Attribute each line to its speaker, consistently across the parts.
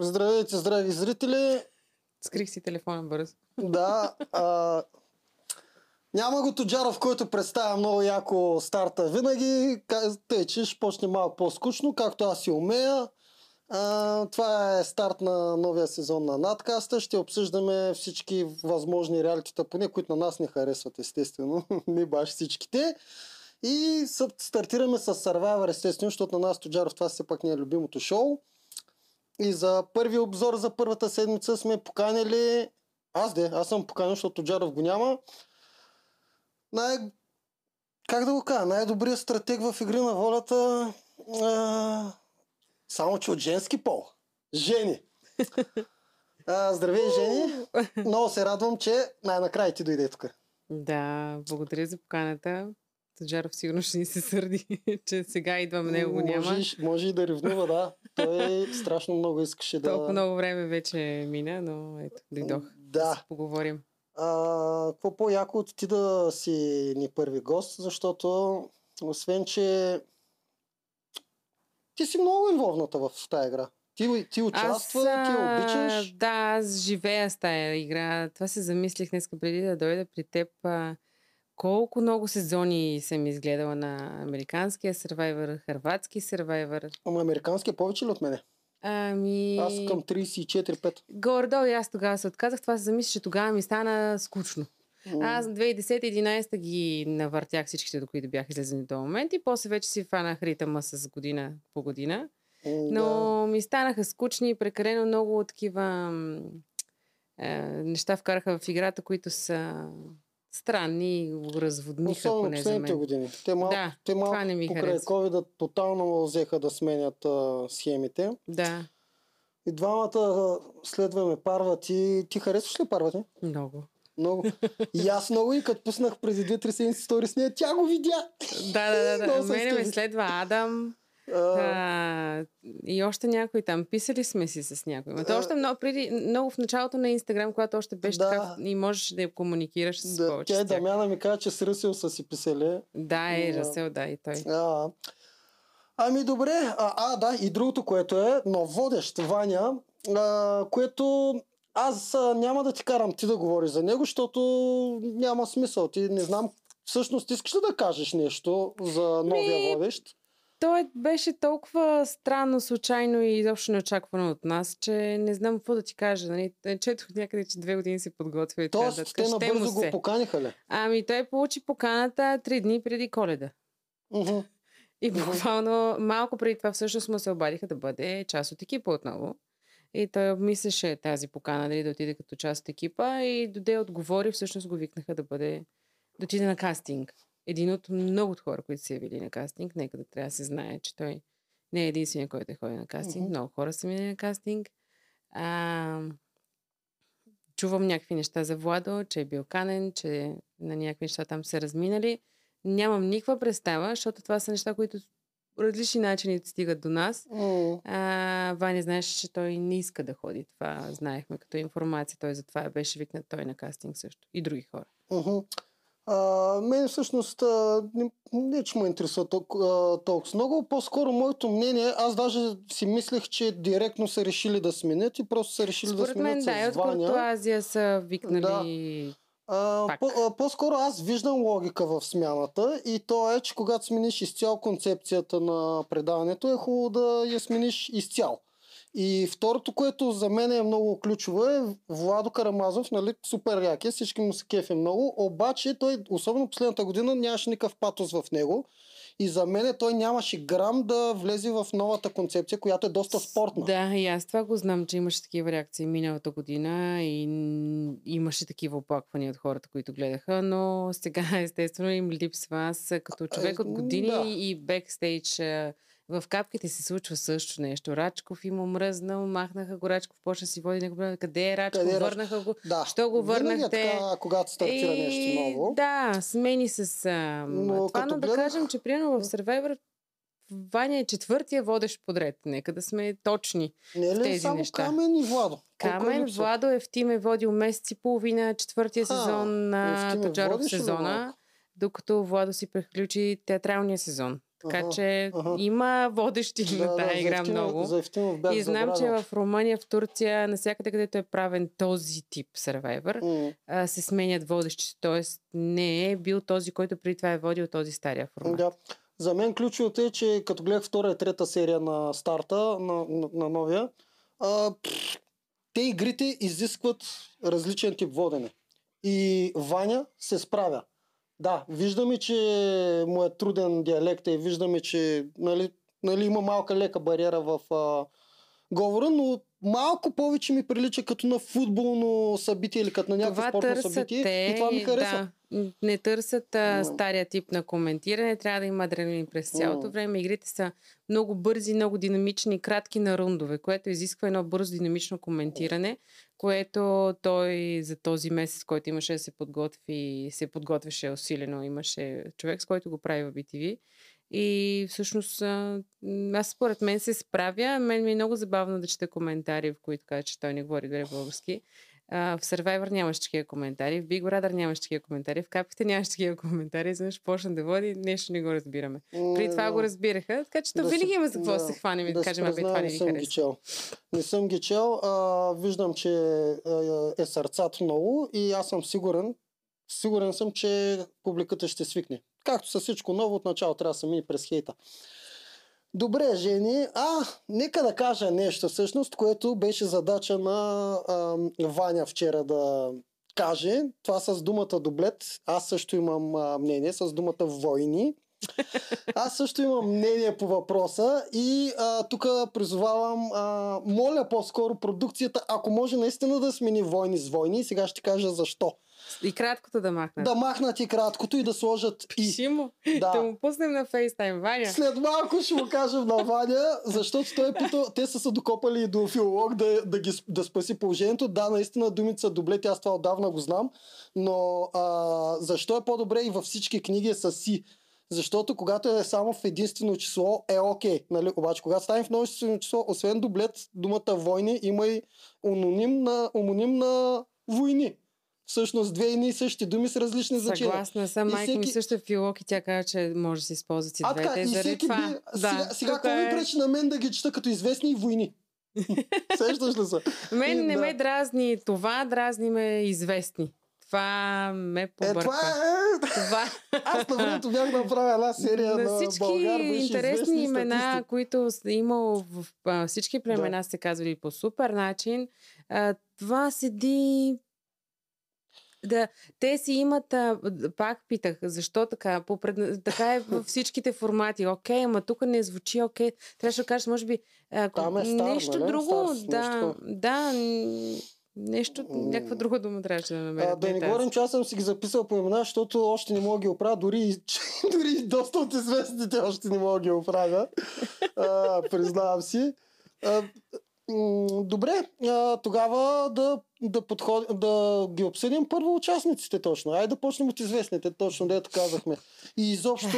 Speaker 1: Здравейте, здрави зрители!
Speaker 2: Скрих си телефона бързо.
Speaker 1: Да, а, няма го Тоджаров, който представя много яко старта винаги. Тъй, че ще почне малко по-скучно, както аз си умея. А, това е старт на новия сезон на надкаста. Ще обсъждаме всички възможни реалитета, поне които на нас не харесват, естествено. не баш всичките. И стартираме с Survivor, естествено, защото на нас Тоджаров това все пак не е любимото шоу. И за първи обзор за първата седмица сме поканили... Аз де, аз съм поканил, защото Джаров го няма. Най... Как да го кажа? Най-добрият стратег в игри на волята... А... Само, че от женски пол. Жени. А, здравей, Жени. Много се радвам, че най-накрая ти дойде тук.
Speaker 2: Да, благодаря за поканата. Таджаров сигурно ще ни се сърди, че сега идвам, него го няма.
Speaker 1: Може, може и да ревнува, да. Той страшно много искаше да...
Speaker 2: Толкова много време вече мина, но ето, дойдох да,
Speaker 1: Да.
Speaker 2: си поговорим.
Speaker 1: А, какво по-яко от ти да си ни първи гост, защото освен, че ти си много инволвната в тази игра. Ти, ти участва, ти я обичаш.
Speaker 2: Да, аз живея с тая игра. Това се замислих днес преди да дойда при теб. А, колко много сезони съм изгледала на американския Survivor, хърватски Survivor.
Speaker 1: Ама американски е повече ли от мене?
Speaker 2: Ами...
Speaker 1: Аз към 34-5.
Speaker 2: Горе-долу и аз тогава се отказах. Това се замисля, че тогава ми стана скучно. Аз 2010-2011 ги навъртях всичките, до които бях излезени до момент и после вече си фанах ритъма с година по година. Но ми станаха скучни и прекалено много такива м, е, неща вкараха в играта, които са странни и го разводниха
Speaker 1: Особено последните години. Те малко,
Speaker 2: Да,
Speaker 1: те малко
Speaker 2: не ми
Speaker 1: покрай
Speaker 2: харесва.
Speaker 1: COVID тотално взеха да сменят а, схемите.
Speaker 2: Да,
Speaker 1: И двамата следваме Парвати. Ти харесваш ли Парвати?
Speaker 2: много.
Speaker 1: Много. И аз много и като пуснах преди 2-3 седмици стори с нея, тя го видя.
Speaker 2: Да, да, да. Да. Мене ме следва Адам.
Speaker 1: А,
Speaker 2: и още някой там. Писали сме си с някой. Но още много, преди, много в началото на Инстаграм, когато още беше
Speaker 1: Да.
Speaker 2: така и можеш да я комуникираш с
Speaker 1: да,
Speaker 2: повече
Speaker 1: тя и. Дамяна ми каза, че с Ръсел са си писали.
Speaker 2: Да, е,
Speaker 1: Да.
Speaker 2: Расел, да, и той.
Speaker 1: А, ами добре, а, а да, и другото, което е, но водещ Ваня, а, което аз а, няма да ти карам ти да говориш за него, защото няма смисъл. Ти не знам, всъщност искаш ли да кажеш нещо за новия
Speaker 2: Ми,
Speaker 1: водещ?
Speaker 2: Той беше толкова странно, случайно и изобщо неочаквано от нас, че не знам какво да ти кажа. Нали? Четох някъде, че две години се подготвя и
Speaker 1: Тоест,
Speaker 2: нататък.
Speaker 1: те
Speaker 2: му
Speaker 1: набързо го поканиха ли?
Speaker 2: Ами той получи поканата три дни преди коледа.
Speaker 1: Мгм.
Speaker 2: И буквално малко преди това всъщност му се обадиха да бъде част от екипа отново. И той обмисляше тази покана, дали да отиде като част от екипа и доде отговори, всъщност го викнаха да бъде, да отиде на кастинг. Един от много от хора, които са явили на кастинг, нека да трябва да се знае, че той не е единствения, който е ходил на кастинг.
Speaker 1: Мгм.
Speaker 2: Много хора са минали на кастинг. А, чувам някакви неща за Владо, че е бил канен, че на някакви неща там са разминали. Нямам никаква представа, защото това са неща, които различни начини стигат до нас. А, Ваня знаеше, че той не иска да ходи. Това знаехме като информация. Той затова беше викнат той на кастинг също. И други хора.
Speaker 1: мгм. А, мен всъщност а, не, не че ме интересува толкова, а, толкова много. По-скоро моето мнение, аз даже си мислех, че директно са решили да сменят и просто са решили да
Speaker 2: Според
Speaker 1: сменят
Speaker 2: мен, да, и
Speaker 1: с
Speaker 2: от
Speaker 1: Ваня.
Speaker 2: Куртуазия са викнали...
Speaker 1: А,
Speaker 2: Пак.
Speaker 1: по, а, по-скоро аз виждам логика в смяната и то е, че когато смениш изцяло концепцията на предаването, е хубаво да я смениш изцяло. И второто, което за мен е много ключово е Владо Карамазов, нали, супер як е, всички му се кефи много, обаче той, особено последната година, нямаше никакъв патос в него. И за мен той нямаше грам да влезе в новата концепция, която е доста спортна.
Speaker 2: Да, и аз това го знам, че имаше такива реакции миналата година и имаше такива оплаквания от хората, които гледаха, но сега естествено им липсва. Аз като човек от
Speaker 1: Е,
Speaker 2: години
Speaker 1: да.
Speaker 2: и бекстейдж в капките се случва също нещо. Рачков има мръзнал, махнаха го Рачков, почна си води него. Къде е Рачков?
Speaker 1: Къде е Рач-
Speaker 2: Върнаха го.
Speaker 1: Да.
Speaker 2: Що го
Speaker 1: е
Speaker 2: върнахте?
Speaker 1: така, когато стартира
Speaker 2: И,
Speaker 1: нещо ново.
Speaker 2: Да, смени с а,
Speaker 1: Но
Speaker 2: това, но да
Speaker 1: гледах-
Speaker 2: кажем, че примерно в Survivor Ваня е четвъртия водещ подред. Нека да сме точни.
Speaker 1: Не е
Speaker 2: в
Speaker 1: ли
Speaker 2: тези
Speaker 1: само
Speaker 2: неща.
Speaker 1: Камен и Владо? Е
Speaker 2: Камен
Speaker 1: липсва?
Speaker 2: Владо Евтим е водил месец и половина четвъртия
Speaker 1: А,
Speaker 2: сезон на
Speaker 1: е
Speaker 2: Тоджаров сезона, докато Владо си приключи театралния сезон. Така че
Speaker 1: аха.
Speaker 2: има водещи на тази игра
Speaker 1: за
Speaker 2: много.
Speaker 1: За Ефтимов бях
Speaker 2: И знам, че
Speaker 1: забравил.
Speaker 2: в Румъния, в Турция, навсякъде, където е правен този тип Survivor,
Speaker 1: М,
Speaker 2: а, се сменят водещите. Тоест не е бил този, който преди това е водил този стария формат.
Speaker 1: Да. За мен ключовото е, че като гледах втора и трета серия на старта, на, на, на новия, а, пф, те игрите изискват различен тип водене. И Ваня се справя. Да, виждаме, че му е труден диалект и виждаме, че нали, нали, има малка лека бариера в а, говора, но малко повече ми прилича като на футболно събитие или като на някакво
Speaker 2: това
Speaker 1: спортно
Speaker 2: търсят
Speaker 1: събитие. и това ми харесва.
Speaker 2: да, не търсят а, стария тип на коментиране, трябва да има адреналин през цялото време. Игрите са много бързи, много динамични, кратки на рундове, което изисква едно бързо динамично коментиране, което той за този месец, който имаше да се подготви, се подготвяше усилено, имаше човек, с който го прави в BTV. И всъщност аз според мен се справя. Мен ми е много забавно да чета коментари, в които казва, че той не говори добре български. А, в Survivor нямаше такива коментари, в Big Brother нямаше такива коментари, в капите нямаше такива коментари, изведнъж почна да води, нещо не го разбираме. Преди това го разбираха, така че то
Speaker 1: Да
Speaker 2: винаги има за какво да, се хванем и да,
Speaker 1: да
Speaker 2: кажем, абе, това не
Speaker 1: не съм ги чел. Не съм ги чел. А, виждам, че а, е сърцато много и аз съм сигурен, сигурен съм, че публиката ще свикне. Както с всичко ново, от начало трябва да се мине през хейта. Добре, Жени. А, нека да кажа нещо всъщност, което беше задача на а, Ваня вчера да каже. Това с думата дублет. Аз също имам а, мнение с думата войни. Аз също имам мнение по въпроса и тук призовавам, а, моля по-скоро продукцията, ако може наистина да смени войни с войни, сега ще кажа защо.
Speaker 2: И краткото да махнат.
Speaker 1: Да махнат и краткото и да сложат и.
Speaker 2: Пиши му. Да.
Speaker 1: Да.
Speaker 2: му пуснем на FaceTime, Ваня.
Speaker 1: След малко ще му кажем на Ваня, защото той е питал, те са се докопали и до филолог да, да, ги, да спаси положението. Да, наистина думите са дублети, аз това отдавна го знам, но а, защо е по-добре и във всички книги е с си? Защото когато е само в единствено число е окей. Нали? Обаче когато стане в множествено число, освен дублет, думата войни има и ононим на, на войни. Всъщност две едни и същи думи с различни значения.
Speaker 2: Съгласна съм.
Speaker 1: И
Speaker 2: Майка ми
Speaker 1: всеки-
Speaker 2: също е филолог и тя каза, че може да се използват и
Speaker 1: А така,
Speaker 2: двете.
Speaker 1: и всеки
Speaker 2: това.
Speaker 1: би... Сега, сега
Speaker 2: тук
Speaker 1: какво ми
Speaker 2: е-
Speaker 1: пречи на мен да ги чета като известни войни? Сещаш ли се?
Speaker 2: Мен не
Speaker 1: Да.
Speaker 2: ме дразни това, дразни ме известни. Това ме
Speaker 1: Е,
Speaker 2: побърка.
Speaker 1: това е...
Speaker 2: това...
Speaker 1: Аз на времето бях направил една серия на,
Speaker 2: на всички
Speaker 1: Българ,
Speaker 2: интересни имена,
Speaker 1: статисти.
Speaker 2: които е имало в а, всички племена, са се казвали по супер начин. А, това седи да, те си имат, а, пак питах, защо така? По пред... Така е във всичките формати. Окей, ама тук не звучи окей. Трябваше да кажеш, може би, ако
Speaker 1: Там е стар,
Speaker 2: нещо
Speaker 1: нали?
Speaker 2: друго.
Speaker 1: Стар с нещо
Speaker 2: да, да, нещо, някаква друга дума трябваше да намеря.
Speaker 1: А, да не говорим, че аз съм си ги записал по имена, защото още не мога да ги оправя, дори, дори доста от известните още не мога да ги оправя. А, признавам си. А, добре, а, тогава да, да, подход, да ги обсъдим първо участниците точно. Айде да почнем от известните, точно дето казахме. И изобщо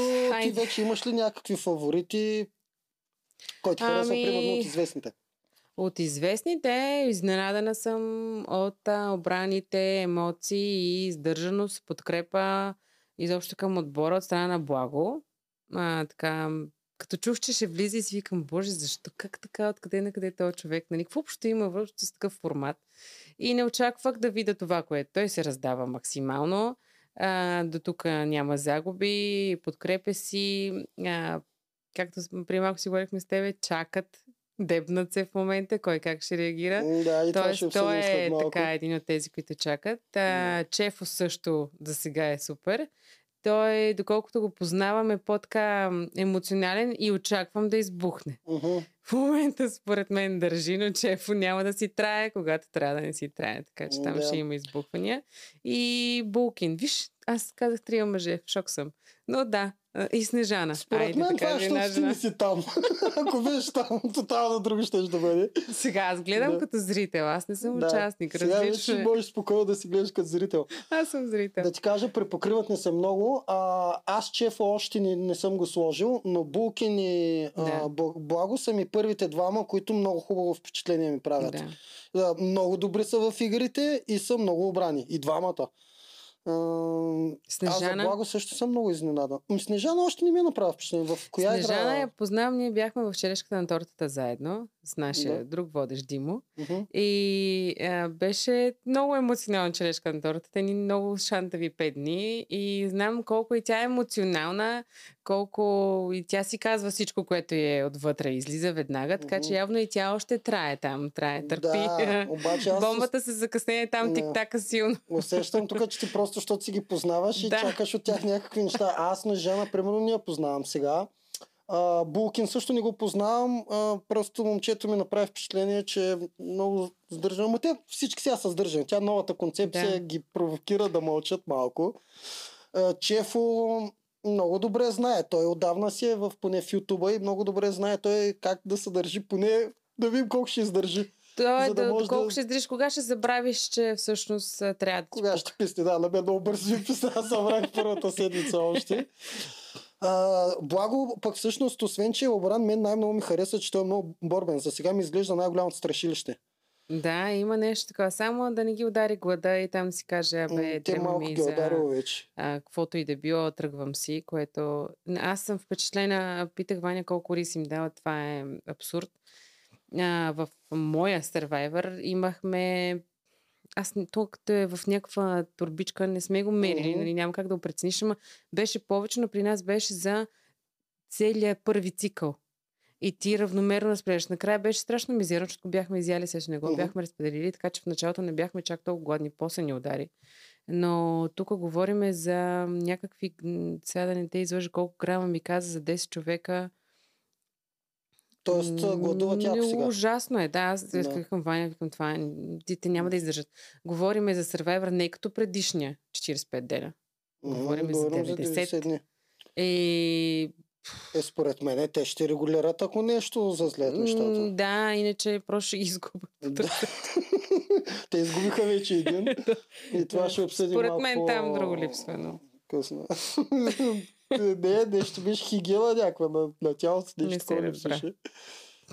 Speaker 1: ти вече имаш ли някакви фаворити, който ти харесва,
Speaker 2: Ами-
Speaker 1: примерно от известните?
Speaker 2: От известните, изненадана съм от а, обраните емоции и издържаност, подкрепа изобщо към отбора от страна на Благо. А, така, като чух, че ще влиза и си викам, боже, защо, как така, откъде на къде този човек? Нали, какво общо има въобще с такъв формат? И не очаквах да видя това, което той се раздава максимално. А, до тук няма загуби, подкрепя си. А, както преди малко си говорихме с тебе, чакат, дебнат се в момента, кой как ще реагира.
Speaker 1: Да, и това ще
Speaker 2: Тоест, той е
Speaker 1: малко.
Speaker 2: така един от тези, които чакат. А, Чефо също за сега е супер. Той, доколкото го познавам, е по-така емоционален и очаквам да избухне.
Speaker 1: Мгм.
Speaker 2: В момента, според мен, държи, но Чефо няма да си трае, когато трябва да не си трае. Така че там
Speaker 1: Да.
Speaker 2: ще има избухвания. И Булкин. Виж, аз казах трима мъже. В шок съм. Но да, и Снежана.
Speaker 1: Според
Speaker 2: Айде,
Speaker 1: мен това е, ти не си там. Ако беше там, тотално друго ще да бъде.
Speaker 2: Сега аз гледам
Speaker 1: Да.
Speaker 2: като зрител. Аз не съм
Speaker 1: Да.
Speaker 2: участник.
Speaker 1: Сега вече
Speaker 2: Различно е.
Speaker 1: можеш спокойно да си гледаш като зрител.
Speaker 2: Аз съм зрител.
Speaker 1: Да ти кажа, препокриват не се много. А, аз Чефа още не, не съм го сложил, но Булкин и
Speaker 2: Да.
Speaker 1: а, Бл- Благо са ми първите двама, които много хубаво впечатление ми правят.
Speaker 2: Да.
Speaker 1: Да, много добри са в игрите и са много обрани. И двамата. А, Аз за
Speaker 2: Снежана.
Speaker 1: Благо също съм много изненадан. Ами Снежана още не ми е направи впечатление. В коя
Speaker 2: Снежана
Speaker 1: игра?
Speaker 2: я познавам, ние бяхме в черешката на тортата заедно с нашия
Speaker 1: Да.
Speaker 2: друг водещ Димо.
Speaker 1: Мгм.
Speaker 2: И а, беше много емоционална черешка на тортата. Ни много шантави пет дни. И знам колко и тя е емоционална, колко и тя си казва всичко, което е отвътре. Излиза веднага, така че
Speaker 1: Мгм.
Speaker 2: явно и тя още трае там. Трае, търпи.
Speaker 1: Да, обаче аз
Speaker 2: Бомбата с закъснение там
Speaker 1: Да.
Speaker 2: тик-така силно.
Speaker 1: усещам тук, че ти просто, защото си ги познаваш и
Speaker 2: Да.
Speaker 1: чакаш от тях някакви неща. Аз на Жана, примерно, не я познавам сега. А, Булкин също не го познавам. А, просто момчето ми направи впечатление, че е много сдържано. Но те всички сега са сдържани. Тя новата концепция
Speaker 2: Да.
Speaker 1: ги провокира да мълчат малко. А, Чефо много добре знае. Той отдавна си е в поне в Ютуба и много добре знае той как да се държи. Поне да видим колко ще издържи.
Speaker 2: Той
Speaker 1: За да
Speaker 2: да, колко
Speaker 1: да-
Speaker 2: ще издриш, кога ще забравиш, че всъщност трябва да
Speaker 1: Кога ще писне? Да, на мен много бързо ми писна. Аз събрах първата седмица още. А, благо, пък всъщност, освен че е мен най-много ми хареса, че той е много борбен. За сега ми изглежда най-голямото страшилище.
Speaker 2: Да, има нещо такова. Само да не ги удари глада и там си каже, абе,
Speaker 1: Те малко
Speaker 2: ми
Speaker 1: ги е
Speaker 2: за
Speaker 1: вече.
Speaker 2: а, каквото и да било, тръгвам си, което... Аз съм впечатлена, питах Ваня колко рис им дава, това е абсурд. А, в моя Survivor имахме аз не- то като е в някаква турбичка, не сме го мерили,
Speaker 1: Мгм.
Speaker 2: нали, няма как да го прецениш, ама беше повече, но при нас беше за целият първи цикъл. И ти равномерно разпределяш. Накрая беше страшно мизерно, защото бяхме изяли, сега не го
Speaker 1: Мгм.
Speaker 2: бяхме разпределили, така че в началото не бяхме чак толкова гладни, после ни удари. Но тук говориме за някакви, сега да не те излъжа колко грама ми каза за 10 човека.
Speaker 1: Тоест,
Speaker 2: М,
Speaker 1: гладуват яко сега.
Speaker 2: Ужасно е, да. Аз
Speaker 1: Да.
Speaker 2: да. викам Ваня, викам това. е- Ти, те няма да издържат. Говориме за Survivor не като предишния 45 дена.
Speaker 1: Мгм,
Speaker 2: говорим за
Speaker 1: говорим
Speaker 2: 90.
Speaker 1: дни.
Speaker 2: И...
Speaker 1: Е, според мен, те ще регулират, ако нещо за след нещата.
Speaker 2: Да, иначе просто ще изгубят.
Speaker 1: Да. те изгубиха вече един. И това ще обсъдим
Speaker 2: Според
Speaker 1: малко
Speaker 2: мен
Speaker 1: по-
Speaker 2: там друго липсва, но
Speaker 1: Късно. не, нещо беше хигиена някаква на, на тялото.
Speaker 2: Не
Speaker 1: Нещо
Speaker 2: се
Speaker 1: такова липсваше.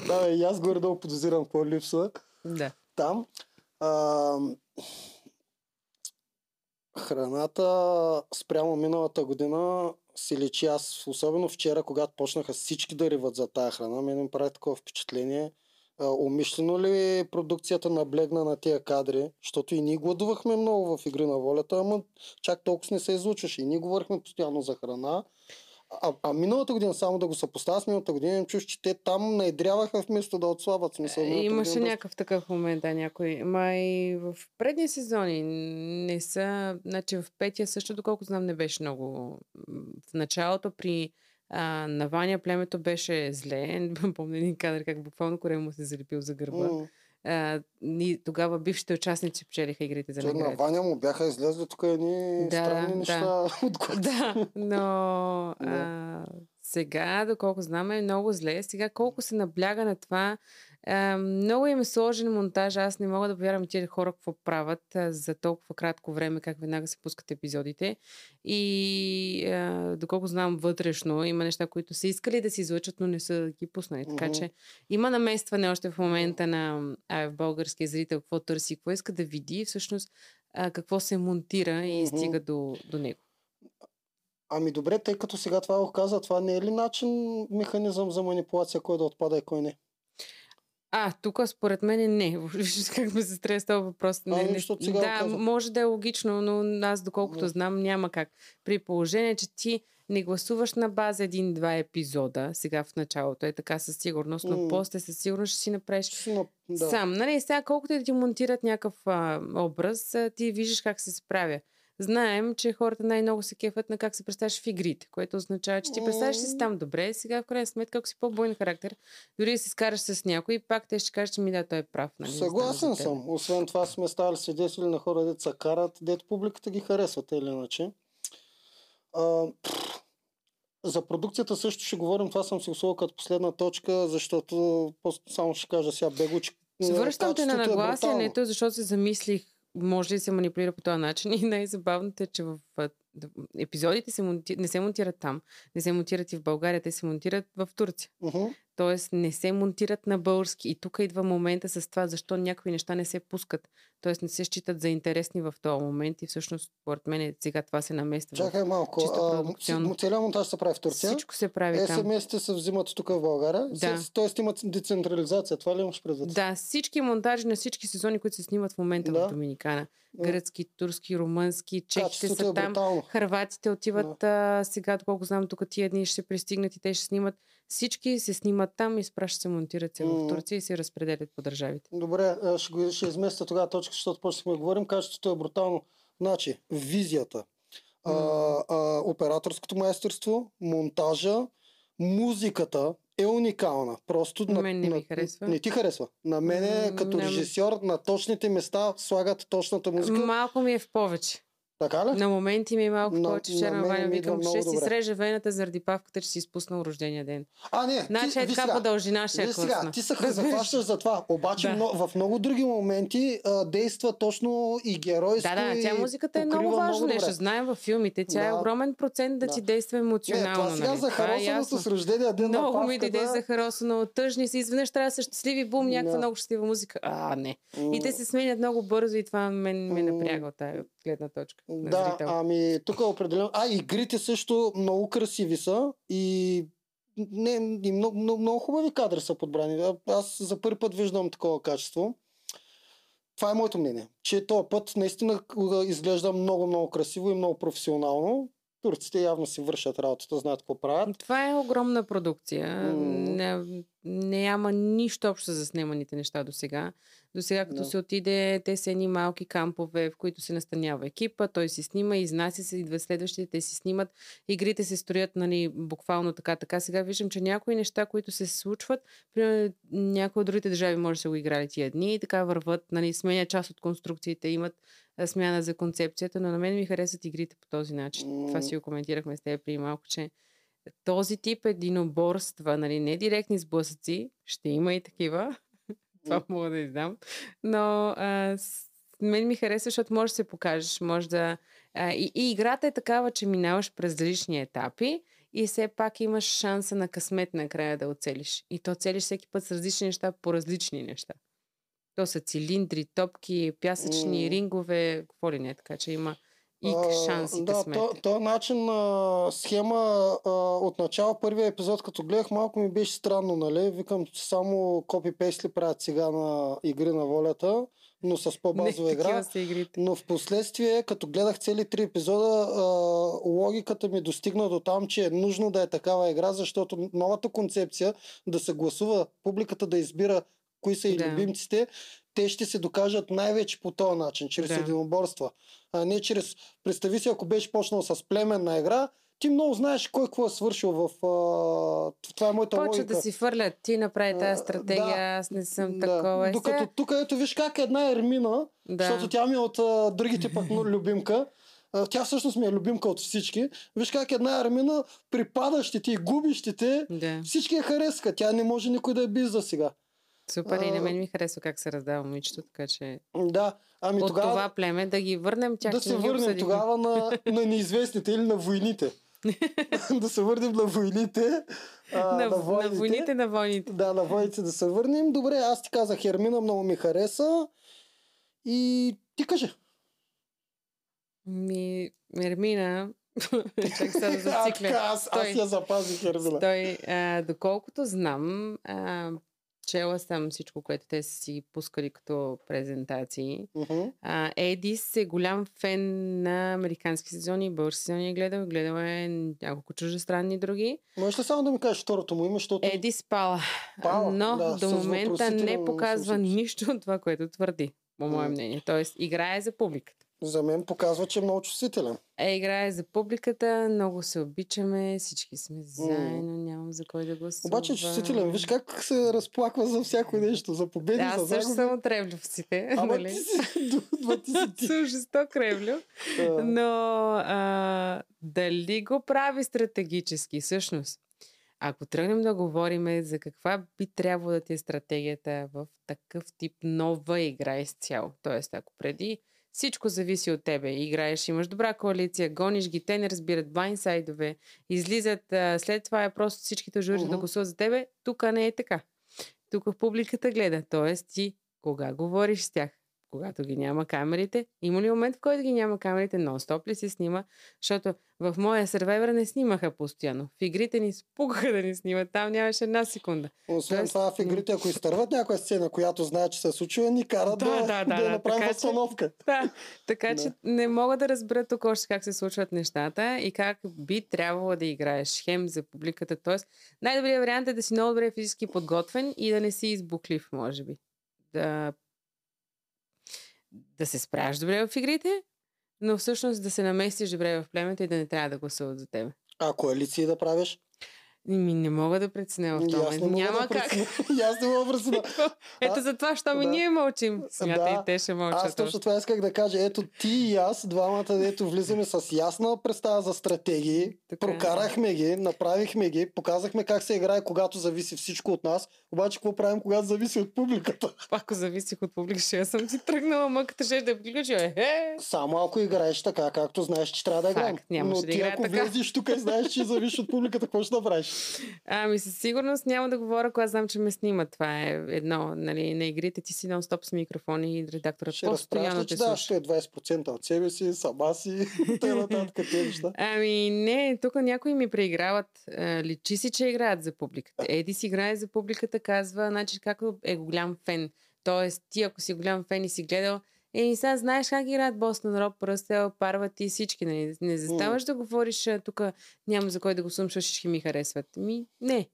Speaker 1: Да, и аз горе-долу подозирам какво липсва
Speaker 2: да.
Speaker 1: там. А, храната спрямо миналата година си личи аз, особено вчера, когато почнаха всички да риват за тая храна, мен ми прави такова впечатление. Умишлено ли продукцията наблегна на тия кадри? Защото и ние гладувахме много в Игри на волята, ама чак толкова не се излучваше. И ние говорихме постоянно за храна. А, а миналата година, само да го съпоставя с миналата година, чуш, че те там наедряваха вместо да отслабват смисъл. миналата
Speaker 2: Имаше
Speaker 1: година
Speaker 2: някакъв такъв момент, да, някой. Ма и в предни сезони не са... Значи в петия също, доколко знам, не беше много... В началото при а, на Ваня племето беше зле. Помня един кадър как буквално корем му се залепил за гърба.
Speaker 1: М.
Speaker 2: А, и тогава бившите участници печелиха игрите за
Speaker 1: Че на
Speaker 2: награди.
Speaker 1: Ваня му бяха излезли тук едни
Speaker 2: Да,
Speaker 1: странни
Speaker 2: да.
Speaker 1: неща отгоре.
Speaker 2: Да, но а, сега, доколко знаме, е много зле. Сега колко се набляга на това, а, много им е сложен монтаж. Аз не мога да повярвам тия хора какво правят за толкова кратко време, как веднага се пускат епизодите. И а, доколко знам вътрешно, има неща, които са искали да се излъчат, но не са ги пуснали. Така
Speaker 1: Мгм.
Speaker 2: че има наместване още в момента на а, в българския зрител, какво търси, какво иска да види, всъщност а, какво се монтира и
Speaker 1: Мгм.
Speaker 2: стига до, до него.
Speaker 1: Ами добре, тъй като сега това го каза, това не е ли начин, механизъм за манипулация, кой да отпада и кой не?
Speaker 2: А, тук според мен не. Виждаш как ме се стрес този въпрос. Не,
Speaker 1: Ами,
Speaker 2: не,
Speaker 1: сега
Speaker 2: да, може да е логично, но аз доколкото
Speaker 1: Да.
Speaker 2: знам няма как. При положение, че ти не гласуваш на база един-два епизода, сега в началото е така със сигурност, но
Speaker 1: М.
Speaker 2: после със сигурност ще си направиш
Speaker 1: на... да.
Speaker 2: сам. Нали, сега колкото и да ти монтират някакъв а, образ, а, ти виждаш как се справя. Знаем, че хората най-много се кефят на как се представяш в игрите, което означава, че ти представяш си там добре, сега в крайна сметка, ако си по-бойн характер, дори да се скараш с някой, пак те ще кажат, че ми да, той е прав. Нали,
Speaker 1: Съгласен съм. Освен това сме ставали свидетели на хора, се карат, дето публиката ги харесва, те или иначе. А, за продукцията също ще говорим, това съм си условил като последна точка, защото само ще кажа сега бего, че
Speaker 2: Връщам те на
Speaker 1: е
Speaker 2: нагласянето, защото се замислих, може да се манипулира по този начин и най-забавното е, че в епизодите се монти... не се монтират там, не се монтират и в България, те се монтират в Турция.
Speaker 1: Мгм.
Speaker 2: Тоест не се монтират на български. И тук идва момента с това, защо някакви неща не се пускат Тоест не се считат за интересни в този момент и всъщност, според мен, сега това се намества.
Speaker 1: Чакай малко.
Speaker 2: чисто
Speaker 1: целият монтаж се прави в Турция.
Speaker 2: Всичко се прави там.
Speaker 1: СМС-те се взимат тук в България.
Speaker 2: Да.
Speaker 1: Тоест имат децентрализация. Това ли имаш предвид?
Speaker 2: Да, всички монтажи на всички сезони, които се снимат в момента
Speaker 1: Да.
Speaker 2: в Доминикана. Гръцки, турски, румънски, чехите са
Speaker 1: е
Speaker 2: там.
Speaker 1: брутално.
Speaker 2: Харватите отиват а, сега, доколко знам, тук тия дни ще пристигнат и те ще снимат. Всички се снимат там, изпращат се, монтират се
Speaker 1: М.
Speaker 2: в Турция и се разпределят по държавите.
Speaker 1: Добре, ще, го, ще изместя тогава точка, защото почнахме да говорим. Качеството е брутално. Значи, визията, а, а, операторското майсторство, монтажа, музиката е уникална. Просто
Speaker 2: На мен не ми харесва.
Speaker 1: Не ти харесва. На мен като
Speaker 2: не.
Speaker 1: режисьор на точните места слагат точната музика.
Speaker 2: Малко ми е в повече.
Speaker 1: Така ли?
Speaker 2: На моменти ми е малко
Speaker 1: На-
Speaker 2: повече.
Speaker 1: на
Speaker 2: Вчера на
Speaker 1: мен
Speaker 2: Ваня викам,
Speaker 1: много
Speaker 2: ще си среже вената заради павката, че си изпуснал рождения ден.
Speaker 1: А, не.
Speaker 2: Значи е така по дължина ще е
Speaker 1: сега, ти се
Speaker 2: Разбираш?
Speaker 1: захващаш за това. Обаче
Speaker 2: Да.
Speaker 1: в много други моменти а, действа точно и геройско.
Speaker 2: Да, да, тя музиката е много важно нещо. Знаем във филмите. Тя е
Speaker 1: Да.
Speaker 2: огромен процент да,
Speaker 1: Да.
Speaker 2: ти действа
Speaker 1: Не,
Speaker 2: емоционално.
Speaker 1: това сега
Speaker 2: нали?
Speaker 1: за
Speaker 2: Това е
Speaker 1: с рождения ден на
Speaker 2: Много ми дойде
Speaker 1: да.
Speaker 2: за харосано. Тъжни си. Изведнъж трябва да са щастливи. Бум, някаква много щастлива музика. А, не. И те се сменят много бързо и това мен ме напряга от тази гледна точка. на
Speaker 1: Да,
Speaker 2: зрител.
Speaker 1: ами тук е определено. А, игрите също много красиви са и не, и много, много, много хубави кадри са подбрани. Аз за първи път виждам такова качество. Това е моето мнение, че този път наистина изглежда много, много красиво и много професионално. Турците явно си вършат работата, знаят какво правят.
Speaker 2: Това е огромна продукция.
Speaker 1: М.
Speaker 2: Не, няма нищо общо за сниманите неща до сега. До сега, като
Speaker 1: Да.
Speaker 2: се отиде, те са едни малки кампове, в които се настанява екипа, той си снима, изнася се, идва следващите, те си снимат. Игрите се строят, нали, буквално така, така. Сега виждам, че някои неща, които се случват, примерно някои от другите държави може да са го играли тия дни и така върват, нали, сменя част от конструкциите, имат смяна за концепцията, но на мен ми харесват игрите по този начин. Това
Speaker 1: М.
Speaker 2: си го коментирахме с теб преди малко, че този тип единоборства, нали, не директни сблъсъци, ще има и такива, това мога да издам, но а, мен ми харесва, защото можеш да се покажеш, може да... А, и, и играта е такава, че минаваш през различни етапи и все пак имаш шанса на късмет накрая да оцелиш. И то целиш всеки път с различни неща по различни неща. То са цилиндри, топки, пясъчни рингове, какво ли не, така че има и
Speaker 1: А,
Speaker 2: шанс и
Speaker 1: да,
Speaker 2: късмет.
Speaker 1: то, то начин на схема а, от начало, първия епизод, като гледах, малко ми беше странно, нали? Викам, че само копи-пейст ли правят сега на игри на волята, но с по-базова
Speaker 2: не,
Speaker 1: игра. Но в последствие, като гледах цели три епизода, а, логиката ми достигна до там, че е нужно да е такава игра, защото новата концепция да се гласува, публиката да избира кои са и
Speaker 2: Да.
Speaker 1: любимците, те ще се докажат най-вече по този начин, чрез
Speaker 2: Да.
Speaker 1: единоборства. А не чрез... Представи си, ако беше почнал с племенна игра, ти много знаеш кой какво е свършил в... А... Това е моята
Speaker 2: Почва
Speaker 1: логика.
Speaker 2: да си фърлят. Ти направи
Speaker 1: А,
Speaker 2: тази стратегия,
Speaker 1: да.
Speaker 2: аз не съм
Speaker 1: Да.
Speaker 2: такова. Е,
Speaker 1: Докато
Speaker 2: сега-
Speaker 1: тук ето виж как една Ермина,
Speaker 2: да.
Speaker 1: защото тя ми е от а, другите пък любимка. А, Тя всъщност ми е любимка от всички. Виж как една Армина при падащите и губищите
Speaker 2: да.
Speaker 1: всички я харесаха. Тя не може никой да я би за сега.
Speaker 2: Супер. И на мен ми харесва как се раздава момичето, така че
Speaker 1: Да, ами
Speaker 2: от
Speaker 1: тогава
Speaker 2: това племе да ги върнем тях,
Speaker 1: да се върнем
Speaker 2: обсъдихме.
Speaker 1: тогава на, на неизвестните или на войните. да се върнем на войните. А,
Speaker 2: на, на,
Speaker 1: войните.
Speaker 2: войните на войните.
Speaker 1: Да, на войните да се върнем. Добре, аз ти казах Ермина, много ми хареса. И ти кажи.
Speaker 2: Ми, Ермина, чак сега да зацикля.
Speaker 1: аз, аз я запазих Ермина.
Speaker 2: Той, а, доколкото знам, а, чела съм всичко, което те са си пускали като презентации. А, Едис е голям фен на американски сезони, български сезони е гледал, гледал е няколко чужестранни други.
Speaker 1: Можеш ли само да ми кажеш второто му име, защото...
Speaker 2: Едис Пала.
Speaker 1: Пала,
Speaker 2: Но
Speaker 1: да,
Speaker 2: до момента не показва нищо от това, което твърди, по мое мнение. Тоест, играе за публиката.
Speaker 1: За мен показва, че е много чувствителен.
Speaker 2: Е, играе за публиката, много се обичаме, всички сме заедно, нямам за кой да гласувам.
Speaker 1: Обаче е чувствителен. Виж как се разплаква за всяко нещо. За победи,
Speaker 2: Да,
Speaker 1: за
Speaker 2: аз също
Speaker 1: загуби.
Speaker 2: съм от ревлювците,
Speaker 1: Ама
Speaker 2: нали?
Speaker 1: ти си... Ти си ти.
Speaker 2: Съм жесток ревлю.
Speaker 1: А,
Speaker 2: Но а, дали го прави стратегически, всъщност? Ако тръгнем да говорим за каква би трябвало да ти е стратегията в такъв тип нова игра изцяло. Тоест, ако преди всичко зависи от тебе, играеш, имаш добра коалиция, гониш ги, те не разбират блайнсайдове, излизат, а, след това е просто всичките жури да
Speaker 1: Мгм.
Speaker 2: гласуват за тебе, тук не е така. Тук публиката гледа, т.е. ти кога говориш с тях, когато ги няма камерите. Има ли момент, в който ги няма камерите, нон-стоп ли се снима? Защото в моя сервайвер не снимаха постоянно. В игрите ни спугаха да ни снимат. Там нямаше една секунда.
Speaker 1: Освен
Speaker 2: Тоест,
Speaker 1: това в игрите, ако изтърват някоя сцена, която знае, че се е случила, ни карат
Speaker 2: Да,
Speaker 1: да,
Speaker 2: да, да,
Speaker 1: да,
Speaker 2: да,
Speaker 1: направим
Speaker 2: така че-. Да, така
Speaker 1: Да.
Speaker 2: че не мога да разбера тук още как се случват нещата и как би трябвало да играеш хем за публиката. Тоест, най-добрият вариант е да си много добре физически подготвен и да не си избуклив, може би. Да, да се справяш добре в игрите, но всъщност да се наместиш добре в племето и да не трябва да гласуват за теб.
Speaker 1: А коалиции да правиш?
Speaker 2: Ми не мога да преценя в
Speaker 1: аз не
Speaker 2: Няма
Speaker 1: да
Speaker 2: как.
Speaker 1: И аз не мога да преценя.
Speaker 2: Ето за това, що ми
Speaker 1: да.
Speaker 2: ние мълчим. Смята
Speaker 1: Да.
Speaker 2: и те ще мълчат.
Speaker 1: Аз точно това исках да кажа. Ето ти и аз, двамата, дето влизаме с ясна представа за стратегии,
Speaker 2: Така е.
Speaker 1: прокарахме ги, направихме ги, показахме как се играе, когато зависи всичко от нас. Обаче какво правим, когато зависи от публиката?
Speaker 2: Ако зависих от публика, ще съм си тръгнала, мъката ще да приключи. Е,
Speaker 1: Само ако играеш така, както знаеш, че трябва да играем. Но
Speaker 2: да
Speaker 1: ти ако
Speaker 2: така.
Speaker 1: влезеш тук и знаеш, че зависиш от публиката, какво ще направиш?
Speaker 2: Ами със сигурност няма да говоря, когато знам, че ме снимат. Това е едно. Нали, на игрите ти си нон-стоп с микрофони и редакторът
Speaker 1: Ще
Speaker 2: постоянно те
Speaker 1: да,
Speaker 2: слуша.
Speaker 1: ще е 20% от себе си, сама си, тъй нататък тези неща.
Speaker 2: Ами не, тук някои ми преиграват. Личи си, че играят за публиката. Еди си играе за публиката, казва, значи както е голям фен. Тоест, ти ако си голям фен и си гледал, е, и сега знаеш как играят Бостон Роб, Пръстел, Парват и всички. Нали? Не заставаш да говориш, тук няма за кой да го слушам, защото всички ми харесват. Ми, не.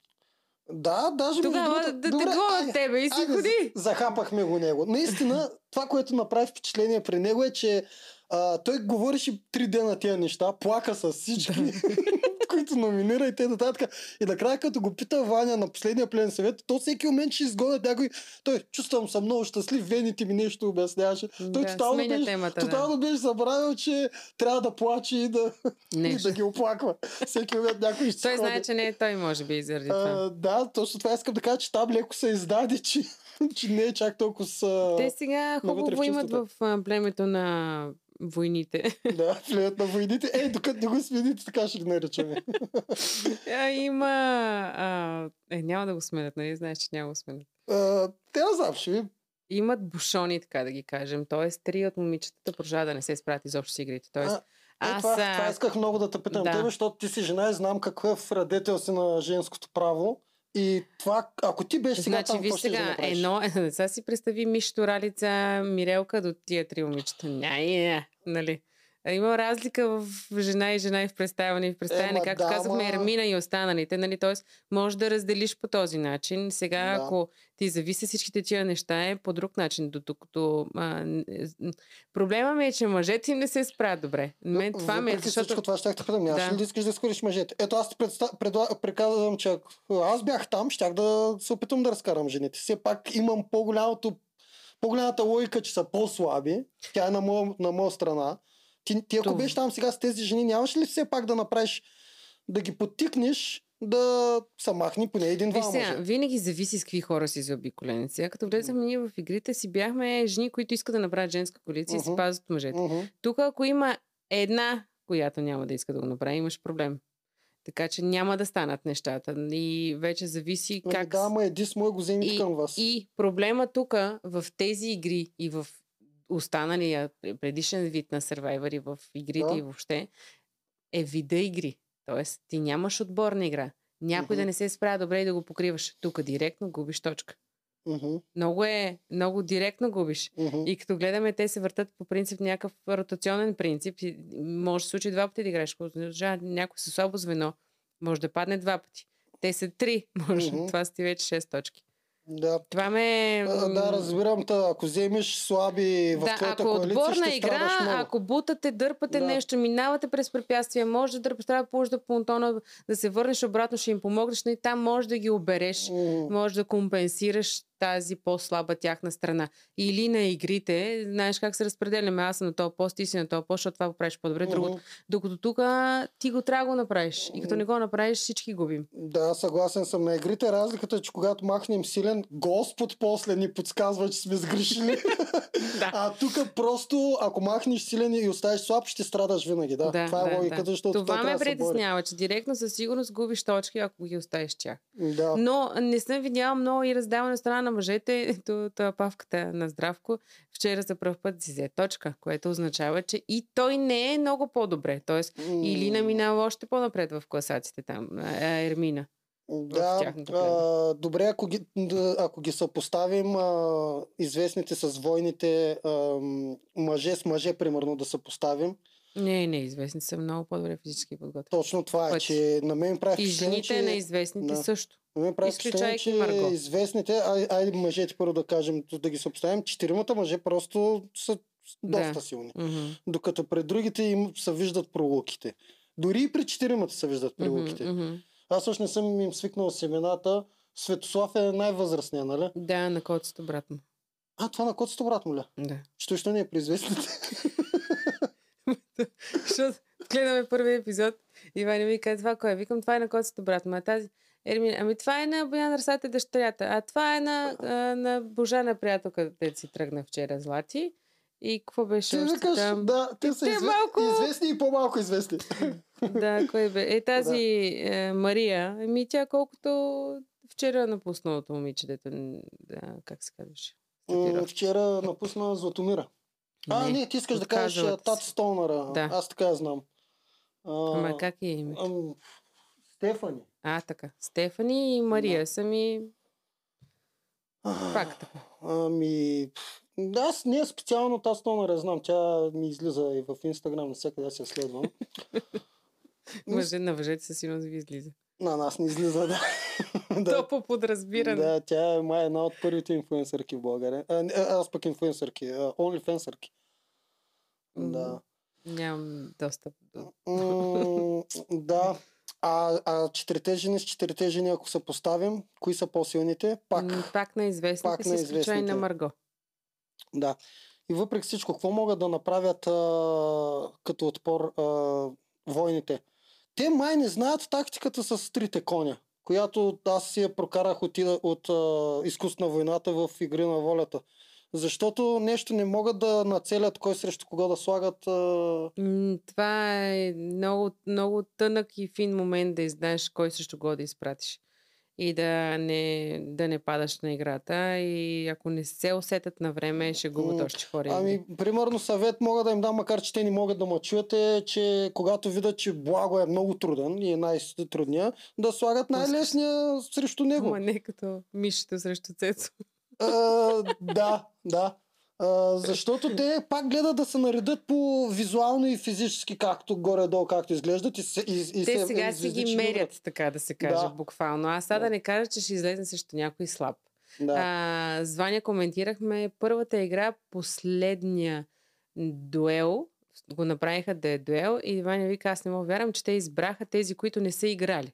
Speaker 1: Да, даже между
Speaker 2: Тогава
Speaker 1: другото-
Speaker 2: да те
Speaker 1: Добре,
Speaker 2: гледат
Speaker 1: айде,
Speaker 2: тебе и си
Speaker 1: айде,
Speaker 2: ходи.
Speaker 1: за- Захапахме го него. Наистина, това, което направи впечатление при него е, че а, той говореше три дена тия неща, плака с всички, които номинира и те нататък. И накрая, като го пита Ваня на последния плен съвет, то всеки момент ще изгонят някой. Той, чувствам се много щастлив, вените ми нещо обясняваше. Той
Speaker 2: Да,
Speaker 1: тотално, беше,
Speaker 2: темата,
Speaker 1: тотално беше забравил, че трябва да плаче и да, и да ги оплаква. Всеки момент някой ще
Speaker 2: Той знае, че не е той, може би, заради това.
Speaker 1: А, да, точно това искам да кажа, че там леко се издаде, че, че не е чак толкова с...
Speaker 2: Те сега
Speaker 1: в
Speaker 2: хубаво имат в племето на войните.
Speaker 1: Да, влият на войните. Ей, докато не го смените, така ще ги наричаме.
Speaker 2: А, има... А, е, няма да го сменят, нали? Знаеш, че няма да го сменят.
Speaker 1: А, Те не знам, ще ви.
Speaker 2: Имат бушони, така да ги кажем. Тоест, три от момичетата продължават да не се справят изобщо с игрите. Тоест,
Speaker 1: А, Е,
Speaker 2: аз...
Speaker 1: това,
Speaker 2: а,
Speaker 1: това исках много да те питам
Speaker 2: да.
Speaker 1: тебе, защото ти си жена и знам какъв радетел си на женското право. И това, ако ти беше сега
Speaker 2: Значи,
Speaker 1: там, какво ще
Speaker 2: сега,
Speaker 1: направиш?
Speaker 2: едно, сега си представи Мишто Ралица, Мирелка до тия три момичета. Ня, нали? Има разлика в жена и жена и в представяне и в представяне,
Speaker 1: Ема,
Speaker 2: както
Speaker 1: да,
Speaker 2: казахме, Ермина и останалите, нали? Тоест, може да разделиш по този начин. Сега,
Speaker 1: Да.
Speaker 2: ако ти зависи всичките тия неща, е по друг начин. Докато а, н- проблема ми е, че мъжете им не се справят добре. Мен това ме е, защото...
Speaker 1: всичко това ще те питам.
Speaker 2: Да.
Speaker 1: ли да искаш да изхвърлиш мъжете? Ето аз ти предста... предла... приказвам, че ако аз бях там, щях да се опитам да разкарам жените. Все пак имам по-голямото по-голямата логика, че са по-слаби. Тя е на моя, на моя страна. Ти, ти ако
Speaker 2: Това-
Speaker 1: беше там сега с тези жени, нямаш ли все пак да направиш, да ги подтикнеш да са махни поне един-два мъже?
Speaker 2: винаги зависи с какви хора си заобиколени. Сега, като влезахме ние в игрите си, бяхме жени, които искат да направят женска коалиция и си пазят мъжете.
Speaker 1: Мгм.
Speaker 2: Тук, ако има една, която няма да иска да го направи, имаш проблем. Така че няма да станат нещата. И вече зависи
Speaker 1: Ами
Speaker 2: как...
Speaker 1: Да, ама еди с мое го вземи към вас.
Speaker 2: и проблема тук в тези игри и в останалия предишен вид на Survivor и в игрите
Speaker 1: Да.
Speaker 2: и въобще е вида игри. Тоест, ти нямаш отборна игра. Някой
Speaker 1: Мгм.
Speaker 2: да не се справя добре и да го покриваш. Тук директно губиш точка.
Speaker 1: Мгм,
Speaker 2: Много е, много директно губиш.
Speaker 1: мгм.
Speaker 2: И като гледаме, те се въртат по принцип някакъв ротационен принцип. И може да се случи два пъти да играеш. Някой със слабо звено, може да падне два пъти. Те са три. Може.
Speaker 1: Мгм.
Speaker 2: Това са ти вече 6 точки.
Speaker 1: Да.
Speaker 2: Това ме...
Speaker 1: А, Да, разбирам те. Ако вземеш слаби в
Speaker 2: да,
Speaker 1: твоята
Speaker 2: ако
Speaker 1: коалиция,
Speaker 2: отборна
Speaker 1: ще
Speaker 2: игра,
Speaker 1: много.
Speaker 2: ако бутате, дърпате
Speaker 1: Да.
Speaker 2: нещо, минавате през препятствия, може да дърпаш, трябва да положиш да понтона, да се върнеш обратно, ще им помогнеш, но и там може да ги обереш,
Speaker 1: М,
Speaker 2: може да компенсираш тази по-слаба тяхна страна. Или на игрите, знаеш как се разпределяме, аз съм на този пост, ти си на този пост, защото това го правиш по-добре, другото. Докато тук ти го трябва да го направиш. И като не го направиш, всички губим.
Speaker 1: Да, съгласен съм. На игрите разликата е, че когато махнем силен, Господ после ни подсказва, че сме сгрешили.
Speaker 2: Да.
Speaker 1: А тук просто, ако махнеш силен и оставиш слаб, ще страдаш винаги. Да, това е логиката, защото той
Speaker 2: Това ме
Speaker 1: да
Speaker 2: притеснява, че директно със сигурност губиш точки, ако ги оставиш тях.
Speaker 1: Да.
Speaker 2: Но не съм видяла много и раздаване страна на мъжете, ето павката на Здравко, вчера за първ път си взе точка, което означава, че и той не е много по-добре. Тоест, или наминава още по-напред в класациите там, Ермина.
Speaker 1: Да, а, добре, ако ги, ако ги съпоставим а, известните с войните а, мъже с мъже, примерно да съпоставим.
Speaker 2: Не, не, известни са много по-добре физически подготвени.
Speaker 1: Точно това е,
Speaker 2: Пъти.
Speaker 1: че на мен прави
Speaker 2: И жените
Speaker 1: че...
Speaker 2: на известните
Speaker 1: да.
Speaker 2: също.
Speaker 1: На мен прави впечатление, че
Speaker 2: Марго.
Speaker 1: известните, ай, айде мъжете първо да кажем, да ги съпоставим, четиримата мъже просто са доста
Speaker 2: Да.
Speaker 1: силни.
Speaker 2: Мгм.
Speaker 1: Докато пред другите им се виждат пролуките. Дори и при четиримата се виждат пролуките.
Speaker 2: Мгм.
Speaker 1: Аз още не съм им свикнал с имената. Светослав е най-възрастният, нали?
Speaker 2: Да, на коцето, брат му.
Speaker 1: А, това на котото брат му ли?
Speaker 2: Да.
Speaker 1: Що, що не е при известните?
Speaker 2: Защото гледаме първи епизод и Ваня ми казва, това кой е? Викам, това е на коцето, брат му. А тази Ермина, ами това е на Боян Арсата дъщерята. А това е на, а, на Божана приятелка, де си тръгна вчера Злати. И какво беше
Speaker 1: Ти
Speaker 2: още
Speaker 1: викаш,
Speaker 2: там?
Speaker 1: да, те са
Speaker 2: те малко-
Speaker 1: известни и по-малко известни.
Speaker 2: Да, кой бе? Е тази е, Мария. Еми тя колкото вчера напусналото момиче, дето, да, как се казваше?
Speaker 1: М,
Speaker 2: Статировки.
Speaker 1: Вчера напусна Златомира. А, не, ти искаш да кажеш Тат. Столнара.
Speaker 2: Да.
Speaker 1: Аз така я знам. А,
Speaker 2: Ама как е име?
Speaker 1: ам, Стефани.
Speaker 2: А, така. Стефани и Мария са ми пак така.
Speaker 1: Ами, да, аз не специално тази я знам. Тя ми излиза и в Инстаграм, навсякъде аз я следвам.
Speaker 2: Мъже на въжете със сигурност ви излиза.
Speaker 1: На нас не излиза, да.
Speaker 2: Да.
Speaker 1: да.
Speaker 2: То по подразбиране.
Speaker 1: Да, тя е май една от първите инфуенсърки в България. А, аз пък инфуенсърки.
Speaker 2: М,
Speaker 1: Да.
Speaker 2: Нямам достъп до...
Speaker 1: Да. А, а четирите жени с четирите жени, ако се поставим, кои са по-силните? Пак.
Speaker 2: Пак на известните,
Speaker 1: пак на
Speaker 2: изключение на
Speaker 1: известните.
Speaker 2: Марго.
Speaker 1: Да. И въпреки всичко, какво могат да направят а, като отпор а, войните? Те май не знаят тактиката с трите коня, която аз си я прокарах от, от а, изкуство на войната в игри на волята. Защото нещо не могат да нацелят кой срещу кого да слагат. А...
Speaker 2: Това е много, много тънък и фин момент да знаеш кой също го да изпратиш. И да не, да не падаш на играта. И ако не се усетят на време, ще губят още хора.
Speaker 1: Ами, примерно съвет мога да им дам, макар че те не могат да ме чуят, е, че когато видят, че Благо е много труден и е най-трудния, да слагат най-лесния срещу него.
Speaker 2: Ама не като мишето срещу Цецо.
Speaker 1: А, да, да. А, защото те пак гледат да се наредят по визуално и физически, както горе-долу, както изглеждат. И, и, и
Speaker 2: Те
Speaker 1: се,
Speaker 2: сега си ги мерят, така да се каже,
Speaker 1: Да.
Speaker 2: буквално. Аз сега да.
Speaker 1: Да.
Speaker 2: не кажа, че ще излезе срещу някой слаб.
Speaker 1: Да.
Speaker 2: А, с Ваня коментирахме първата игра, последния дуел. Го направиха да е дуел и Ваня вика, аз не мога вярвам, че те избраха тези, които не са играли.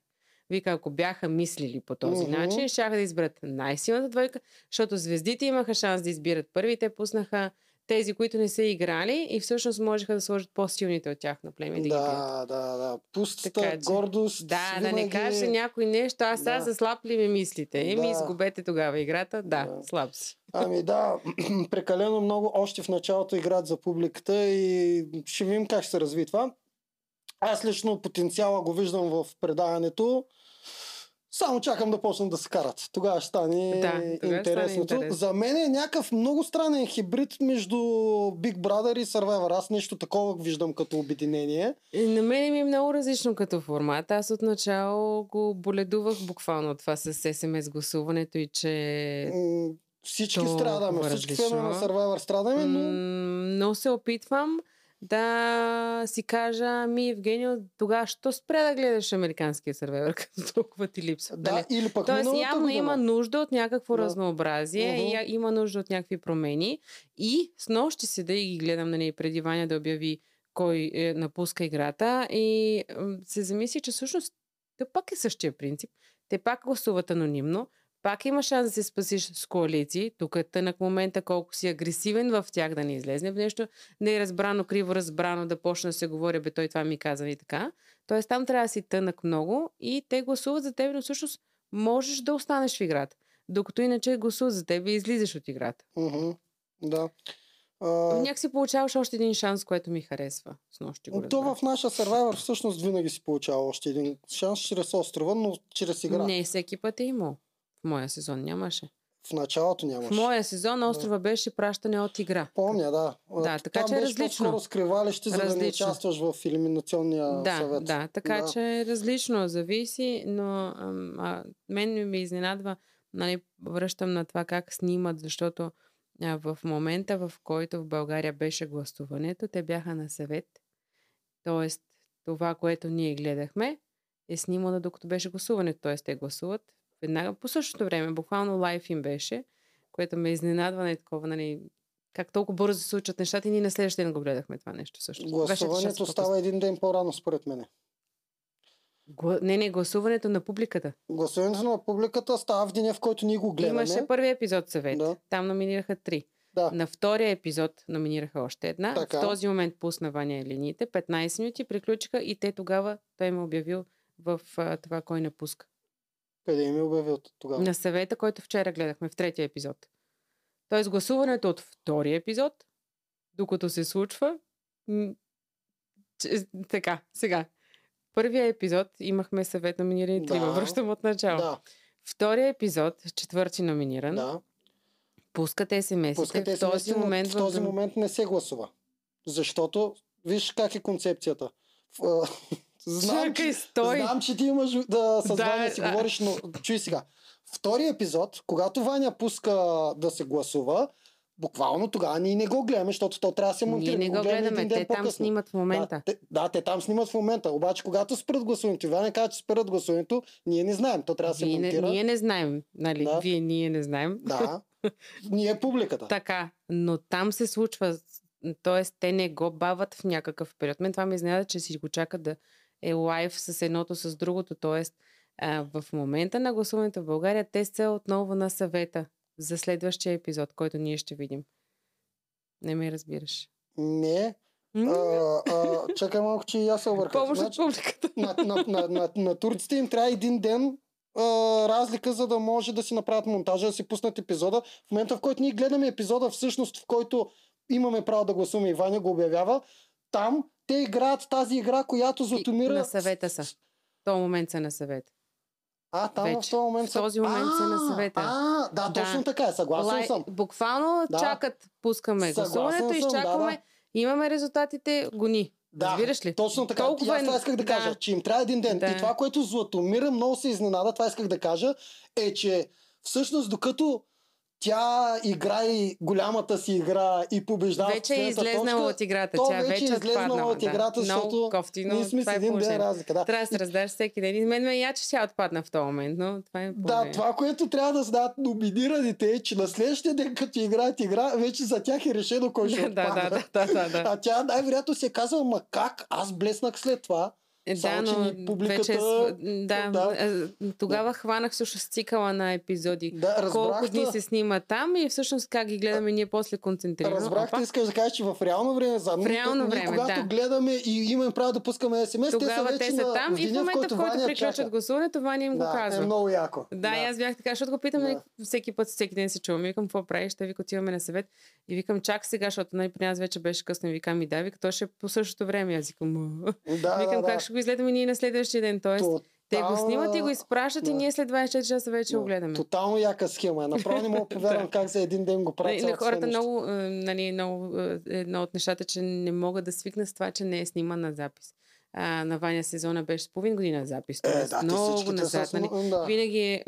Speaker 2: Вика, ако бяха мислили по този
Speaker 1: Мгм.
Speaker 2: начин, ще да изберат най-силната двойка, защото звездите имаха шанс да избират първи. Те пуснаха тези, които не са играли и всъщност можеха да сложат по-силните от тях на племе. Да.
Speaker 1: Да, да, да. Пустата
Speaker 2: Така че-
Speaker 1: гордост.
Speaker 2: Да, да не
Speaker 1: винаги-
Speaker 2: каже някой нещо, аз сега
Speaker 1: Да.
Speaker 2: за слаб ли ми мислите? Еми,
Speaker 1: Да.
Speaker 2: изгубете тогава играта. Да,
Speaker 1: Да.
Speaker 2: слаб си.
Speaker 1: Ами да, прекалено много още в началото играят за публиката и ще видим как ще се разви това. Аз лично потенциала го виждам в предаването. Само чакам да почнат да се карат. Тогава ще стане
Speaker 2: Да, тогава ще стане
Speaker 1: интересното.
Speaker 2: интересно.
Speaker 1: За мен е някакъв много странен хибрид между Big Brother и Survivor. Аз нещо такова виждам като обединение.
Speaker 2: И На мен ми е много различно като формат. Аз отначало го боледувах буквално това с СМС гласуването и че
Speaker 1: Всички страдаме, всички фенове на Survivor страдаме, но...
Speaker 2: м, но се опитвам да си кажа, ми Евгенио, тогава що спря да гледаш американския сервер, като толкова ти липсва?
Speaker 1: Да,
Speaker 2: нали?
Speaker 1: или пък
Speaker 2: Тоест явно
Speaker 1: година.
Speaker 2: има нужда от някакво
Speaker 1: Да.
Speaker 2: разнообразие,
Speaker 1: Мгм.
Speaker 2: и има нужда от някакви промени. И с нощ ще седа и ги гледам нали, преди Ваня да обяви кой е, напуска играта и се замисли, че всъщност те пак е същия принцип. Те пак гласуват анонимно, пак има шанс да се спасиш с коалиции. Тук е тънък момента колко си агресивен в тях да не излезне в нещо не е разбрано, криво разбрано, да почне да се говори, бе той това ми каза и така. Тоест там трябва да си тънък много и те гласуват за теб, но всъщност можеш да останеш в играта. Докато иначе гласуват за теб и излизаш от играта.
Speaker 1: Мгм, Да. А,
Speaker 2: Някак си получаваш още един шанс, което ми харесва. С нощи го
Speaker 1: то в наша Survivor всъщност винаги си получава още един шанс чрез острова, но чрез игра.
Speaker 2: Не всеки път е имал. В моя сезон нямаше.
Speaker 1: В началото нямаше.
Speaker 2: В моя сезон острова беше пращане от игра.
Speaker 1: Помня, да.
Speaker 2: Да, така
Speaker 1: там
Speaker 2: че е различно.
Speaker 1: по-скоро скривалище, за да не
Speaker 2: Различно.
Speaker 1: участваш в елиминационния
Speaker 2: Да,
Speaker 1: съвет.
Speaker 2: да, така
Speaker 1: Да.
Speaker 2: че е различно, зависи, но а, мен ми изненадва, нали, връщам на това как снимат, защото а, в момента, в който в България беше гласуването, те бяха на съвет. Тоест, това, което ние гледахме, е снимано докато беше гласуването. Тоест, те гласуват веднага по същото време. Буквално лайф им беше, което ме изненадва, нали, такова, нали, как толкова бързо се случват нещата и ние на следващия ден го гледахме това нещо също.
Speaker 1: Гласуването става един ден по-рано, според мен.
Speaker 2: Гла... Не, не, гласуването на публиката.
Speaker 1: Гласуването на публиката става в деня, в който ние го гледаме.
Speaker 2: Имаше първи епизод съвет.
Speaker 1: Да.
Speaker 2: Там номинираха три.
Speaker 1: Да.
Speaker 2: На втория епизод номинираха още една.
Speaker 1: Така.
Speaker 2: В този момент пусна Ваня линиите. 15 минути приключиха и те тогава, той ме обявил в а, това, кой не пуска.
Speaker 1: Къде ми обявил тогава?
Speaker 2: На съвета, който вчера гледахме в третия епизод. Тоест гласуването от втория епизод, докато се случва, м- че- така, сега. Първия епизод имахме съвет номинирани трима.
Speaker 1: Да.
Speaker 2: Връщам от начало.
Speaker 1: Да,
Speaker 2: Втория епизод, четвърти номиниран,
Speaker 1: да.
Speaker 2: пускат SMS-ите.
Speaker 1: Пускате
Speaker 2: в този
Speaker 1: но
Speaker 2: момент
Speaker 1: в този момент не се гласува. Защото, виж как е концепцията. А, знам,
Speaker 2: Чакай,
Speaker 1: че,
Speaker 2: стой!
Speaker 1: знам, че ти имаш да, с
Speaker 2: Да,
Speaker 1: Ваня си
Speaker 2: да.
Speaker 1: говориш, но чуй сега. Втори епизод, когато Ваня пуска да се гласува, буквално тогава ние не го гледаме, защото то трябва да се монтира.
Speaker 2: Ние не го
Speaker 1: гледаме
Speaker 2: гледаме. Те там
Speaker 1: по-късно.
Speaker 2: снимат в момента.
Speaker 1: Да те, да, те там снимат в момента. Обаче, когато спрат гласуването, Ваня казва, че спрат гласуването, ние не знаем. То трябва да се
Speaker 2: Вие не,
Speaker 1: монтира.
Speaker 2: ние не знаем. Нали?
Speaker 1: Да.
Speaker 2: Вие ние не знаем.
Speaker 1: Да. ние публиката.
Speaker 2: Така, но там се случва. Тоест, те не го бават в някакъв период. Мен това ми изненада, че си го чакат да е лайв с едното с другото. Тоест, а, в момента на гласуването в България, те са отново на съвета за следващия епизод, който ние ще видим. Не ме разбираш.
Speaker 1: Не. А, а, чакай малко, че и аз се обърках.
Speaker 2: Помощ
Speaker 1: Значи,
Speaker 2: публиката.
Speaker 1: на, на, на, на, на турците им трябва един ден а, разлика, за да може да си направят монтажа, да си пуснат епизода. В момента, в който ние гледаме епизода, всъщност, в който имаме право да гласуваме и Ваня го обявява, там те играят тази игра, която Златомира...
Speaker 2: на съвета са. В този момент са на съвет.
Speaker 1: А, там в
Speaker 2: Вече.
Speaker 1: този момент
Speaker 2: В този момент са на
Speaker 1: А,
Speaker 2: съвета.
Speaker 1: А, да,
Speaker 2: Да.
Speaker 1: точно така е. Съгласен
Speaker 2: Лай...
Speaker 1: съм.
Speaker 2: Bуквално
Speaker 1: Да.
Speaker 2: чакат, пускаме гласуването,
Speaker 1: съм, да,
Speaker 2: изчакваме,
Speaker 1: да.
Speaker 2: имаме резултатите, гони.
Speaker 1: Да,
Speaker 2: Разбираш ли?
Speaker 1: Точно така.
Speaker 2: Толкова
Speaker 1: аз това исках да кажа,
Speaker 2: да.
Speaker 1: че им трябва един ден.
Speaker 2: Да.
Speaker 1: И това, което Златомира много се изненада, това исках да кажа, е, че всъщност докато тя играе голямата си игра и побеждава
Speaker 2: Вече е излезнала
Speaker 1: точка,
Speaker 2: от играта.
Speaker 1: то
Speaker 2: Тя
Speaker 1: вече е
Speaker 2: е
Speaker 1: излезнала от играта,
Speaker 2: да.
Speaker 1: защото
Speaker 2: Много кофтино.
Speaker 1: ние сме с
Speaker 2: е
Speaker 1: един ден разлика. Да.
Speaker 2: Трябва да се раздаш всеки ден. И мен ме я, че тя отпадна в този момент, но това е
Speaker 1: Да,
Speaker 2: положение.
Speaker 1: това, което трябва да знаят номинираните е, че на следващия ден, като играят игра, вече за тях е решено кой ще
Speaker 2: да, да,
Speaker 1: отпада.
Speaker 2: да, да, да, да.
Speaker 1: А тя най-вероятно си е казала, ма как? Аз блеснах след това.
Speaker 2: Е,
Speaker 1: Само,
Speaker 2: да,
Speaker 1: че
Speaker 2: но
Speaker 1: ни публиката-
Speaker 2: вече... е Да,
Speaker 1: Да.
Speaker 2: да. Тогава хванах също с цикъла на епизоди.
Speaker 1: Да,
Speaker 2: Колко дни
Speaker 1: те.
Speaker 2: се снима там и всъщност как ги гледаме ние после концентрирано.
Speaker 1: Разбрах,
Speaker 2: Опа.
Speaker 1: те искаш да кажеш, че в реално време, за
Speaker 2: В реално
Speaker 1: ние,
Speaker 2: време,
Speaker 1: когато
Speaker 2: да.
Speaker 1: гледаме и имаме право да пускаме СМС,
Speaker 2: Тогава
Speaker 1: те
Speaker 2: те
Speaker 1: са,
Speaker 2: са
Speaker 1: вече на,
Speaker 2: там и в момента, в който
Speaker 1: Ваня
Speaker 2: приключват
Speaker 1: чака.
Speaker 2: гласуването, Ваня им го
Speaker 1: да,
Speaker 2: казва.
Speaker 1: е много яко.
Speaker 2: Да, и аз бях така, защото го питам, нали, всеки път, всеки ден се чувам. Викам, какво правиш? Той вика, отиваме на съвет. И викам, чак сега, защото нали, при нас вече беше късно. И викам, и да, вика, то ще е по същото време. Аз викам.
Speaker 1: Да,
Speaker 2: викам,
Speaker 1: да,
Speaker 2: как
Speaker 1: да.
Speaker 2: ще го изгледаме ние на следващия ден. Тоест, те го снимат и го изпращат и
Speaker 1: да.
Speaker 2: ние след 24 часа вече го гледаме.
Speaker 1: Тотално яка схема. е. Направо не мога да повярвам как за един ден го правят.
Speaker 2: На хората много, е, нали, много, е, едно от нещата, че не могат да свикнат с това, че не е сниман на запис. А, на Ваня сезона беше с половин година запис.
Speaker 1: Е, да,
Speaker 2: много назад. Нали.
Speaker 1: Да,
Speaker 2: Винаги е,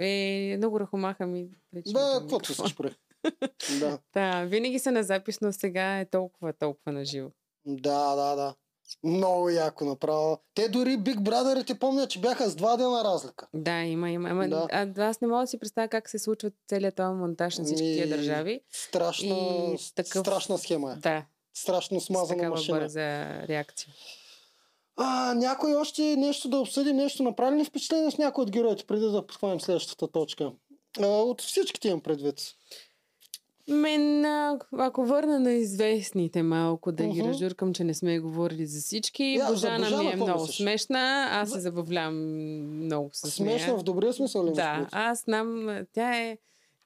Speaker 2: е много ръхомаха ми.
Speaker 1: Да каквото си спре. да.
Speaker 2: Да, винаги са на запис, но сега е толкова, толкова на живо.
Speaker 1: да, да, да. Много яко направо. Те дори Big Brother ти помня, че бяха с два дена разлика.
Speaker 2: Да, има, има. Ама,
Speaker 1: Да.
Speaker 2: а, аз не мога да си представя как се случва целият този монтаж на всички тия държави.
Speaker 1: Страшна,
Speaker 2: И такъв-
Speaker 1: страшна схема е.
Speaker 2: Да,
Speaker 1: Страшно смазана машина.
Speaker 2: бърза реакция.
Speaker 1: А, някой още нещо да обсъди, нещо направи ли впечатление с някой от героите, преди да подхванем следващата точка? А, от всичките имам предвид.
Speaker 2: Мен, ако върна на известните малко, да ги
Speaker 1: Мгм.
Speaker 2: разжуркам, че не сме говорили за всички,
Speaker 1: Я, за
Speaker 2: Божана ми
Speaker 1: Божана
Speaker 2: е много
Speaker 1: мислиш?
Speaker 2: смешна. Аз се забавлявам много с
Speaker 1: Смешно
Speaker 2: нея.
Speaker 1: в добрия смисъл ли
Speaker 2: Да, аз знам, тя е,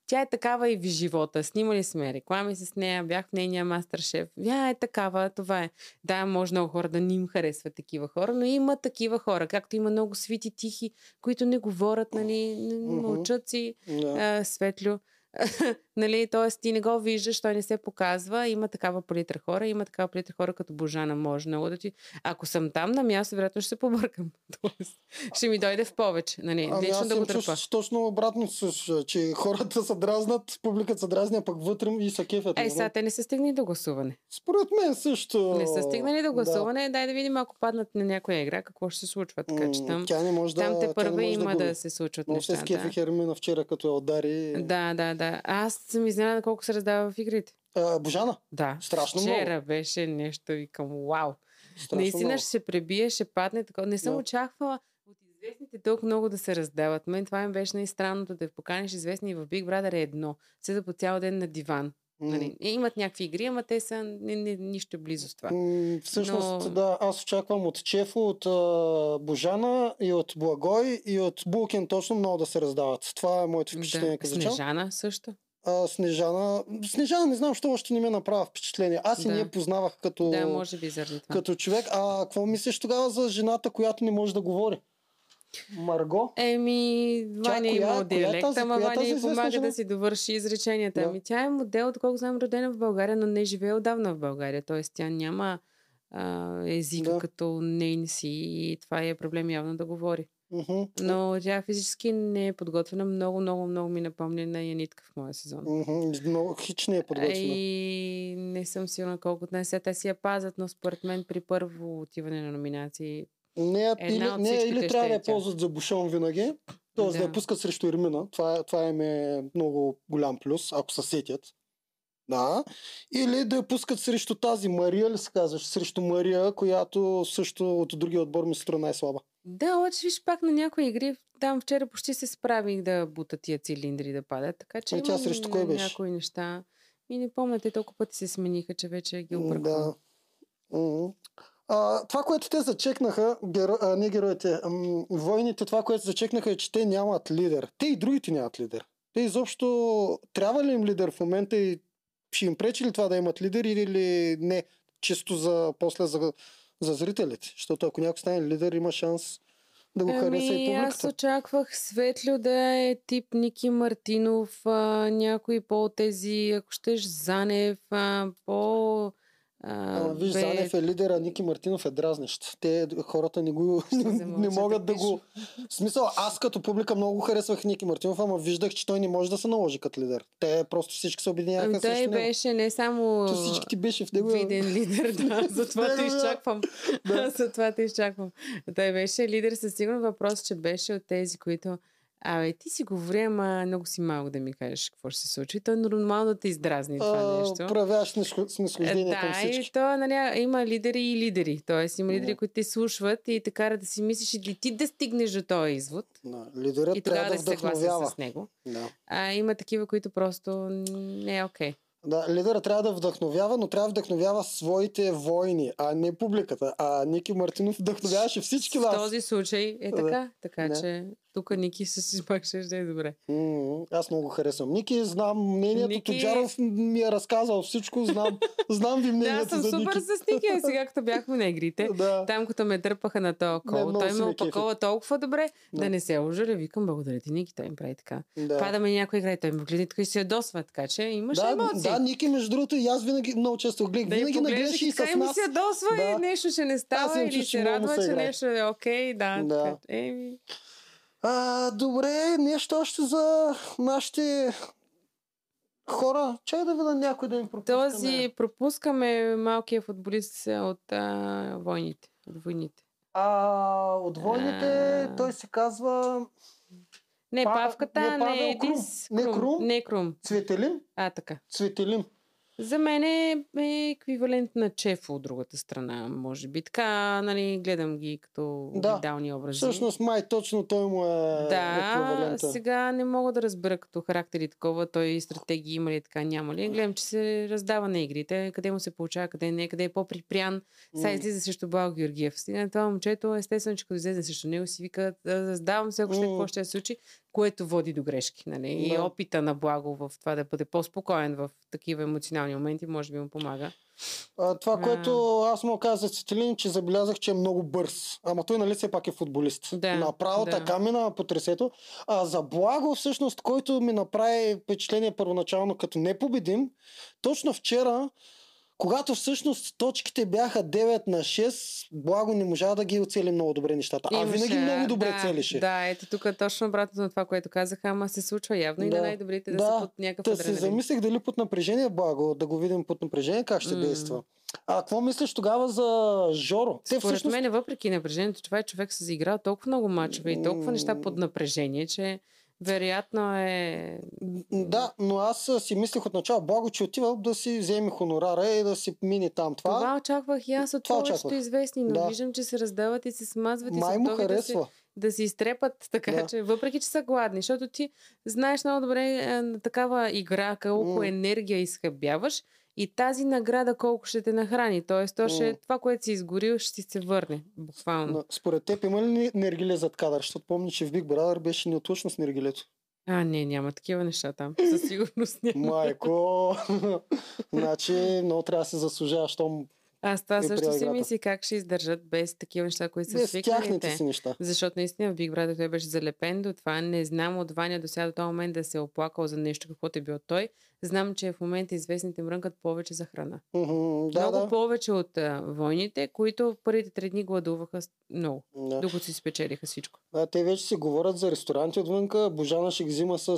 Speaker 2: тя е такава и в живота. Снимали сме реклами с нея, бях в нейния мастер-шеф. Тя е такава, това е. Да, може много хора да не им харесват такива хора, но има такива хора, както има много свити, тихи, които не говорят, нали, мълчат си
Speaker 1: Да.
Speaker 2: а, Светлю. нали, т.е. ти не го виждаш, той не се показва. Има такава палитра хора, има такава палитра хора като Божана. Може много да ти... Ако съм там на място, вероятно ще се побъркам. Тоест, ще ми дойде в повече. Нали,
Speaker 1: Ами
Speaker 2: лично да го търпа.
Speaker 1: чувствам точно обратно, слуша, че хората се дразнат, публиката се дразни, а пък вътре и са кефят.
Speaker 2: Ей,
Speaker 1: нали?
Speaker 2: сега те не са стигнали до гласуване.
Speaker 1: Според мен също.
Speaker 2: Не са стигнали до гласуване. Дай да видим, ако паднат на някоя игра, какво ще се случва.
Speaker 1: Да.
Speaker 2: Така че там,
Speaker 1: Тя не може да.
Speaker 2: там те
Speaker 1: тя
Speaker 2: първа има
Speaker 1: губи.
Speaker 2: да се случват
Speaker 1: се
Speaker 2: нещата.
Speaker 1: скефи Хермина вчера, като я удари.
Speaker 2: Да, да, да. Аз съм изненада колко се раздава в игрите.
Speaker 1: А, Божана,
Speaker 2: Да.
Speaker 1: страшно
Speaker 2: Вчера
Speaker 1: много.
Speaker 2: беше нещо, викам, вау.
Speaker 1: Страшно
Speaker 2: Наистина
Speaker 1: много.
Speaker 2: ще се пребие, ще падне. Такова. Не съм
Speaker 1: Да.
Speaker 2: очаквала от известните толкова много да се раздават. Мен това ми беше най-странното да поканиш известни и в Big Brother е едно. Седа по цял ден на диван. Нали? И Имат някакви игри, ама те са не, не, нищо близо с това.
Speaker 1: м, Всъщност,
Speaker 2: Но-
Speaker 1: да, аз очаквам от Чефо, от а, Божана и от Благой и от Булкин точно много да се раздават. Това е моето впечатление
Speaker 2: Да. Снежана също.
Speaker 1: А, Снежана. Снежана не знам, защо още не ме направи впечатление. Аз и
Speaker 2: Да.
Speaker 1: не я познавах като,
Speaker 2: Да, може би заради това.
Speaker 1: като човек. А какво мислиш тогава за жената, която не може да говори? Марго?
Speaker 2: Еми, Ваня
Speaker 1: коя-
Speaker 2: има
Speaker 1: е
Speaker 2: диалект, ама
Speaker 1: е
Speaker 2: Ваня й
Speaker 1: известна
Speaker 2: помага
Speaker 1: жена?
Speaker 2: да си довърши изреченията.
Speaker 1: Да.
Speaker 2: Ами тя е модел, доколко знам, родена в България, но не живее отдавна в България. Тоест тя няма а, езика
Speaker 1: Да.
Speaker 2: като нейн си и това е проблем явно да говори.
Speaker 1: Мгм.
Speaker 2: Но тя физически не е подготвена. Много, много, много ми напомня на Янитка в моя сезон.
Speaker 1: Мгм. Много хич не е подготвена.
Speaker 2: И не съм сигурна колко днес те си я пазят, но според мен при първо отиване на номинации
Speaker 1: Не, или, не, или трябва да
Speaker 2: е
Speaker 1: я
Speaker 2: тя.
Speaker 1: ползват за бушон винаги, т.е. да.
Speaker 2: Да.
Speaker 1: я пускат срещу Ирмина. Това, това им е много голям плюс, ако се сетят. Да. Или да я пускат срещу тази Мария, ли се казваш? Срещу Мария, която също от другия отбор ми се струва най-слаба.
Speaker 2: Да, обаче виж пак на някои игри, там вчера почти се справих да бута тия цилиндри да падат, така че
Speaker 1: Ами тя
Speaker 2: имам
Speaker 1: срещу кой беше?
Speaker 2: някои неща. И не помня, те толкова пъти се смениха, че вече ги обърквам.
Speaker 1: Да. А, това, което те зачекнаха, геро... а, не героите, ам, войните, това, което зачекнаха е, че те нямат лидер. Те и другите нямат лидер. Те изобщо трябва ли им лидер в момента и ще им пречи ли това да имат лидер или не? Чисто за после за, за зрителите. Защото ако някой стане лидер, има шанс да го хареса и
Speaker 2: Ами, аз
Speaker 1: публиката.
Speaker 2: очаквах Светлю да е тип Ники Мартинов, а, някой по тези, ако щеш, Занев, а, по... А,
Speaker 1: виж,
Speaker 2: бе,
Speaker 1: Занев е лидер, а Ники Мартинов е дразнещ. Те хората не, го, не, могат да го... В смисъл, аз като публика много харесвах Ники Мартинов, ама виждах, че той не може да се наложи като лидер. Те просто всички се обединяваха
Speaker 2: Ами, той беше не само
Speaker 1: То всички ти беше в него.
Speaker 2: виден лидер, да, затова те изчаквам.
Speaker 1: Да.
Speaker 2: затова те изчаквам. Той беше лидер със сигурно въпрос, че беше от тези, които Абе, ти си говори, ама много си малко да ми кажеш какво ще се случи. То е нормално да те издразни това нещо.
Speaker 1: Проявяваш снисхо- снисхождение
Speaker 2: Е,
Speaker 1: към
Speaker 2: да,
Speaker 1: всички.
Speaker 2: и то нали, има лидери и лидери. Тоест има лидери,
Speaker 1: Да.
Speaker 2: които те слушват и те карат да си мислиш и ти да стигнеш до този извод.
Speaker 1: Да, лидерът
Speaker 2: И
Speaker 1: трябва да
Speaker 2: да се
Speaker 1: вдъхновява.
Speaker 2: с него.
Speaker 1: Да.
Speaker 2: А има такива, които просто не е окей.
Speaker 1: Да, лидера трябва да вдъхновява, но трябва да вдъхновява своите войни, а не публиката. А Ники Мартинов вдъхновяваше всички
Speaker 2: В
Speaker 1: вас.
Speaker 2: този случай е
Speaker 1: Да.
Speaker 2: така. Така
Speaker 1: Да.
Speaker 2: че тук Ники си пак ще е добре.
Speaker 1: М, Аз много харесвам. Ники, знам мнението.
Speaker 2: Ники-
Speaker 1: Тоджаров ми е разказал всичко. Знам, знам ви
Speaker 2: Да, аз
Speaker 1: мнението
Speaker 2: съм
Speaker 1: за
Speaker 2: супер
Speaker 1: Ники.
Speaker 2: с Ники, сега като бяхме на игрите.
Speaker 1: Да.
Speaker 2: Там, като ме дърпаха на този кол, той ме опакова толкова добре,
Speaker 1: Да.
Speaker 2: да не се ожаля. Викам, благодаря ти, Ники, той ми прави така.
Speaker 1: Да.
Speaker 2: Падаме някой игра и той ме гледа така и се ядосва, така че имаше
Speaker 1: Да,
Speaker 2: емоции.
Speaker 1: да, Ники, между другото, и аз винаги много често гледах.
Speaker 2: Да,
Speaker 1: винаги нагледаш и с
Speaker 2: му
Speaker 1: нас.
Speaker 2: се ядосва
Speaker 1: Да.
Speaker 2: и нещо ще не
Speaker 1: Аз
Speaker 2: става
Speaker 1: им
Speaker 2: или радва, че нещо е окей. Да,
Speaker 1: Да.
Speaker 2: Еми,
Speaker 1: А, добре, нещо още за нашите хора. Чай да видя някой да им пропускаме.
Speaker 2: този пропускаме малкия футболист от а, войните. От войните.
Speaker 1: А, от войните
Speaker 2: А.
Speaker 1: той се казва
Speaker 2: Не,
Speaker 1: Па-
Speaker 2: Павката,
Speaker 1: не, Павел
Speaker 2: не
Speaker 1: Крум.
Speaker 2: Едис.
Speaker 1: Не Крум?
Speaker 2: Не Крум.
Speaker 1: Цветелин.
Speaker 2: А, така.
Speaker 1: Цветелин.
Speaker 2: За мен е, е еквивалент на Чефо от другата страна, може би. Така, нали, гледам ги като
Speaker 1: Да.
Speaker 2: идеални образи.
Speaker 1: Всъщност май точно той му е
Speaker 2: да,
Speaker 1: еквивалента.
Speaker 2: сега не мога да разбера като характер и такова, той и стратегии има ли така, няма ли. Гледам, че се раздава на игрите, къде му се получава, къде не, къде е по-припрян. Сега излиза срещу Благо Георгиев. Сега това момчето, естествено, че като излезе срещу него, си вика, «Да, раздавам се, ако ще какво ще се случи, което води до грешки. Нали? И
Speaker 1: Да.
Speaker 2: опита на Благо в това да бъде по-спокоен в такива емоционални моменти, може би му помага.
Speaker 1: А, това,
Speaker 2: А.
Speaker 1: което аз му казах за Цветелин, че забелязах, че е много бърз. Ама той нали все пак е футболист.
Speaker 2: Да,
Speaker 1: Направо
Speaker 2: да.
Speaker 1: така мина по тресето. А за Благо, всъщност, който ми направи впечатление първоначално като не победим, точно вчера, когато всъщност точките бяха 9 на 6, Благо не можа да ги оцели много добре нещата. А
Speaker 2: Имаше,
Speaker 1: винаги много добре
Speaker 2: да,
Speaker 1: целише.
Speaker 2: Да, ето тук е точно обратно на това, което казах, ама се случва явно и
Speaker 1: Да.
Speaker 2: на най-добрите да,
Speaker 1: Да,
Speaker 2: са под някакъв
Speaker 1: Та се замислих дали под напрежение Благо, да го видим под напрежение как ще
Speaker 2: М.
Speaker 1: действа. А какво мислиш тогава за Жоро? Те
Speaker 2: Според
Speaker 1: всъщност
Speaker 2: мен, въпреки напрежението, това е човек с изиграл толкова много мачове и толкова неща под напрежение, че вероятно е...
Speaker 1: Да, но аз си мислех отначало, благо, че отива да си вземе хонорара и да си мине там това.
Speaker 2: Това, очаквах и аз от повечето известни, но
Speaker 1: Да.
Speaker 2: виждам, че се раздават и се смазват и
Speaker 1: Май
Speaker 2: са
Speaker 1: му
Speaker 2: готови да се,
Speaker 1: харесва.
Speaker 2: да се изтрепат, така
Speaker 1: Да.
Speaker 2: че, въпреки че са гладни, защото ти знаеш много добре е, на такава игра, колко
Speaker 1: М.
Speaker 2: енергия изхъбяваш и тази награда колко ще те нахрани. Тоест, то ще,
Speaker 1: М.
Speaker 2: това, което си изгорил, ще ти се върне. Буквално.
Speaker 1: Но, според теб има ли нергиле зад кадър? Защото помня, че в Big Brother беше неотлучно с нергилето.
Speaker 2: А, не, няма такива неща там. Със сигурност няма.
Speaker 1: Майко! значи много трябва да се заслужава, щом
Speaker 2: Аз това
Speaker 1: е
Speaker 2: също си мисли как ще издържат без такива неща, които са
Speaker 1: без
Speaker 2: свикнали
Speaker 1: тяхните
Speaker 2: те.
Speaker 1: си неща.
Speaker 2: Защото наистина в Big Brother той беше залепен до това. Не знам от Ваня до сега до този момент да се е оплакал за нещо, каквото е бил той. Знам, че в момента известните мрънкат повече за храна.
Speaker 1: Мгм, Да,
Speaker 2: много
Speaker 1: да.
Speaker 2: повече от а, войните, които първите три дни гладуваха много,
Speaker 1: да.
Speaker 2: докато си спечелиха всичко.
Speaker 1: А, те вече си говорят за ресторанти отвънка. Божана ще ги взима с а,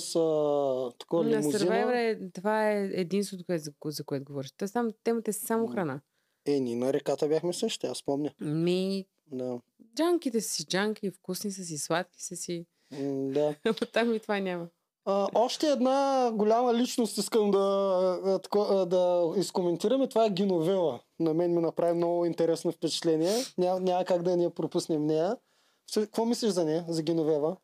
Speaker 1: такова
Speaker 2: На
Speaker 1: лимузина.
Speaker 2: Survivor е, това е единството, за, което говориш. Та сам, темата е само храна.
Speaker 1: Е, ние на реката бяхме същи, аз помня.
Speaker 2: Ми,
Speaker 1: Да.
Speaker 2: джанките са си джанки, вкусни са си, сладки са си.
Speaker 1: М, да.
Speaker 2: Ама там и това няма.
Speaker 1: А, още една голяма личност искам да, да изкоментираме. Това е Геновела. На мен ми направи много интересно впечатление. Ня, няма как да не пропуснем нея. Какво мислиш за нея, за Геновева?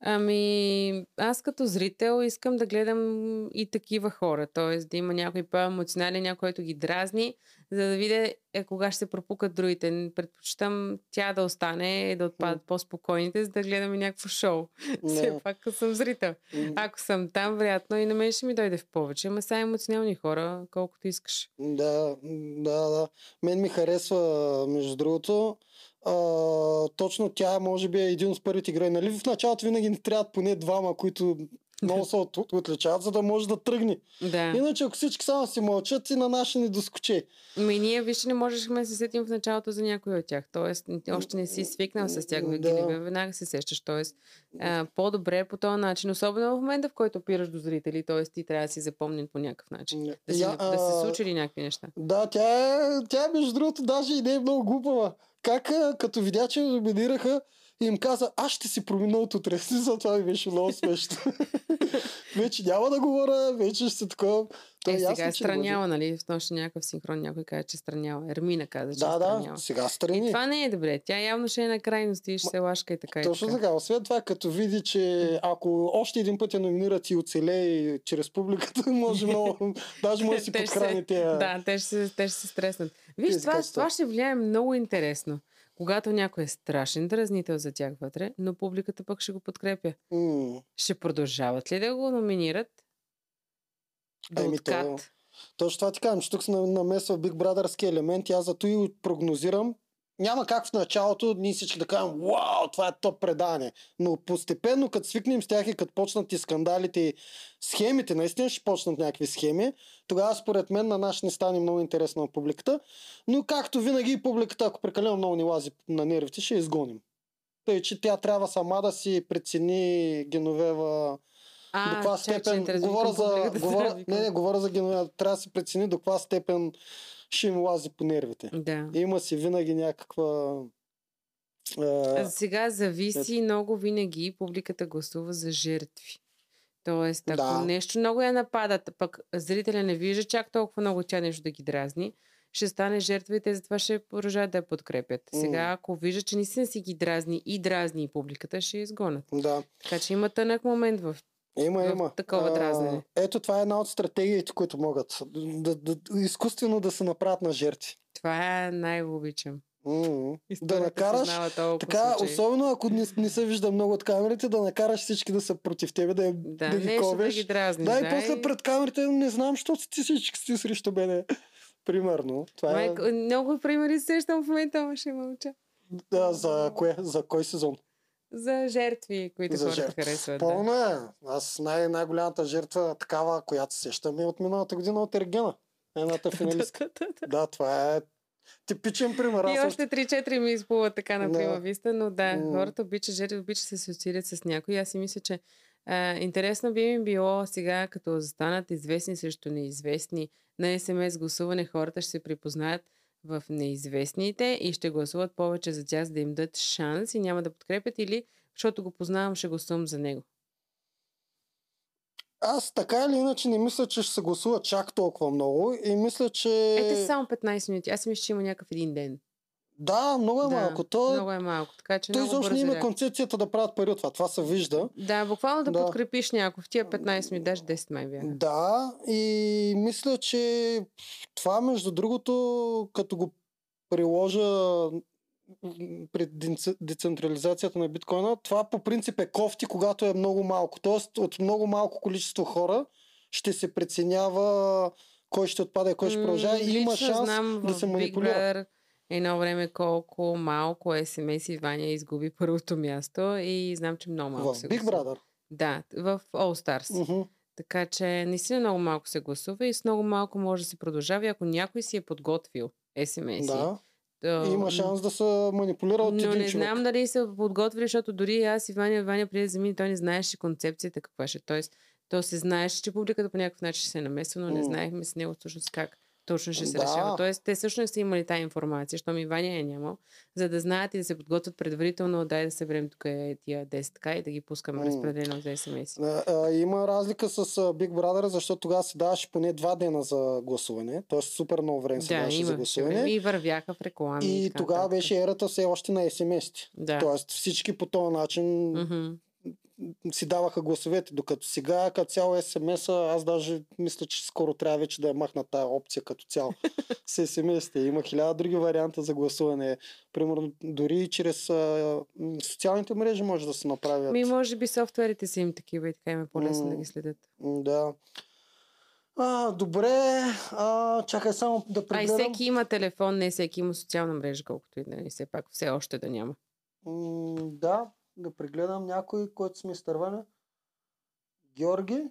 Speaker 2: Ами, аз като зрител искам да гледам и такива хора. Т.е. да има някой по-емоционален, някой, който ги дразни, за да видя е, кога ще се пропукат другите. Предпочитам тя да остане и да отпадат по-спокойните, за да гледаме някакво шоу. Все
Speaker 1: Не.
Speaker 2: пак като съм зрител.
Speaker 1: М,
Speaker 2: Ако съм там, вероятно и на мен ще ми дойде в повече. Ама са емоционални хора, колкото искаш.
Speaker 1: Да, да, да. Мен ми харесва, между другото. А, точно тя може би е един от първите герои. Нали в началото винаги ни трябват поне двама, които много се от- отличават, за да може да тръгне.
Speaker 2: Да.
Speaker 1: Иначе ако всички само си мълчат и на наши ни доскоче.
Speaker 2: Ами ние, вижте, не можехме да се сетим в началото за някой от тях. Тоест, още не си свикнал с тях.
Speaker 1: Да.
Speaker 2: Да. Веднага се сещаш. Тоест, а, по-добре е по този начин. Особено в момента, в който опираш до зрители. Тоест, ти трябва да си запомнен по някакъв начин. Да, си,
Speaker 1: Я,
Speaker 2: да се случили някакви неща.
Speaker 1: Да, тя е, тя е, между другото, даже и не е много глупава. Как като видя, че номинираха, им каза, аз ще си промена от утре. Затова ми беше много смешно. вече няма да говоря, вече ще се такова. То
Speaker 2: Е,
Speaker 1: ясно,
Speaker 2: сега е
Speaker 1: че не може.
Speaker 2: страняла, нали? В нощ някакъв синхрон някой каже, че е страняла. Ермина каза, че
Speaker 1: Да,
Speaker 2: е
Speaker 1: да,
Speaker 2: страняла.
Speaker 1: сега
Speaker 2: И
Speaker 1: страни.
Speaker 2: това не е добре. Тя явно ще е на крайности и ще се лашка и така. и
Speaker 1: Точно
Speaker 2: така.
Speaker 1: така. Освен това, като види, че ако още един път я номинират и оцелее чрез публиката, може много, даже може да си подхрани тези...
Speaker 2: Да, те ще, се- те ще се стреснат. Виж, това, това ще влияе много интересно. Когато някой е страшен дразнител за тях вътре, но публиката пък ще го подкрепя.
Speaker 1: М.
Speaker 2: Ще продължават ли да го номинират? До
Speaker 1: Еми, то-
Speaker 2: откат.
Speaker 1: Точно това ти казвам, че тук се на- намесва Big Brotherски елемент. и Аз зато и прогнозирам. Няма как в началото ние всички да кажем, вау, това е топ предание. Но постепенно, като свикнем с тях и като почнат и скандалите и схемите, наистина ще почнат някакви схеми, тогава според мен на ще не стане много интересно на публиката. Но както винаги и публиката, ако прекалено много ни лази на нервите, ще изгоним. Тъй, че тя трябва сама да си прецени Геновева
Speaker 2: А,
Speaker 1: до каква
Speaker 2: чак, че
Speaker 1: степен.
Speaker 2: интересува
Speaker 1: Говоря за. Говоря, не, не, говоря за геноя. Трябва да се прецени до каква степен ще им лази по нервите.
Speaker 2: Да.
Speaker 1: Има си винаги някаква.
Speaker 2: А Сега зависи много винаги публиката гласува за жертви. Тоест, ако
Speaker 1: Да.
Speaker 2: нещо много я нападат, пък зрителя не вижда чак толкова много тя нещо да ги дразни, ще стане жертва и те затова ще продължават да я подкрепят. Сега, ако вижда, че наистина си ги дразни и дразни и публиката, ще изгонят.
Speaker 1: да.
Speaker 2: Така че има тънък момент в...
Speaker 1: Има,
Speaker 2: в
Speaker 1: има.
Speaker 2: такова дразнене.
Speaker 1: ето това е една от стратегиите, които могат. Да, да, изкуствено да се направят на жертви.
Speaker 2: Това най-го обичам.
Speaker 1: М, Да накараш, така,
Speaker 2: случаи.
Speaker 1: особено ако не, не се вижда много от камерите, да накараш всички да са против тебе, да,
Speaker 2: Да,
Speaker 1: да ги
Speaker 2: нещо да
Speaker 1: ковеш.
Speaker 2: ги дразниш.
Speaker 1: Да, и после пред камерите не знам, що си ти всички си срещу мене. Примерно. Това е
Speaker 2: Майко, много примери се сещам в момента, ще мълча.
Speaker 1: да, за, кое, за кой сезон?
Speaker 2: За жертви, които
Speaker 1: За
Speaker 2: хората
Speaker 1: жертви.
Speaker 2: харесват. Да.
Speaker 1: Пълно е. Аз най- най-голямата жертва, такава, която се сещам е от миналата година от Ергена. Едната финалистка. да, това е типичен пример.
Speaker 2: И още 3-4 ми изплуват така на
Speaker 1: Да.
Speaker 2: прима виста, но да, хората обичат жертви, обичат да се асоциират с някой. Аз си мисля, че а, интересно би ми било сега, като застанат известни срещу неизвестни на СМС гласуване, хората ще се припознаят в неизвестните и ще гласуват повече за тях, за да им дадат шанс и няма да подкрепят или защото го познавам, ще гласувам за него.
Speaker 1: Аз така или иначе не мисля, че ще се гласува чак толкова много и мисля, че...
Speaker 2: Ето са само 15 минути. Аз мисля, че има някакъв един ден.
Speaker 1: Да, много е
Speaker 2: да,
Speaker 1: малко. То,
Speaker 2: Много е малко. Така че
Speaker 1: той изобщо има концепцията да правят пари от това. Това се вижда.
Speaker 2: Да, буквално да,
Speaker 1: Да.
Speaker 2: подкрепиш някой. В тия 15 минути, даже 10 май бяха.
Speaker 1: Да, и мисля, че това, между другото, като го приложа при дец- децентрализацията на биткоина, това по принцип е кофти, когато е много малко. Тоест, от много малко количество хора ще се преценява кой ще отпада и кой ще продължава и има шанс
Speaker 2: знам
Speaker 1: да се манипулира.
Speaker 2: Едно време колко малко СМС и Ваня изгуби първото място и знам, че много малко
Speaker 1: В
Speaker 2: се
Speaker 1: Big
Speaker 2: гласува.
Speaker 1: Brother.
Speaker 2: Да, в All Stars.
Speaker 1: Мгм.
Speaker 2: Така че наистина много малко се гласува и с много малко може да се продължава. И ако някой си е подготвил СМС,
Speaker 1: Да.
Speaker 2: то,
Speaker 1: Има шанс да се манипулира от
Speaker 2: Но не
Speaker 1: човек.
Speaker 2: знам дали са подготвили, защото дори аз и Ваня, Ваня преди да замине, той не знаеше концепцията каква ще. е. Тоест, то се знаеше, че публиката по някакъв начин се намесва, но не знаехме с него всъщност как точно ще се
Speaker 1: Да.
Speaker 2: решава. Тоест, те всъщност са имали тази информация, що ми Ваня е нямал, за да знаят и да се подготвят предварително, дай да съберем тук е тия 10 така и да ги пускаме
Speaker 1: М.
Speaker 2: разпределено за
Speaker 1: а, има разлика с Big Brother, защото тогава се даваше поне два дена за гласуване. Тоест супер много време се
Speaker 2: Да,
Speaker 1: даваше за
Speaker 2: има.
Speaker 1: гласуване.
Speaker 2: И вървяха в реклами.
Speaker 1: И
Speaker 2: така
Speaker 1: тогава беше ерата все още на смс
Speaker 2: Да.
Speaker 1: Тоест всички по този начин
Speaker 2: Мгм.
Speaker 1: Си даваха гласовете, докато сега като цяло смс аз даже мисля, че скоро трябва вече да я махна тая опция като цяло с смс Има хиляда други варианта за гласуване. Примерно дори и чрез а, социалните мрежи може да се направят.
Speaker 2: Ми, може би софтуерите са им такива и така им е по-лесно да
Speaker 1: М.
Speaker 2: ги следят.
Speaker 1: Да. А, добре, а, чакай само да
Speaker 2: А и
Speaker 1: прегледам.
Speaker 2: всеки има телефон, не всеки има социална мрежа, колкото и да е. Все пак все още да няма.
Speaker 1: М, да, да прегледам някой, който сме изтървали. Георги.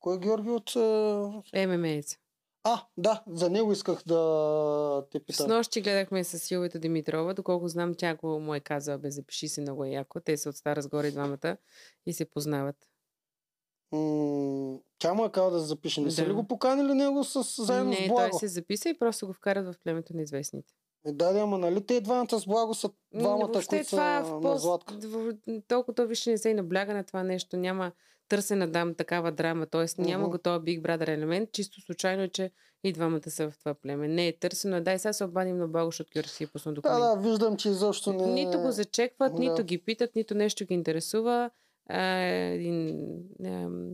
Speaker 1: Кой е Георги от... а,
Speaker 2: ММЕец.
Speaker 1: А, да, за него исках да те
Speaker 2: С
Speaker 1: питам.
Speaker 2: нощи гледахме с Силвita Димитрова. Доколко знам, тя го му е казала, бе, запиши се много яко. Те са от Стара сгоре двамата и се познават.
Speaker 1: М, Тя му е казала да запише. Не са
Speaker 2: Да.
Speaker 1: ли го поканили него с, заедно
Speaker 2: не,
Speaker 1: с
Speaker 2: той
Speaker 1: Благо?
Speaker 2: се записа и просто го вкарат в племето на известните.
Speaker 1: Е, да, да, ама нали те двамата с Благо са двамата,
Speaker 2: Въобще
Speaker 1: които
Speaker 2: това
Speaker 1: са
Speaker 2: в
Speaker 1: на
Speaker 2: пост,
Speaker 1: Златка.
Speaker 2: в, толкова то вижте не се и набляга на това нещо. Няма търсена дам такава драма. Тоест няма
Speaker 1: Мгм.
Speaker 2: го този Big Brother елемент. Чисто случайно, е, че и двамата са в това племе. Не е търсено. Дай сега се обадим на Благо, защото Георги си е пуснал
Speaker 1: Да,
Speaker 2: документ.
Speaker 1: да, виждам, че изобщо не...
Speaker 2: Нито го зачекват,
Speaker 1: Да.
Speaker 2: нито ги питат, нито нещо ги интересува. А, един, ам,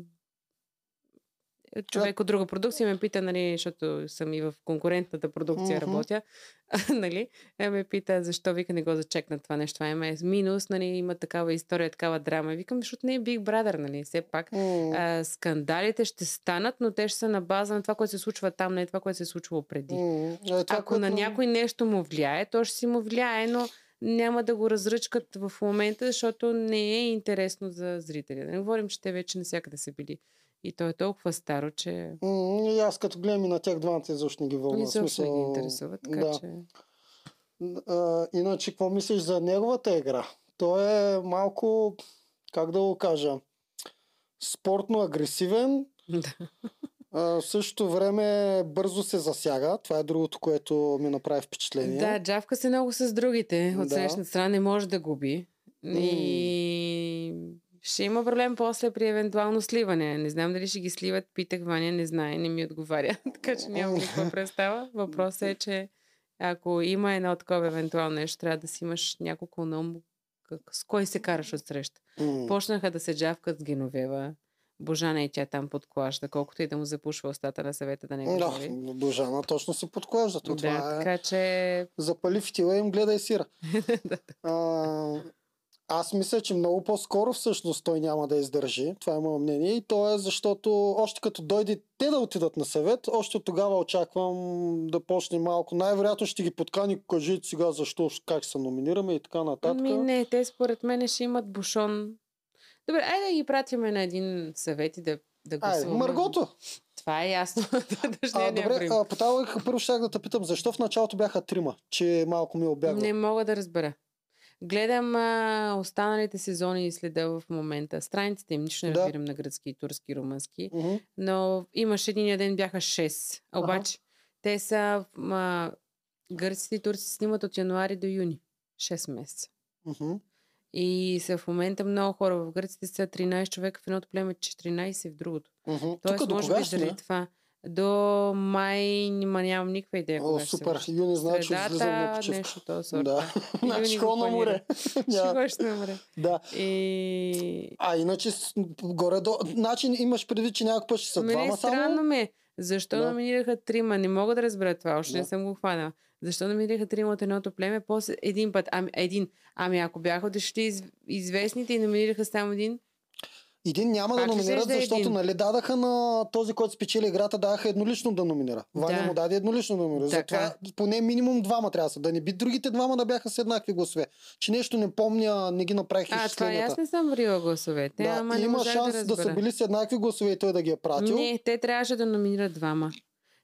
Speaker 2: човек от друга продукция ме пита, нали, защото съм и в конкурентната продукция
Speaker 1: Мгм.
Speaker 2: работя, нали, е, ме пита защо вика не го зачекна това нещо. Това е минус, нали, има такава история, такава драма. Викам, защото не е Big Brother, нали, все пак.
Speaker 1: М,
Speaker 2: А, скандалите ще станат, но те ще са на база на това, което се случва там, не това, което се е случвало преди.
Speaker 1: м, е, това,
Speaker 2: Ако на
Speaker 1: което-
Speaker 2: някой нещо му влияе, то ще си му влияе, но няма да го разръчкат в момента, защото не е интересно за зрителя. Да не говорим, че те вече навсякъде са били. И то е толкова старо, че
Speaker 1: М, И аз като гледам и на тях двамата изобщо не ги вълна.
Speaker 2: изобщо не ги
Speaker 1: Смисъл,
Speaker 2: интересува. Така
Speaker 1: да.
Speaker 2: че...
Speaker 1: А, иначе, какво мислиш за неговата игра? Той е малко, как да го кажа, спортно агресивен,
Speaker 2: Да.
Speaker 1: а, в същото време бързо се засяга. Това е другото, което ми направи впечатление.
Speaker 2: да, джавка се много с другите. От
Speaker 1: Да.
Speaker 2: срещната страна не може да губи. И ще има проблем после при евентуално сливане. Не знам дали ще ги сливат. Питах Ваня, не знае, не ми отговаря. така че нямам никаква представа. Въпросът е, че ако има едно такова евентуално нещо, трябва да си имаш няколко на как, с кой се караш от среща. Почнаха да се джавкат с Геновева. Божана и тя там подклажда, колкото и да му запушва устата на съвета да не го
Speaker 1: Да. Божана точно си подклажда. То
Speaker 2: Да,
Speaker 1: това е...
Speaker 2: така че
Speaker 1: Запали фитила им, гледай сира. а, аз мисля, че много по-скоро всъщност той няма да издържи. Това е мое мнение. И то е защото още като дойде те да отидат на съвет, още тогава очаквам да почне малко. Най-вероятно ще ги подкани, кажете сега защо, как се номинираме и така нататък.
Speaker 2: Ми не, те според мен ще имат бушон. Добре, айде да ги пратиме на един съвет и да, да
Speaker 1: Айде,
Speaker 2: гласуваме.
Speaker 1: Маргото!
Speaker 2: Това е ясно.
Speaker 1: А,
Speaker 2: Дъждения
Speaker 1: добре, а, по първо ще да те питам, защо в началото бяха трима, че малко ми е обягва.
Speaker 2: Не мога да разбера. Гледам а, останалите сезони и следа в момента. Страниците им нищо не
Speaker 1: Да.
Speaker 2: разбирам на гръцки, турски, румънски.
Speaker 1: Мгм.
Speaker 2: Но имаш един ден бяха 6.
Speaker 1: Аха.
Speaker 2: Обаче те са а, гърците и турци снимат от януари до юни. 6 месеца.
Speaker 1: Мгм.
Speaker 2: И са в момента много хора. В гърците са 13 човека в едното племе, 14 в другото.
Speaker 1: Мгм.
Speaker 2: Тоест,
Speaker 1: Тук до
Speaker 2: може би заради това. До май нима нямам никаква идея.
Speaker 1: О,
Speaker 2: се
Speaker 1: супер.
Speaker 2: върши.
Speaker 1: Юни значи излизам на почивка.
Speaker 2: нещо този сорт.
Speaker 1: Да. Значи
Speaker 2: го
Speaker 1: хо на море.
Speaker 2: Ще ще умре.
Speaker 1: Да.
Speaker 2: И...
Speaker 1: А иначе горе до... Значи имаш предвид, че някой път ще са
Speaker 2: Мене
Speaker 1: двама
Speaker 2: странно
Speaker 1: само?
Speaker 2: ми е. Защо
Speaker 1: Да.
Speaker 2: номинираха трима? Не мога да разбера това. Още не
Speaker 1: Да.
Speaker 2: съм го хванала. Защо номинираха трима от едното племе? После един път. Ами, един. Ами ако бяха отишли из, известните и номинираха само един,
Speaker 1: Един няма да
Speaker 2: Пак
Speaker 1: номинират,
Speaker 2: да е
Speaker 1: защото
Speaker 2: един?
Speaker 1: нали дадаха на този, който спечели играта, даха еднолично да номинира. Ваня
Speaker 2: Да.
Speaker 1: му даде еднолично да номинира.
Speaker 2: Така.
Speaker 1: Затова поне минимум двама трябва да са. Да не би другите двама да бяха с еднакви гласове. Че нещо не помня, не ги направих
Speaker 2: а, това аз не съм врила гласовете,
Speaker 1: Да,
Speaker 2: ама
Speaker 1: има шанс
Speaker 2: да
Speaker 1: да, са били с еднакви гласове и той да ги е пратил.
Speaker 2: Не, те трябваше да номинират двама.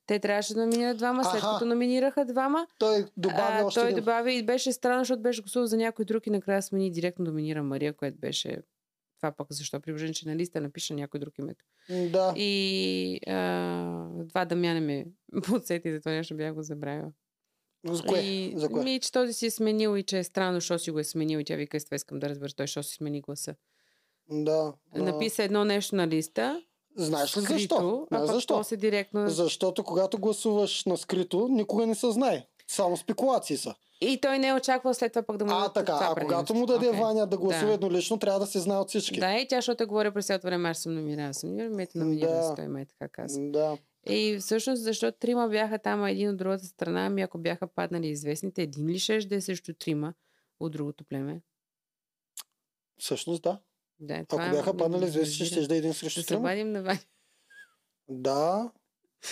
Speaker 2: Те трябваше да номинират двама, след
Speaker 1: Аха.
Speaker 2: като номинираха двама,
Speaker 1: Той добави
Speaker 2: а,
Speaker 1: още
Speaker 2: той
Speaker 1: един.
Speaker 2: добави и беше странно, защото беше гласувал за някой друг и накрая смени директно доминира Мария, което беше това пък защо при положение, че на листа напиша някой друг името.
Speaker 1: Да.
Speaker 2: И а, това Дамяне ме подсети, за това нещо бях го забравила.
Speaker 1: За кое?
Speaker 2: И,
Speaker 1: За кое?
Speaker 2: Ми, че този си е сменил и че е странно, защо си го е сменил и тя вика, това искам да разбера, той защо си смени гласа.
Speaker 1: Да. а,
Speaker 2: Написа едно нещо на листа,
Speaker 1: Знаеш ли
Speaker 2: скрито,
Speaker 1: защо?
Speaker 2: а
Speaker 1: Не, защо?
Speaker 2: после директно...
Speaker 1: Защото когато гласуваш на скрито, никога не се знае. Само спекулации са.
Speaker 2: И той не е очаквал след това пък да му
Speaker 1: А, така.
Speaker 2: това
Speaker 1: А когато му даде
Speaker 2: Окей.
Speaker 1: Ваня да гласува
Speaker 2: Да.
Speaker 1: еднолично, трябва да се знае от всички.
Speaker 2: Да, и тя, защото е говоря през цялото време, аз съм номинирана, аз съм номинирана, ме те номинира,
Speaker 1: Да.
Speaker 2: той ме така каза.
Speaker 1: Да.
Speaker 2: И всъщност, защо трима бяха там, а един от другата страна, ами ако бяха паднали известните, един ли ще да е срещу трима от другото племе?
Speaker 1: Всъщност да.
Speaker 2: Да,
Speaker 1: Ако бяха паднали известни, ще да е един
Speaker 2: Да
Speaker 1: срещу трима.
Speaker 2: обадим на Ваня.
Speaker 1: Да.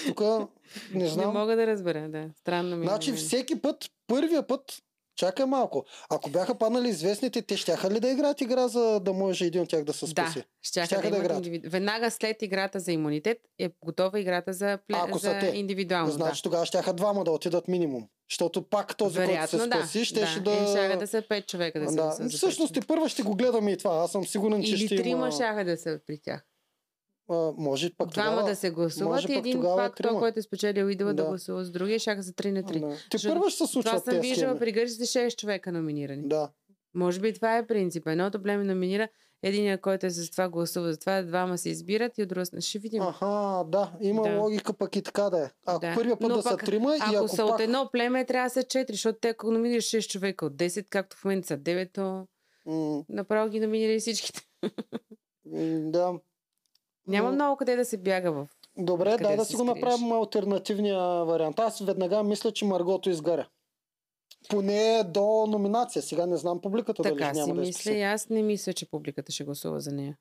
Speaker 1: Тук не
Speaker 2: Не
Speaker 1: знам.
Speaker 2: мога да разбера, да. Странно ми е.
Speaker 1: Значи всеки път, първия път, чакай малко. Ако бяха паднали известните, те щяха ли да играят игра, за да може един от тях да се
Speaker 2: Да,
Speaker 1: спаси?
Speaker 2: щяха,
Speaker 1: Щяха
Speaker 2: да,
Speaker 1: да играят.
Speaker 2: индивиду... Веднага след играта за имунитет е готова играта за, пле...
Speaker 1: Ако
Speaker 2: за
Speaker 1: те.
Speaker 2: индивидуално.
Speaker 1: Значи тогава щяха двама да отидат минимум. Защото пак този, който
Speaker 2: Вероятно,
Speaker 1: се
Speaker 2: да.
Speaker 1: спаси, щеше да...
Speaker 2: да. Е, щяха да са пет човека да се
Speaker 1: да.
Speaker 2: за
Speaker 1: Всъщност
Speaker 2: пет
Speaker 1: и първа ще го гледаме и това. Аз съм сигурен, че
Speaker 2: Или
Speaker 1: ще
Speaker 2: трима
Speaker 1: има...
Speaker 2: щяха да са при тях.
Speaker 1: А, може пък
Speaker 2: Двама
Speaker 1: тогава...
Speaker 2: да се гласуват
Speaker 1: може
Speaker 2: и един
Speaker 1: тогава
Speaker 2: пак, той,
Speaker 1: трима.
Speaker 2: който е спечелил идола да.
Speaker 1: Да.
Speaker 2: гласува с другия, щяха за 3 на 3.
Speaker 1: Да. Ти първа ще се
Speaker 2: Това
Speaker 1: случват
Speaker 2: съм виждала при гърците 6 човека номинирани.
Speaker 1: Да.
Speaker 2: Може би това е принцип. Едното племе номинира, един, който е с това гласува, за това двама се избират и от друга. Ще видим.
Speaker 1: Аха, да. Има
Speaker 2: Да.
Speaker 1: логика пък и така да е. Ако
Speaker 2: Да.
Speaker 1: първия път
Speaker 2: Но
Speaker 1: да са
Speaker 2: пък,
Speaker 1: трима и
Speaker 2: Ако,
Speaker 1: ако
Speaker 2: са
Speaker 1: пак...
Speaker 2: от едно племе, трябва да са 4, защото те ако номинираш 6 човека от 10, както в момента са 9, то
Speaker 1: М,
Speaker 2: направо ги номинирали всичките.
Speaker 1: Да.
Speaker 2: Няма
Speaker 1: М,
Speaker 2: много къде да се бяга в.
Speaker 1: Добре,
Speaker 2: Къде
Speaker 1: да,
Speaker 2: да
Speaker 1: да си го направим альтернативния вариант. Аз веднага мисля, че Маргото изгаря. Поне до номинация. Сега не знам публиката
Speaker 2: Така
Speaker 1: дали
Speaker 2: си
Speaker 1: няма да
Speaker 2: мисля
Speaker 1: изпише.
Speaker 2: и аз не мисля, че публиката ще гласува за нея.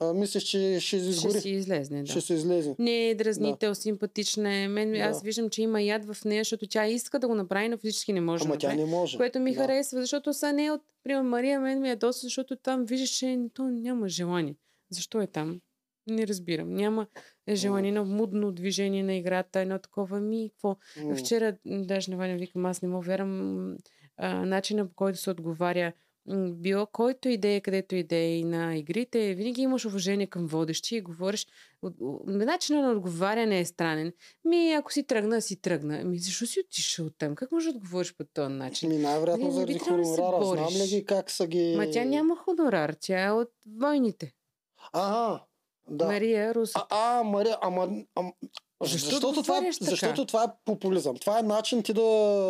Speaker 1: А, мислиш, че ще
Speaker 2: Ще
Speaker 1: изгори.
Speaker 2: си излезне, да.
Speaker 1: Ще се излезе.
Speaker 2: Не е дразнител, симпатична е. Мен, аз
Speaker 1: Да.
Speaker 2: виждам, че има яд в нея, защото тя иска да го направи, но физически не може
Speaker 1: Ама
Speaker 2: да
Speaker 1: тя
Speaker 2: направи.
Speaker 1: не може.
Speaker 2: Което ми
Speaker 1: Да.
Speaker 2: харесва, защото са не от... Примерно Мария мен ми е доста, защото там виждаш, че то няма желание. Защо е там? Не разбирам. Няма желание на мудно движение на играта, едно такова ми. Какво? Вчера, даже на Ваня викам, аз не мога вярвам а, начина по който се отговаря. Било който идея, където идея и на игрите, винаги имаш уважение към водещи и говориш. от- от- Начинът на отговаряне е странен. Ми, ако си тръгна, си тръгна. Ми, защо си отишъл там? Как можеш да отговориш по този начин?
Speaker 1: Ми най-вероятно
Speaker 2: Не, не
Speaker 1: заради
Speaker 2: трябвало да
Speaker 1: хонорара. Знам ли ги как са ги...
Speaker 2: Ма тя няма хонорар, тя е от войните.
Speaker 1: Ага, да.
Speaker 2: Мария Русо.
Speaker 1: А, а, Мария, ама, ам,
Speaker 2: Защо
Speaker 1: защото, това, е- защото това е популизъм. Това е начин ти да...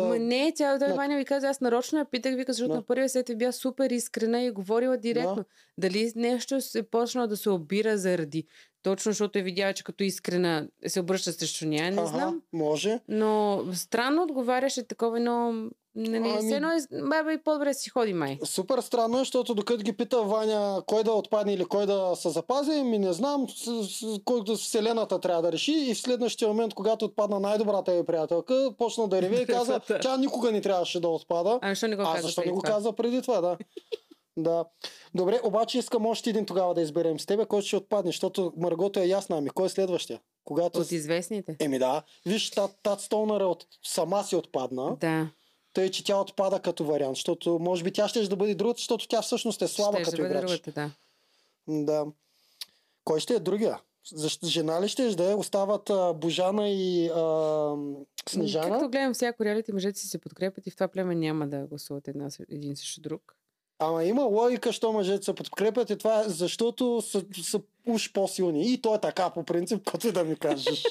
Speaker 2: Ма не, тя
Speaker 1: на-
Speaker 2: Ваня ми каза, аз нарочно я питах, вика, защото
Speaker 1: Да.
Speaker 2: на първия сет е била супер искрена и е говорила директно.
Speaker 1: Да.
Speaker 2: Дали нещо се почна да се обира заради точно защото е видяла, че като искрена се обръща срещу нея, не
Speaker 1: Аха,
Speaker 2: знам.
Speaker 1: Може.
Speaker 2: Но странно отговаряше такова, но нали,
Speaker 1: Ами-
Speaker 2: ами... едно е, баба и по-добре си ходи май.
Speaker 1: Супер странно е, защото докато ги пита Ваня кой да отпадне или кой да се запази, ми не знам, с, с, който Вселената трябва да реши и в следващия момент, когато отпадна най-добрата ви приятелка, почна да реве и каза,
Speaker 2: Да.
Speaker 1: тя никога не трябваше да отпада.
Speaker 2: А защо не го
Speaker 1: А
Speaker 2: каза
Speaker 1: защо не го каза преди това, да. да. Добре, обаче искам още един тогава да изберем с тебе, който ще отпадне, защото Маргото е ясна. Ами кой е следващия? Когато...
Speaker 2: От известните?
Speaker 1: Еми да, виж, Тат, Тат от... сама си отпадна,
Speaker 2: Да.
Speaker 1: Тъй че тя отпада като вариант, защото може би тя ще да бъде другата, защото тя всъщност е слаба
Speaker 2: Ще
Speaker 1: като
Speaker 2: бъде
Speaker 1: играч.
Speaker 2: другата, да.
Speaker 1: Да. Кой ще е другия? Защо, жена ли ще да е? Остават а, Божана и а, Снежана?
Speaker 2: Както гледам всяко реалити, мъжете си се подкрепят и в това племе няма да гласуват една, един срещу друг.
Speaker 1: Ама има логика, що мъжете се подкрепят и това е защото са, са уж по-силни. И то е така по принцип, като и да ми кажеш.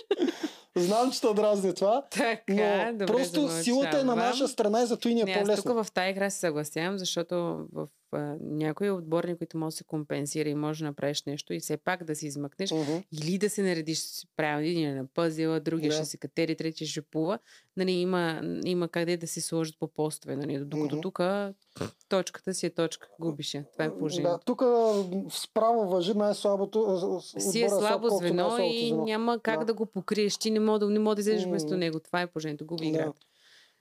Speaker 1: Знам, че те дразни това,
Speaker 2: Така,
Speaker 1: но
Speaker 2: добре,
Speaker 1: просто силата е на
Speaker 2: замълчавам.
Speaker 1: наша страна и зато и ни е
Speaker 2: Не, аз
Speaker 1: по-лесно.
Speaker 2: тук в тази игра се съгласявам, защото в а, някои отборни, които може да се компенсира и може да направиш нещо и все пак да си измъкнеш,
Speaker 1: Мгм.
Speaker 2: или да се наредиш правилно, един е на пъзела, другия
Speaker 1: Да.
Speaker 2: ще се катери, третия ще плува. Нали, има, има къде да се сложат по постове. Нали, докато
Speaker 1: Мгм.
Speaker 2: тук точката си е точка. Губиш я. Това е
Speaker 1: Да,
Speaker 2: положението.
Speaker 1: тук справо въжи най-слабото.
Speaker 2: Си е слабо
Speaker 1: колкото
Speaker 2: звено
Speaker 1: най-слабото
Speaker 2: и
Speaker 1: звено.
Speaker 2: няма как
Speaker 1: Да.
Speaker 2: да. го покриеш. Ти не мога да, не мога да излезеш
Speaker 1: М.
Speaker 2: вместо него. Това е положението. Губи
Speaker 1: Да.
Speaker 2: играта.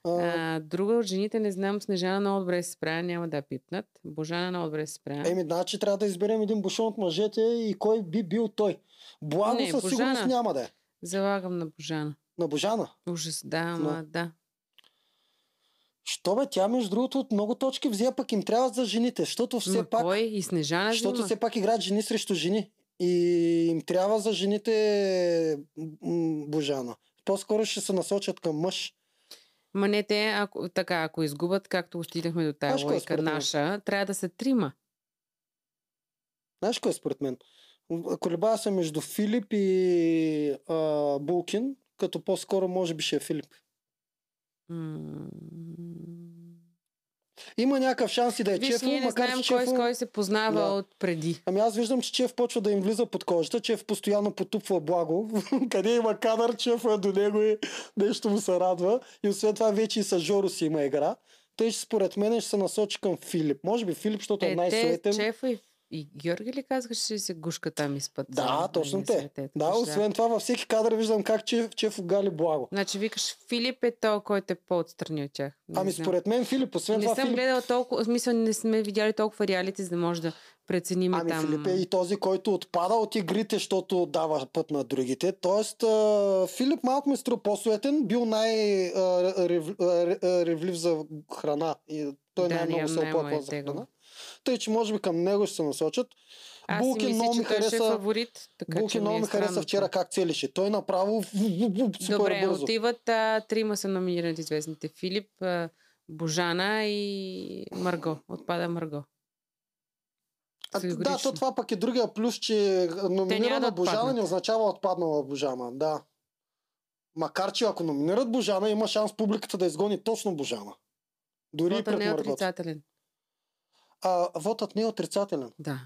Speaker 1: А,
Speaker 2: друга от жените, не знам, Снежана много добре се справя, няма да пипнат. Божана много добре се справя.
Speaker 1: Еми, значи трябва да изберем един бушон от мъжете и кой би бил той. Благо
Speaker 2: Не,
Speaker 1: със сигурност
Speaker 2: Божана.
Speaker 1: няма да е.
Speaker 2: Залагам на Божана.
Speaker 1: На Божана.
Speaker 2: Ужас, да, ама да.
Speaker 1: Що бе, тя между другото от много точки взе, пък им трябва за жените, защото все
Speaker 2: Ма
Speaker 1: пак,
Speaker 2: кой? И Снежана
Speaker 1: защото
Speaker 2: взима.
Speaker 1: все пак играят жени срещу жени. И им трябва за жените Божана. По-скоро ще се насочат към мъж.
Speaker 2: Ма не те, ако, така, ако изгубят, както стигнахме до тази
Speaker 1: е мен?
Speaker 2: наша, трябва да са трима.
Speaker 1: Знаеш кой е според мен? Колебая се между Филип и а, Булкин, като по-скоро може би ще е Филип.
Speaker 2: М.
Speaker 1: Има някакъв шанс и да е
Speaker 2: Виж,
Speaker 1: Чефо,
Speaker 2: ние не
Speaker 1: макар
Speaker 2: знаем
Speaker 1: че
Speaker 2: кой с
Speaker 1: Чефо...
Speaker 2: кой се познава
Speaker 1: Да.
Speaker 2: от преди.
Speaker 1: Ами аз виждам, че Чеф почва да им влиза под кожата. Чеф постоянно потупва благо. Къде има кадър, Чеф е до него и нещо му се радва. И освен това вече и с Жоро си има игра. Тъй, че според мен ще се насочи към Филип. Може би Филип, защото е,
Speaker 2: Е, те,
Speaker 1: най-суетен.
Speaker 2: Чефа и, и Георги ли казаха, че се гушка там изпът?
Speaker 1: Да, точно те. Да, освен това във всеки кадър виждам как Чеф, Чеф гали благо.
Speaker 2: Значи викаш, Филип е то, който е по-отстрани от тях. Не
Speaker 1: Ами
Speaker 2: знам.
Speaker 1: според мен Филип, освен
Speaker 2: не
Speaker 1: това
Speaker 2: съм
Speaker 1: Филип,
Speaker 2: гледала толкова, в смисъл не сме видяли толкова реалити, за да може да преценим
Speaker 1: Ами
Speaker 2: там.
Speaker 1: Филип е и този, който отпада от игрите, защото дава път на другите. Тоест, Филип малко ми струва по-суетен, бил най-ревлив за храна. И той
Speaker 2: Да,
Speaker 1: най-много се
Speaker 2: най-му е
Speaker 1: за храна. Тъй, че може би към него ще се насочат.
Speaker 2: Аз
Speaker 1: Булкин
Speaker 2: си
Speaker 1: много
Speaker 2: мисля,
Speaker 1: ми
Speaker 2: е
Speaker 1: хареса-
Speaker 2: фаворит. Така,
Speaker 1: Булки много
Speaker 2: ми
Speaker 1: ми
Speaker 2: е
Speaker 1: хареса
Speaker 2: странно
Speaker 1: вчера как целише. Той направо супер
Speaker 2: Добре,
Speaker 1: бързо.
Speaker 2: отиват а, трима са номинирани от известните. Филип, а, Божана и Марго. Отпада Марго.
Speaker 1: А, да, то това пък е другия плюс, че номинирана
Speaker 2: да
Speaker 1: Божана
Speaker 2: отпаднат.
Speaker 1: не означава отпаднала Божана. Да. Макар, че ако номинират Божана, има шанс публиката да изгони точно Божана. Дори и
Speaker 2: Вота
Speaker 1: пред
Speaker 2: не е отрицателен.
Speaker 1: А, вотът не е отрицателен.
Speaker 2: Да.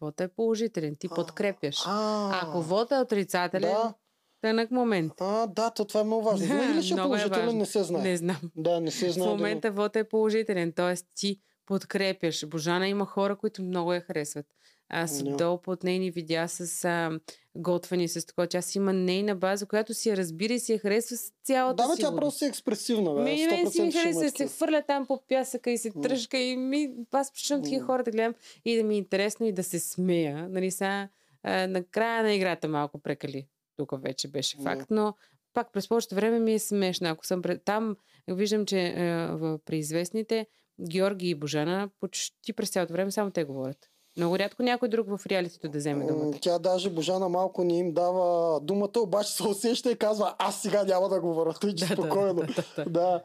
Speaker 2: Вота е положителен. Ти
Speaker 1: А,
Speaker 2: подкрепяш.
Speaker 1: А,
Speaker 2: Ако вота е отрицателен,
Speaker 1: да,
Speaker 2: тънък момент.
Speaker 1: а, да, то това е много важно.
Speaker 2: Да,
Speaker 1: Винаги ли ще е
Speaker 2: е
Speaker 1: положителен, не се знае.
Speaker 2: Не знам.
Speaker 1: Да, не се
Speaker 2: В
Speaker 1: знае.
Speaker 2: момента вота е положителен, т.е. ти подкрепяш. Божана има хора, които много я харесват. Аз
Speaker 1: Да.
Speaker 2: долу под нейни видеа с а, готвени, с такова. Тя си има нейна база, която си я разбира и си я харесва с цялата
Speaker 1: Да, бе, тя просто е експресивна. Бе.
Speaker 2: Ми, мен си ми
Speaker 1: 100% ще има
Speaker 2: хареса да се хвърля там по пясъка и се
Speaker 1: М.
Speaker 2: тръжка и ми, аз почвам такива
Speaker 1: М.
Speaker 2: хора да гледам и да ми е интересно и да се смея. Нали, сега, а, на края на играта малко прекали. Тук вече беше факт, но пак през повечето време ми е смешно. Ако съм пред... там, виждам, че е, в, при известните Георги и Божана почти през цялото време само те говорят. Много рядко някой друг в реалитето да вземе
Speaker 1: М,
Speaker 2: думата.
Speaker 1: Тя даже Божана малко не им дава думата, обаче се усеща и казва, аз сега няма да говоря, тъй че спокойно.
Speaker 2: Да, да, да.
Speaker 1: Да.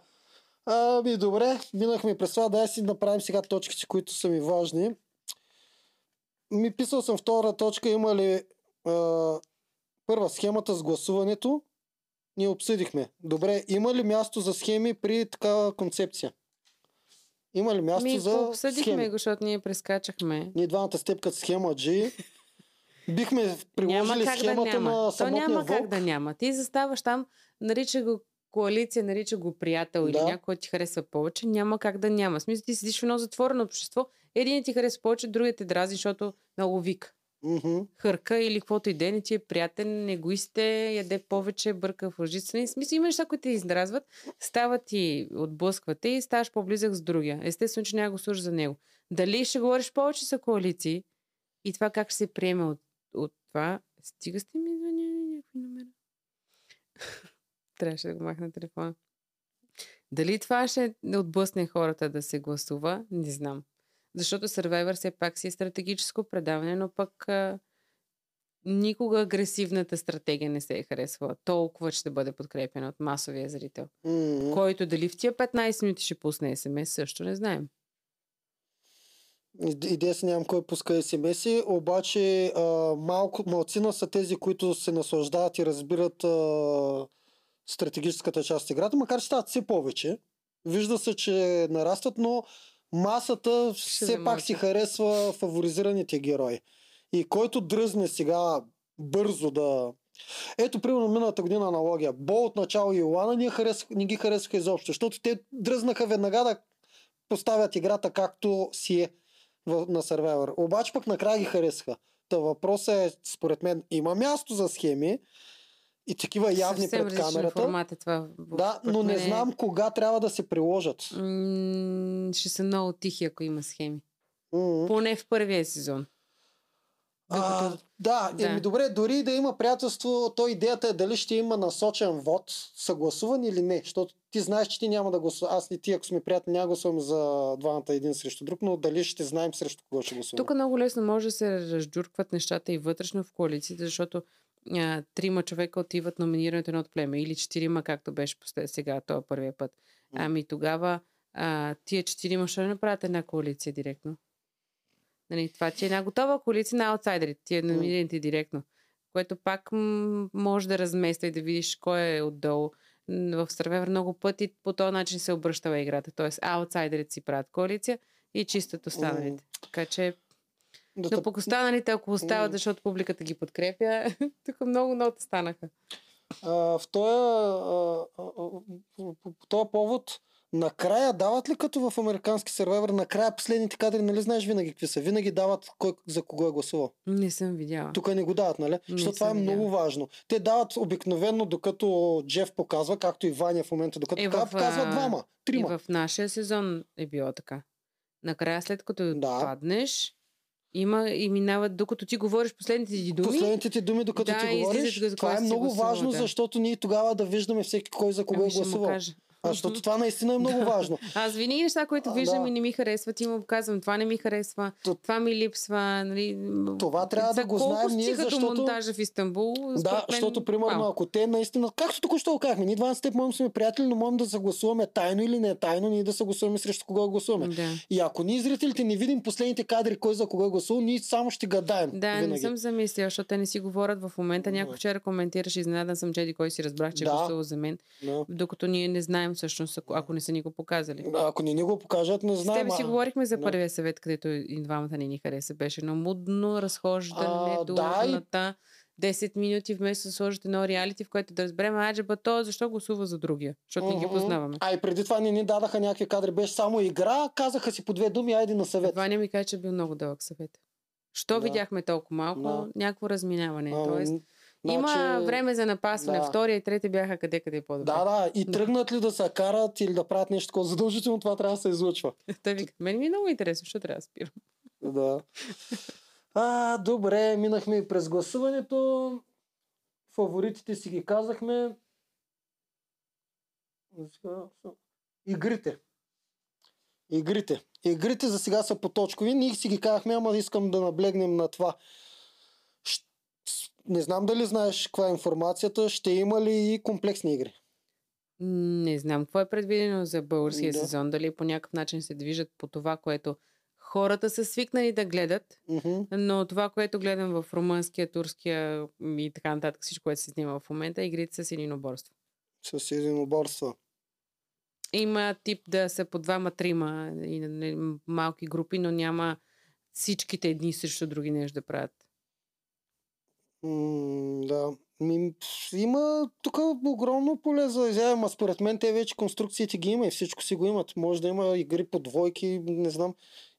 Speaker 1: Ами добре, минахме през това. Дай си направим сега точките, които са ми важни. Ми писал съм втора точка, има ли а, първа схемата с гласуването, ние обсъдихме. Добре, има ли място за схеми при такава концепция? Има ли място
Speaker 2: Ми
Speaker 1: за
Speaker 2: обсъдихме
Speaker 1: схеми?
Speaker 2: го, защото ние прескачахме.
Speaker 1: Ние двамата с теб като схема G бихме приложили
Speaker 2: как да
Speaker 1: схемата
Speaker 2: няма.
Speaker 1: на
Speaker 2: То
Speaker 1: самотния
Speaker 2: няма как
Speaker 1: вълк.
Speaker 2: да няма. Ти заставаш там, нарича го коалиция, нарича го приятел или
Speaker 1: Да.
Speaker 2: някой който ти харесва повече, няма как да няма. Смисъл, ти седиш в едно затворено общество, един ти харесва повече, другият те дрази, защото много вика.
Speaker 1: Мгм.
Speaker 2: Хърка или каквото и е, не ти е приятен, егоист е, яде повече, бърка в лъжицата. В смисъл, има неща, които те издразват, стават ти, отблъсквате и ставаш по-близък с другия. Естествено, че няма го служа за него. Дали ще говориш повече за коалиции и това как ще се приеме от, от това, стига сте ми звъняли някакви номера. Трябваше да го махна телефона. Дали това ще не отблъсне хората да се гласува, не знам. Защото Survivor все пак си е стратегическо предаване, но пък а, никога агресивната стратегия не се е харесвала. Толкова ще бъде подкрепена от масовия зрител.
Speaker 1: Мгм.
Speaker 2: Който дали в тия 15 минути ще пусне СМС, също не знаем.
Speaker 1: Иде- Идея си нямам кой пуска смс обаче а, малко, малцина са тези, които се наслаждават и разбират а, стратегическата част от играта, макар че стават все повече. Вижда се, че нарастват, но масата
Speaker 2: Ще
Speaker 1: все пак си харесва фаворизираните герои. И който дръзне сега бързо да... Ето, примерно, миналата година аналогия. Бол от начало и Йоана не, харес... не ги харесваха изобщо, защото те дръзнаха веднага да поставят играта както си е на Survivor. Обаче пък накрая ги харесаха. Та въпросът е, според мен, има място за схеми и такива явни
Speaker 2: Съвсем
Speaker 1: пред камерата.
Speaker 2: формат е това.
Speaker 1: Да, но не знам кога трябва да се приложат.
Speaker 2: М, ще са много тихи, ако има схеми.
Speaker 1: М.
Speaker 2: Поне в първия сезон.
Speaker 1: А,
Speaker 2: Докато...
Speaker 1: да,
Speaker 2: Да.
Speaker 1: Еми, добре, дори да има приятелство, то идеята е дали ще има насочен вод, съгласуван или не. Защото ти знаеш, че ти няма да гласуваш. Аз и ти, ако сме приятели, няма да гласуваме за двамата един срещу друг, но дали ще знаем срещу кого ще гласуваме.
Speaker 2: Тук много лесно може да се разджуркват нещата и вътрешно в коалициите, защото а, трима човека отиват номинирането едно от племе или четирима, както беше послед сега, това първия път. Ами тогава а, тия четирима ще направят една коалиция директно. Нали, това ти е една готова коалиция на аутсайдерите, тия номинираните директно. Което пак м- може да размества и да видиш кой е отдолу. В Survivor много пъти по този начин се обръщава играта. Тоест аутсайдерите си правят коалиция и чистят останалите. Така че
Speaker 1: да
Speaker 2: но пък останалите, ако остават, защото публиката ги подкрепя, тук много нота станаха.
Speaker 1: А, в този, повод, накрая дават ли като в американски сервайвер, накрая последните кадри, нали знаеш винаги какви са? Винаги дават кой за кого е гласувал.
Speaker 2: Не съм видяла.
Speaker 1: Тук не го дават, нали?
Speaker 2: Не
Speaker 1: Защото това е
Speaker 2: съм
Speaker 1: много
Speaker 2: видяла.
Speaker 1: важно. Те дават обикновено, докато Джеф показва, както и Ваня в момента, докато
Speaker 2: Е, в,
Speaker 1: показва двама,
Speaker 2: И
Speaker 1: трима.
Speaker 2: в нашия сезон е било така. Накрая, след като
Speaker 1: Да.
Speaker 2: паднеш, има и минават, докато ти говориш последните ти думи.
Speaker 1: Последните ти думи, докато
Speaker 2: Да,
Speaker 1: ти говориш, това е много важно,
Speaker 2: да.
Speaker 1: защото ние тогава да виждаме всеки кой за кого
Speaker 2: ами
Speaker 1: е гласувал. А, защото това наистина е много важно.
Speaker 2: Аз винаги неща, които виждам
Speaker 1: да.
Speaker 2: и не ми харесват, и му казвам, това не ми харесва,
Speaker 1: То-
Speaker 2: това ми липсва. Нали,
Speaker 1: Това трябва да
Speaker 2: За
Speaker 1: го
Speaker 2: колко
Speaker 1: знаем ние, защото-
Speaker 2: монтажа в Истанбул?
Speaker 1: Да,
Speaker 2: мен,
Speaker 1: защото, примерно, ако те наистина, както току-що го казахме, ние двамата с теб можем да сме приятели, но можем да съгласуваме тайно или не тайно, ние да съгласуваме срещу кого гласуваме.
Speaker 2: Да.
Speaker 1: И ако ние зрителите не видим последните кадри, кой за кого е гласувал, ние само ще гадаем.
Speaker 2: Да,
Speaker 1: винаги.
Speaker 2: не съм замислила, защото те не си говорят в момента. Някой
Speaker 1: Да.
Speaker 2: вчера коментираше, изненадан съм, че кой си разбрах, че е
Speaker 1: Да.
Speaker 2: гласувал за мен,
Speaker 1: Да.
Speaker 2: докато ние не знаем всъщност, ако, ако не са ни го показали.
Speaker 1: Ако не ни го покажат, не
Speaker 2: С
Speaker 1: знаем.
Speaker 2: тебе си
Speaker 1: а-
Speaker 2: говорихме за
Speaker 1: да.
Speaker 2: първия съвет, където и двамата не ни хареса. Беше едно мудно разхождане
Speaker 1: А,
Speaker 2: до
Speaker 1: да, и-
Speaker 2: урната. 10 минути вместо да сложите едно реалити, в което да разберем, аджа, ба то, защо гласува за другия? Защото не ги познаваме.
Speaker 1: А и преди това не ни дадаха някакви кадри, беше само игра, казаха си по две думи, айде на съвет.
Speaker 2: Ваня ми каже, че е бил много дълъг съвет. Що
Speaker 1: Да.
Speaker 2: видяхме толкова малко?
Speaker 1: Да.
Speaker 2: Някакво разминаване.
Speaker 1: А,
Speaker 2: Тоест,
Speaker 1: м,
Speaker 2: има
Speaker 1: значи-
Speaker 2: време за напасване.
Speaker 1: да.
Speaker 2: Втория и третия бяха къде-къде по-добре.
Speaker 1: Да, да, и тръгнат ли да се карат или да правят нещо такова задължително, това трябва да се излъчва.
Speaker 2: Той вика, мен ми е много интересно, защо трябва да спирам?
Speaker 1: Да. А, добре, минахме и през гласуването. Фаворитите си ги казахме. Игрите. Игрите. Игрите за сега са поточкови. Ние си ги казахме, ама искам да наблегнем на това. Не знам дали знаеш каква е информацията. Ще има ли и комплексни игри?
Speaker 2: Не знам какво е предвидено за българския
Speaker 1: Да.
Speaker 2: сезон. Дали по някакъв начин се движат по това, което хората са свикнали да гледат,
Speaker 1: Мгм.
Speaker 2: но това, което гледам в румънския, турския и така нататък, всичко, което се снима в момента, игрите с единоборство.
Speaker 1: С единоборства.
Speaker 2: Има тип да са по двама-трима и малки групи, но няма всичките едни срещу други нещо да правят.
Speaker 1: М, да. Ми, има тук огромно поле за изява, ама според мен те вече конструкциите ги има и всичко си го имат. Може да има игри по двойки, не знам.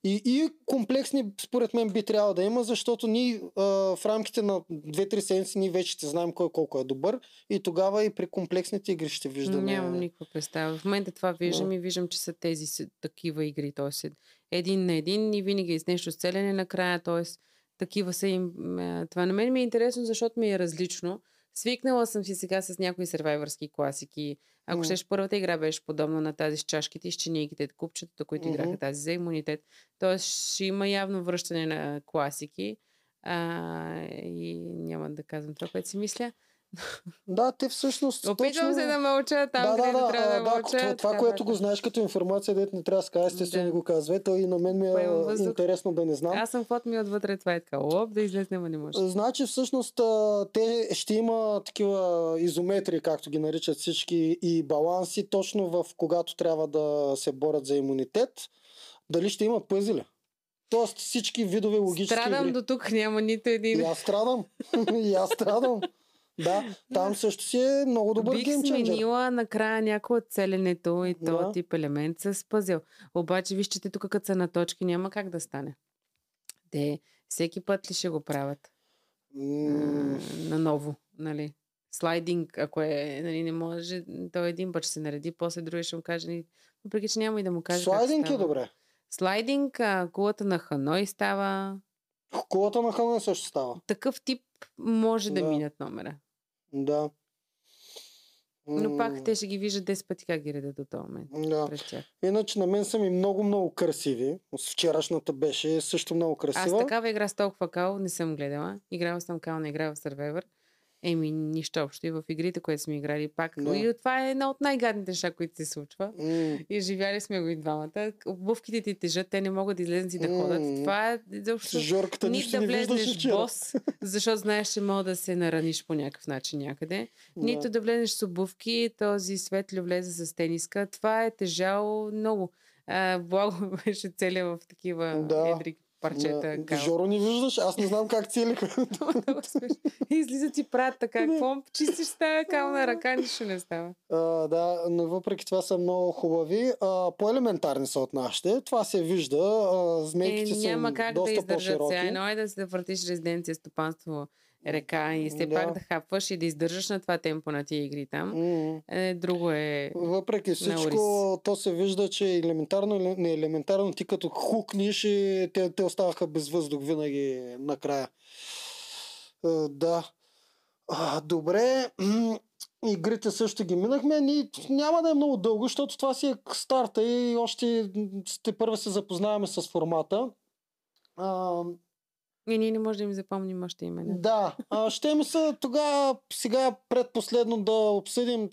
Speaker 1: И, и комплексни, според мен, би трябвало да има, защото ние а, в рамките на 2-3 седмици ние вече ще знаем кой колко е добър и тогава и при комплексните игри ще виждаме.
Speaker 2: Нямам никаква представа. В момента това виждам
Speaker 1: Да.
Speaker 2: и виждам, че са тези такива игри. Т.е. един на един и винаги с нещо с целене накрая. Т.е. такива са им. Това на мен ми е интересно, защото ми е различно. Свикнала съм си сега с някои сървайвърски класики. Ако
Speaker 1: М.
Speaker 2: щеш, първата игра беше подобна на тази с чашките и с чинийките, купчетата, които
Speaker 1: Мгм.
Speaker 2: играха тази за имунитет. Тоест ще има явно връщане на класики. А, и няма да казвам това, което си мисля.
Speaker 1: Да, те всъщност.
Speaker 2: Опитвам
Speaker 1: точно...
Speaker 2: се да мълча там,
Speaker 1: да, да,
Speaker 2: където
Speaker 1: да,
Speaker 2: трябва да,
Speaker 1: да,
Speaker 2: мълча.
Speaker 1: това, това което го знаеш като информация, дете не трябва да се казва, естествено
Speaker 2: Да.
Speaker 1: не го казва. То и на мен ми е
Speaker 2: въздух.
Speaker 1: интересно да не знам.
Speaker 2: Аз съм каквото ми отвътре, това е така. Лоп, да излезне, не може.
Speaker 1: Значи всъщност те ще има такива изометрии, както ги наричат всички, и баланси, точно в когато трябва да се борят за имунитет. Дали ще има пъзели? Тоест всички видове логически
Speaker 2: Страдам
Speaker 1: игри.
Speaker 2: до тук, няма нито един.
Speaker 1: И аз страдам. и аз страдам. Да, там също си е много добър
Speaker 2: Бих
Speaker 1: геймченджер.
Speaker 2: сменила накрая някой от целенето и то
Speaker 1: Да.
Speaker 2: тип елемент с пъзел. Обаче, вижте, те тук като са на точки, няма как да стане. Те всеки път ли ще го правят?
Speaker 1: М,
Speaker 2: А, наново, нали? Слайдинг, ако е, нали, не може, той един път ще се нареди, после другия ще му каже, нали, въпреки че няма и да му каже.
Speaker 1: Слайдинг е добре.
Speaker 2: Слайдинг, а, кулата на Ханой става.
Speaker 1: Колата на Хана също става.
Speaker 2: Такъв тип може да,
Speaker 1: Да.
Speaker 2: минат номера.
Speaker 1: Да.
Speaker 2: Но пак те ще ги виждат 10 пъти как ги редят до този момент.
Speaker 1: Да.
Speaker 2: Пред тях.
Speaker 1: Иначе на мен са ми много, много красиви. Вчерашната беше също много
Speaker 2: Аз
Speaker 1: красива.
Speaker 2: такава игра с толкова кал не съм гледала. Играла съм кал, не играла в Survivor. Еми, нищо общо. И в игрите, които сме играли пак.
Speaker 1: Да.
Speaker 2: И това е една от най-гадните неща, които се случва.
Speaker 1: М,
Speaker 2: И живяли сме го и двамата. Обувките ти тежат, те не могат да излезнат и да ходят.
Speaker 1: М.
Speaker 2: Това е заобщо...
Speaker 1: Жорката
Speaker 2: Нито да
Speaker 1: вчера.
Speaker 2: бос, защото знаеш, че мога да се нараниш по някакъв начин някъде.
Speaker 1: Да.
Speaker 2: Нито да влезеш с обувки, този светло влезе с тениска. Това е тежало много. А, благо беше целия в такива
Speaker 1: Да.
Speaker 2: едри парчета.
Speaker 1: Да.
Speaker 2: кал.
Speaker 1: Жоро не виждаш, аз не знам как целиха.
Speaker 2: И излизат и правят така.
Speaker 1: Да.
Speaker 2: Какво чистиш с тази кална ръка, нищо не става.
Speaker 1: А, да, но въпреки това са много хубави. А, по-елементарни са от нашите. Това се вижда. А,
Speaker 2: Е,
Speaker 1: змейките са
Speaker 2: няма
Speaker 1: им
Speaker 2: как да
Speaker 1: доста
Speaker 2: издържат
Speaker 1: по-широки.
Speaker 2: сега. Едно е да се да въртиш резиденция, стопанство, река и все
Speaker 1: Да.
Speaker 2: пак да хапваш и да издържаш на това темпо на тия игри там.
Speaker 1: М.
Speaker 2: Е, друго е...
Speaker 1: Въпреки всичко, то се вижда, че е елементарно не елементарно, ти като хукниш и те, те оставаха без въздух винаги накрая. А, да. А, добре. Игрите също ги минахме. Ни, няма да е много дълго, защото това си е старта и още те първо се запознаваме с формата. А,
Speaker 2: И ние не можем да им запомним още имена.
Speaker 1: да, а, ще ми се тогава, сега предпоследно да обсъдим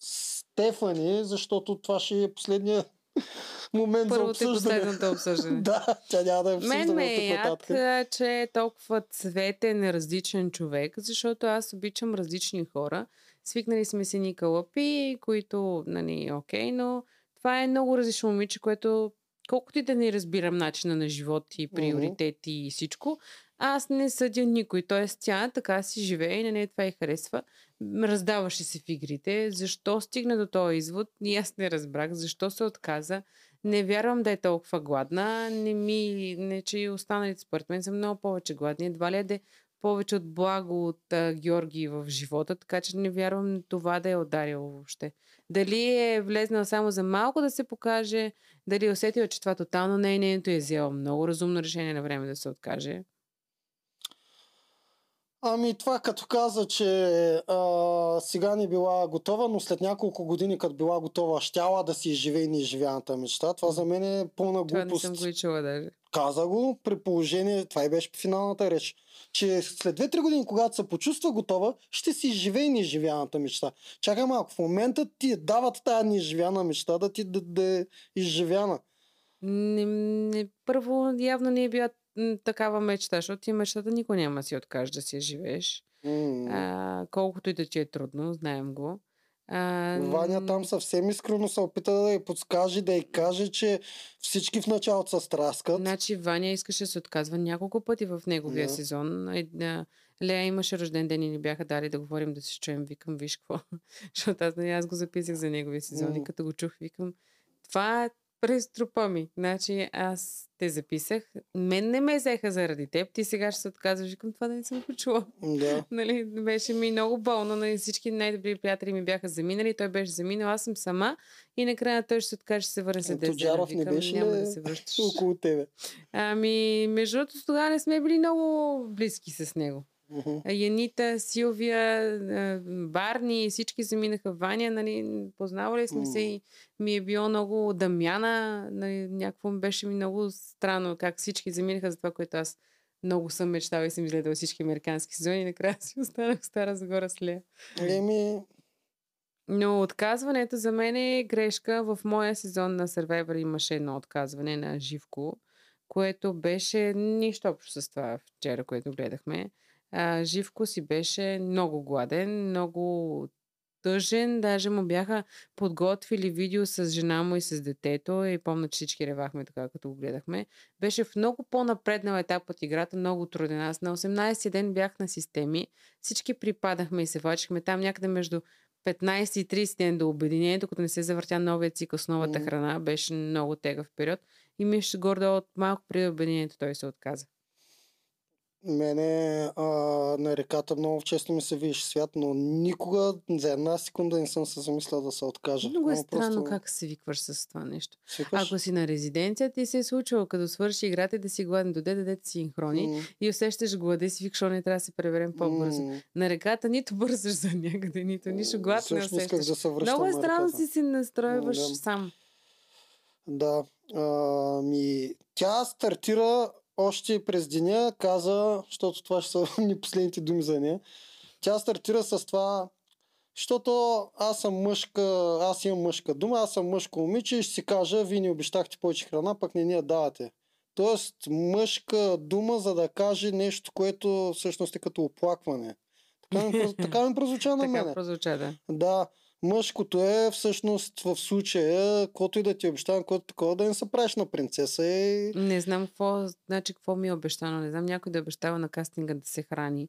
Speaker 1: Стефани, защото това ще е последния момент за
Speaker 2: Първото и
Speaker 1: обсъждане.
Speaker 2: последното обсъждане.
Speaker 1: да, тя няма да обсъждаме
Speaker 2: Мен ме е яд, че е толкова цветен, различен човек, защото аз обичам различни хора. Свикнали сме си ни кълъпи, които, нали, окей, но това е много различно момиче, което колкото и да не разбирам начина на живот и приоритети и всичко, аз не съдя никой. Тоест тя така си живее и на нея това и харесва. Раздаваше се в игрите. Защо стигна до този извод? И аз не разбрах. Защо се отказа? Не вярвам да е толкова гладна. Не ми, не че и останалите според мен са много повече гладни. Едва ли е да е повече от благо от а, Георги в живота, така че не вярвам това да е ударило въобще. Дали е влезнал само за малко да се покаже, дали е усетила, че това тотално не е нейното и е взела много разумно решение на време да се откаже.
Speaker 1: Ами това като каза, че а, сега не била готова, но след няколко години, като била готова, щяла да си изживее неизживяната мечта. Това за мен е пълна
Speaker 2: Това не
Speaker 1: глупост.
Speaker 2: съм го чула даже.
Speaker 1: Каза го при положение, това и беше финалната реч, че след 2-3 години, когато се почувства готова, ще си изживее неизживяната мечта. Чакай малко, в момента ти дават тази неизживяна мечта да ти да, да е изживяна.
Speaker 2: Не, не, първо, явно не е била такава мечта, защото ти мечтата никой няма си откажеш да си я живееш.
Speaker 1: М,
Speaker 2: А, колкото и да ти е трудно, знаем го. А,
Speaker 1: Ваня там съвсем искрено се опита да й подскаже, да й каже, че всички в началото се страскат.
Speaker 2: Значи Ваня искаше да се отказва няколко пъти в неговия
Speaker 1: Да.
Speaker 2: сезон. Лея имаше рожден ден и ни бяха дали да говорим да се чуем. Викам, виж какво. Защото аз, нали, аз го записах за неговия сезон
Speaker 1: Мгм.
Speaker 2: и като го чух, викам, това през трупа ми. Значи аз те записах. Мен не ме взеха заради теб. Ти сега ще се отказваш. Викам, това да не съм го чула.
Speaker 1: Да.
Speaker 2: Нали, беше ми много болно. Нали, всички най-добри приятели ми бяха заминали. Той беше заминал. Аз съм сама. И накрая той ще се откаже, ще се върне след 10 дена.
Speaker 1: Тоджаров не беше
Speaker 2: няма да се връщаш.
Speaker 1: около тебе?
Speaker 2: Ами, между другото, тогава не сме били много близки с него. А Янита, Силвия, Барни, всички заминаха. Ваня, нали, познавали сме се
Speaker 1: М.
Speaker 2: и ми е било много Дамяна. Нали, някакво беше ми много странно как всички заминаха за това, което аз много съм мечтала и съм изгледала всички американски сезони и накрая си останах в Стара Загора с Лея.
Speaker 1: Еми,
Speaker 2: Но отказването за мен е грешка. В моя сезон на Survivor имаше едно отказване на Живко, което беше нищо общо с това вчера, което гледахме. А, Живко си беше много гладен, много тъжен. Даже му бяха подготвили видео с жена му и с детето и помня, че всички ревахме така, като го гледахме. Беше в много по-напреднал етап от играта, много труден. Аз на 18 ден бях на системи. Всички припадахме и се влачихме там някъде между 15 и 30 ден до обединението, като не се завъртя новия цикъл с новата
Speaker 1: Мгм.
Speaker 2: храна. Беше много тегъв период. И мисля, гордо от малко преди обединението той се отказа.
Speaker 1: Мене а, на реката много често ми се видиш свят, но никога за една секунда не съм се замислял да се откажа.
Speaker 2: Много е
Speaker 1: Но
Speaker 2: странно как се викваш с това нещо.
Speaker 1: Свикваш?
Speaker 2: Ако си на резиденция, ти се е случило, като свърши играта и да си гладен, доде да дадете синхрони
Speaker 1: М,
Speaker 2: и усещаш глада и си викаш, «О, не трябва да се преберем по-бързо.
Speaker 1: м,
Speaker 2: На реката нито бързаш за някъде, нито нищо глад не усещаш.
Speaker 1: да се
Speaker 2: Много е странно си се настройваш
Speaker 1: Да.
Speaker 2: сам.
Speaker 1: Да. А, ми, тя стартира още през деня, каза, защото това ще са ни последните думи за нея. Тя стартира с това, защото аз съм мъжка, аз имам мъжка дума, аз съм мъжко момиче и ще си кажа, вие ни обещахте повече храна, пък не ни я давате. Тоест, мъжка дума, за да каже нещо, което всъщност е като оплакване. Така ми, така ми прозвуча на
Speaker 2: Така
Speaker 1: мене.
Speaker 2: прозвуча, да.
Speaker 1: Да, мъжкото е всъщност в случая, каквото и да ти обещавам, което такова, да не се правиш на принцеса и...
Speaker 2: Не знам какво, значи, какво ми е обещано. Не знам някой да е обещава на кастинга да се храни.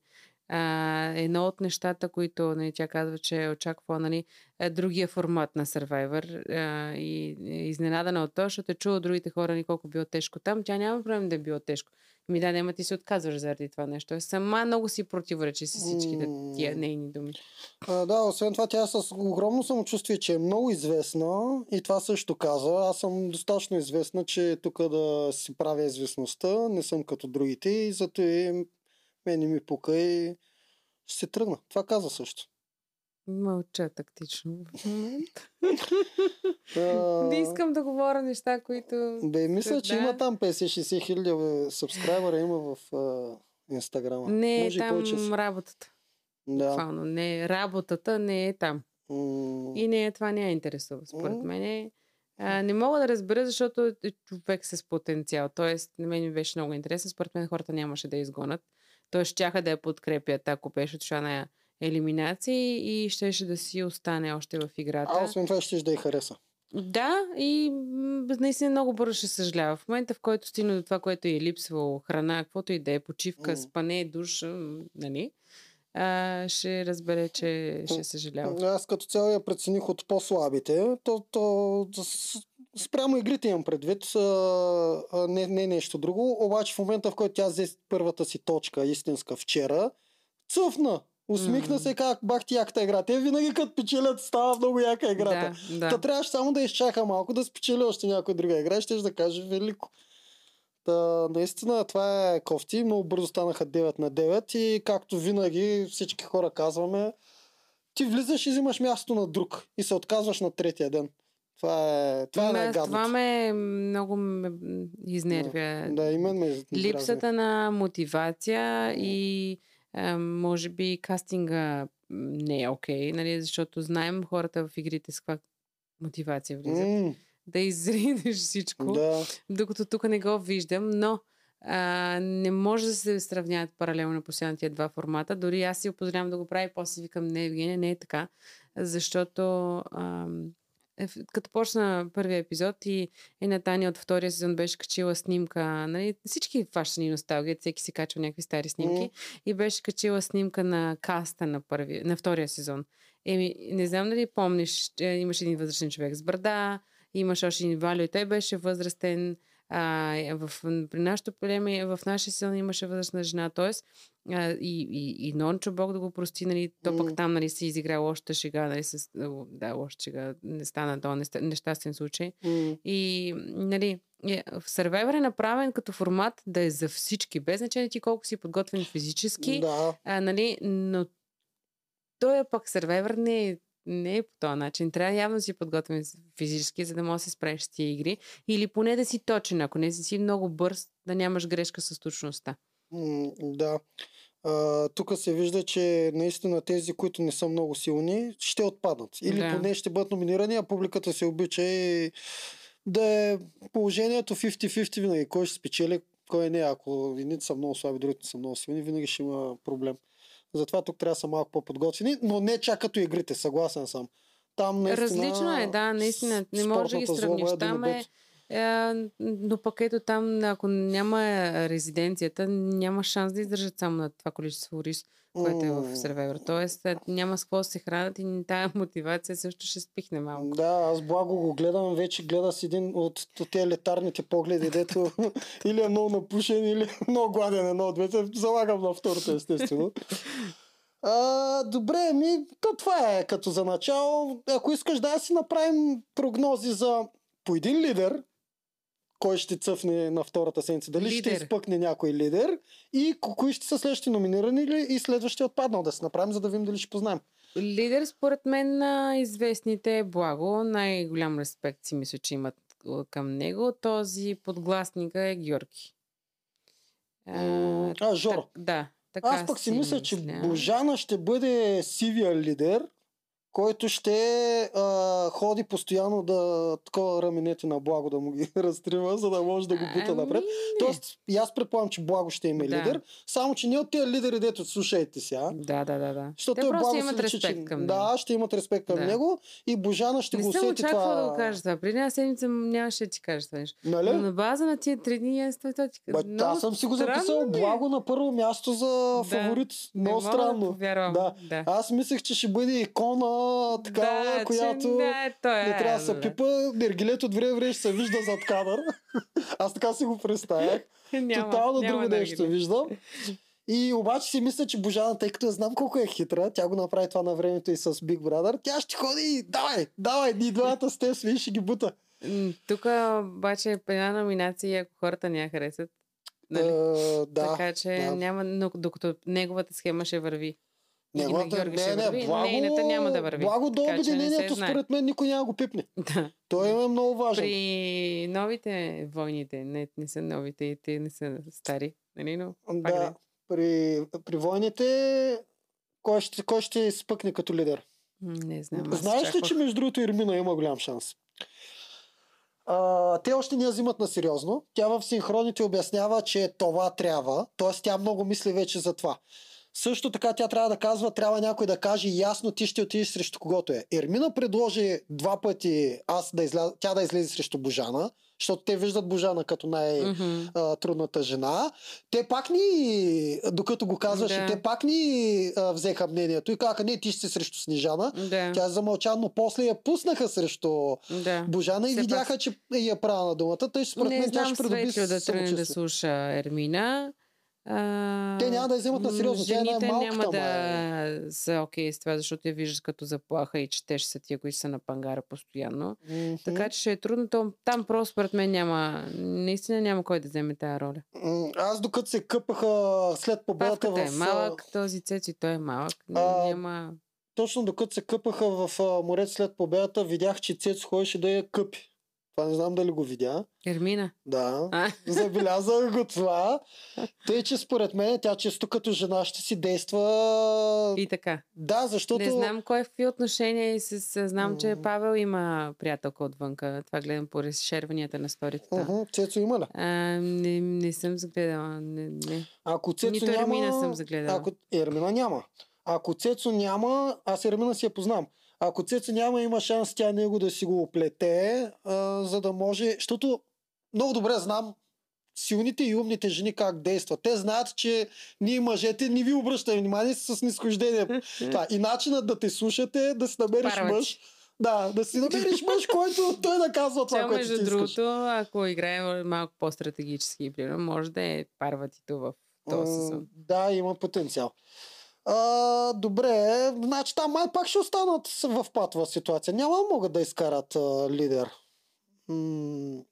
Speaker 2: А, едно от нещата, които нали, тя казва, че е очаквала нали, е другия формат на Survivor а, и е изненадана от това, защото е чула другите хора ни колко било тежко там. Тя няма проблем да е било тежко. Ми да, няма ти се отказваш заради това нещо. Е, Сама много си противоречи с всичките тия нейни думи.
Speaker 1: А, да, освен това тя е с огромно самочувствие, че е много известна и това също каза. Аз съм достатъчно известна, че тук да си правя известността, не съм като другите и зато и мен не ми пука и ще се тръгна. Това каза също.
Speaker 2: Мълча тактично в момента. Не искам да говоря неща, които...
Speaker 1: Бе, мисля, че има там 50-60 хиляди бе, сабскрайбъра има в Инстаграма.
Speaker 2: Не е там работата.
Speaker 1: Да.
Speaker 2: Буквално. Не, работата не е там. И не е, това не я интересува. Според мен е, а, не мога да разбера, защото е човек с потенциал. Тоест, на мен ми беше много интересно. Според мен хората нямаше да я изгонят. Тоест, щяха да я подкрепят, ако беше отшла на елиминации и щеше да си остане още в играта.
Speaker 1: А освен това ще да й хареса.
Speaker 2: Да, и наистина много бързо ще съжалява. В момента, в който стигна до това, което е липсвало, храна, каквото и да е, почивка,
Speaker 1: М.
Speaker 2: спане, душ, нали, а, ще разбере, че ще съжалява.
Speaker 1: Аз като цяло я прецених от по-слабите. То, то, спрямо игрите имам предвид, а, а, не, не нещо друго. Обаче в момента, в който тя взе първата си точка, истинска вчера, цъфна. Усмихна
Speaker 2: М.
Speaker 1: се как бах ти яката игра. Те винаги като печелят става много яка играта.
Speaker 2: Да,
Speaker 1: Та
Speaker 2: да.
Speaker 1: трябваше само да изчака малко, да спечели още някоя друга игра и ще да каже велико. Та, наистина това е кофти. Много бързо станаха 9 на 9 и както винаги всички хора казваме, ти влизаш и взимаш място на друг и се отказваш на третия ден. Това е, това е
Speaker 2: Ма,
Speaker 1: най-гадното.
Speaker 2: това ме много ме изнервя.
Speaker 1: Да, и мен ме издразни.
Speaker 2: Липсата на мотивация и а, може би кастинга не е окей, нали, защото знаем хората в игрите с каква мотивация влизат.
Speaker 1: М,
Speaker 2: Да изринеш всичко.
Speaker 1: да.
Speaker 2: докато тук не го виждам, но а, не може да се сравняват паралелно постоянно тия два формата. Дори аз си го позволявам да го правя и после викам, не, Евгения, не е така. защото ам, е, като почна първия епизод и една Таня от втория сезон беше качила снимка, нали, всички фащани носталгия, всеки си качва някакви стари снимки
Speaker 1: М.
Speaker 2: и беше качила снимка на каста на, първи, на втория сезон. Еми, не знам дали помниш, имаше един възрастен човек с брада, имаше още един Валио, и той беше възрастен. А, е, в, при нашото племе, в нашия сезон имаше възрастна жена, т.е. и, и, и Нончо Бог да го прости, нали, то пък там нали, си изигра лошата шега, нали, с, да, лоша шега, не стана то неста- нещастен случай. И, нали, е, в Survivor е направен като формат да е за всички, без значение ти колко си подготвен физически,
Speaker 1: Да.
Speaker 2: а, нали, но той е пък Survivor не е, не е по този начин. Трябва явно да си подготвен физически, за да можеш да се справиш с тия игри. Или поне да си точен, ако не си много бърз, да нямаш грешка с точността.
Speaker 1: М, Да. Тук се вижда, че наистина тези, които не са много силни, ще отпаднат. Или
Speaker 2: Да.
Speaker 1: поне ще бъдат номинирани, а публиката се обича и да е положението 50-50 винаги. Кой ще спечели, кой не. Ако едните са много слаби, другите са много силни, винаги ще има проблем. Затова тук трябва да са малко по-подготвени, но не чак като игрите, съгласен съм. Там наистина...
Speaker 2: Различно е, да, наистина. Не можеш да ги
Speaker 1: злоба
Speaker 2: сравниш.
Speaker 1: е
Speaker 2: Там е, е, но пък ето там, ако няма резиденцията, няма шанс да издържат само на това количество рис, което е в. Survivor. Тоест, е, няма с какво да се хранят и тая мотивация също ще спихне малко.
Speaker 1: Да, аз благо го гледам, вече гледа с един от, от тези летарните погледи, дето или е много напушен, или е много гладен едно от двете. Залагам на второто, естествено. А, добре, ми, то това е като за начало. Ако искаш да си направим прогнози за по един лидер, кой ще цъфне на втората седмица. Дали ще
Speaker 2: Лидер.
Speaker 1: изпъкне някой лидер и ко- кои ще са следващите номинирани или и следващия отпаднал да се направим, за да видим дали ще познаем.
Speaker 2: Лидер, според мен, на известните е Благо. Най-голям респект си мисля, че имат а, към него. Този подгласника е Георги.
Speaker 1: М, А, Жоро.
Speaker 2: Так, да. Така
Speaker 1: Аз пък си мисля, че Божана ще бъде сивия лидер, който ще а, ходи постоянно да такова раменете на Благо да му ги разтрива, за да може да го бута
Speaker 2: Ами,
Speaker 1: напред.
Speaker 2: не.
Speaker 1: Тоест, и аз предполагам, че Благо ще има
Speaker 2: Да.
Speaker 1: лидер, само че не от тези лидери, дето слушайте сега.
Speaker 2: Да, да, да, да.
Speaker 1: Защото
Speaker 2: Те
Speaker 1: той
Speaker 2: просто
Speaker 1: Благо
Speaker 2: имат респект
Speaker 1: че...
Speaker 2: към него.
Speaker 1: Да, ще имат респект към
Speaker 2: Да.
Speaker 1: него и Божана ще
Speaker 2: не
Speaker 1: го усети това.
Speaker 2: да го кажа това. Преди една седмица нямаше да ти кажа това нещо.
Speaker 1: Нали?
Speaker 2: Но на база на тия три дни аз това това ти
Speaker 1: Ба,
Speaker 2: много
Speaker 1: аз съм си го записал
Speaker 2: е.
Speaker 1: Благо на първо място за
Speaker 2: Да.
Speaker 1: фаворит.
Speaker 2: Не
Speaker 1: Много странно.
Speaker 2: Да.
Speaker 1: Аз мислех, че ще бъде икона, такава,
Speaker 2: да,
Speaker 1: която
Speaker 2: той е,
Speaker 1: не трябва да се пипа. Нергилет от време време ще се вижда зад кадър. Аз така си го представях.
Speaker 2: Няма,
Speaker 1: Тотално
Speaker 2: няма
Speaker 1: друго нещо виждам. И обаче си мисля, че Божана, тъй като я знам колко е хитра, тя го направи това на времето и с Big Brother, тя ще ходи и давай, давай, ние двамата с теб сви, ще ги бута.
Speaker 2: Тук обаче е една номинация, ако хората не я харесат. Нали?
Speaker 1: Е, да.
Speaker 2: така че
Speaker 1: да.
Speaker 2: няма, но докато неговата схема ще върви.
Speaker 1: Неговата,
Speaker 2: Георги
Speaker 1: не, не,
Speaker 2: върви,
Speaker 1: благо,
Speaker 2: нейната няма да върви.
Speaker 1: Благо до обединението,
Speaker 2: знае.
Speaker 1: според мен, никой няма го пипне.
Speaker 2: Да.
Speaker 1: Той е много важен.
Speaker 2: При новите войните, не, не са новите и те не са стари, нали, но пак
Speaker 1: Да, при, при войните кой ще, кой ще спъкне като лидер?
Speaker 2: Не знам.
Speaker 1: Знаеш ли, че между другото Ирмина има голям шанс? А, те още не я взимат на сериозно. Тя в синхроните обяснява, че това трябва. Тоест тя много мисли вече за това. Също така тя трябва да казва, трябва някой да каже ясно ти ще отидеш срещу когото е. Ермина предложи два пъти аз да изля... тя да излезе срещу Божана, защото те виждат Божана като най-
Speaker 2: Мгм.
Speaker 1: а, трудната жена. Те пак ни, докато го казваше,
Speaker 2: Да.
Speaker 1: те пак ни а, взеха мнението и казаха, не, ти ще си срещу Снежана.
Speaker 2: Да,
Speaker 1: Тя замълча, но после я пуснаха срещу
Speaker 2: да.
Speaker 1: Божана и
Speaker 2: Все
Speaker 1: видяха, че я права на думата. Тъй според
Speaker 2: не
Speaker 1: мен тя
Speaker 2: знам
Speaker 1: ще придоби
Speaker 2: да тръгне да слуша Ермина. А,
Speaker 1: Те няма да вземат на сериозно, тя е
Speaker 2: Жените няма да са окей с това, защото я виждат като заплаха и че те ще са тия, които са на пангара постоянно.
Speaker 1: Мгм.
Speaker 2: Така че ще е трудно. Там просто според мен няма, наистина няма кой да вземе тази роля.
Speaker 1: Аз докато се къпаха след победата
Speaker 2: Павката
Speaker 1: в...
Speaker 2: е малък, този цеци той е малък.
Speaker 1: А,
Speaker 2: няма...
Speaker 1: Точно докато се къпаха в морето след победата, видях, че Цецо ходеше да я къпи. Това не знам дали го видя.
Speaker 2: Ермина.
Speaker 1: Да.
Speaker 2: А,
Speaker 1: Забелязах го това. Тъй, че според мен тя често като жена ще си действа...
Speaker 2: и така.
Speaker 1: Да, защото...
Speaker 2: Не знам кой е в какви отношения и с, знам, че. Павел има приятелка отвънка. Това гледам по разшерванията на сторитата.
Speaker 1: Мгм, Цецо има ли?
Speaker 2: А, не, не съм загледала. Не, не.
Speaker 1: Ако Цецо
Speaker 2: Нито
Speaker 1: няма...
Speaker 2: Ермина съм загледала.
Speaker 1: Ако... Ермина няма. Ако Цецо няма, аз Ермина си я познам. Ако Цецо няма, има шанс тя него да си го оплете, а, за да може... Защото много добре знам силните и умните жени как действат. Те знаят, че ние мъжете не ви обръщаме внимание с нисхождение. Това. И начинът да те слушате е да си намериш
Speaker 2: Парвач.
Speaker 1: мъж. Да, да си намериш мъж, който той да казва това,
Speaker 2: Това,
Speaker 1: което
Speaker 2: между
Speaker 1: ти искаш.
Speaker 2: другото, ако играем малко по-стратегически, примерно, може да е парватито в този сезон.
Speaker 1: Да, има потенциал. А, добре, значи там май пак ще останат в патова ситуация. Няма могат да изкарат а, лидер. М-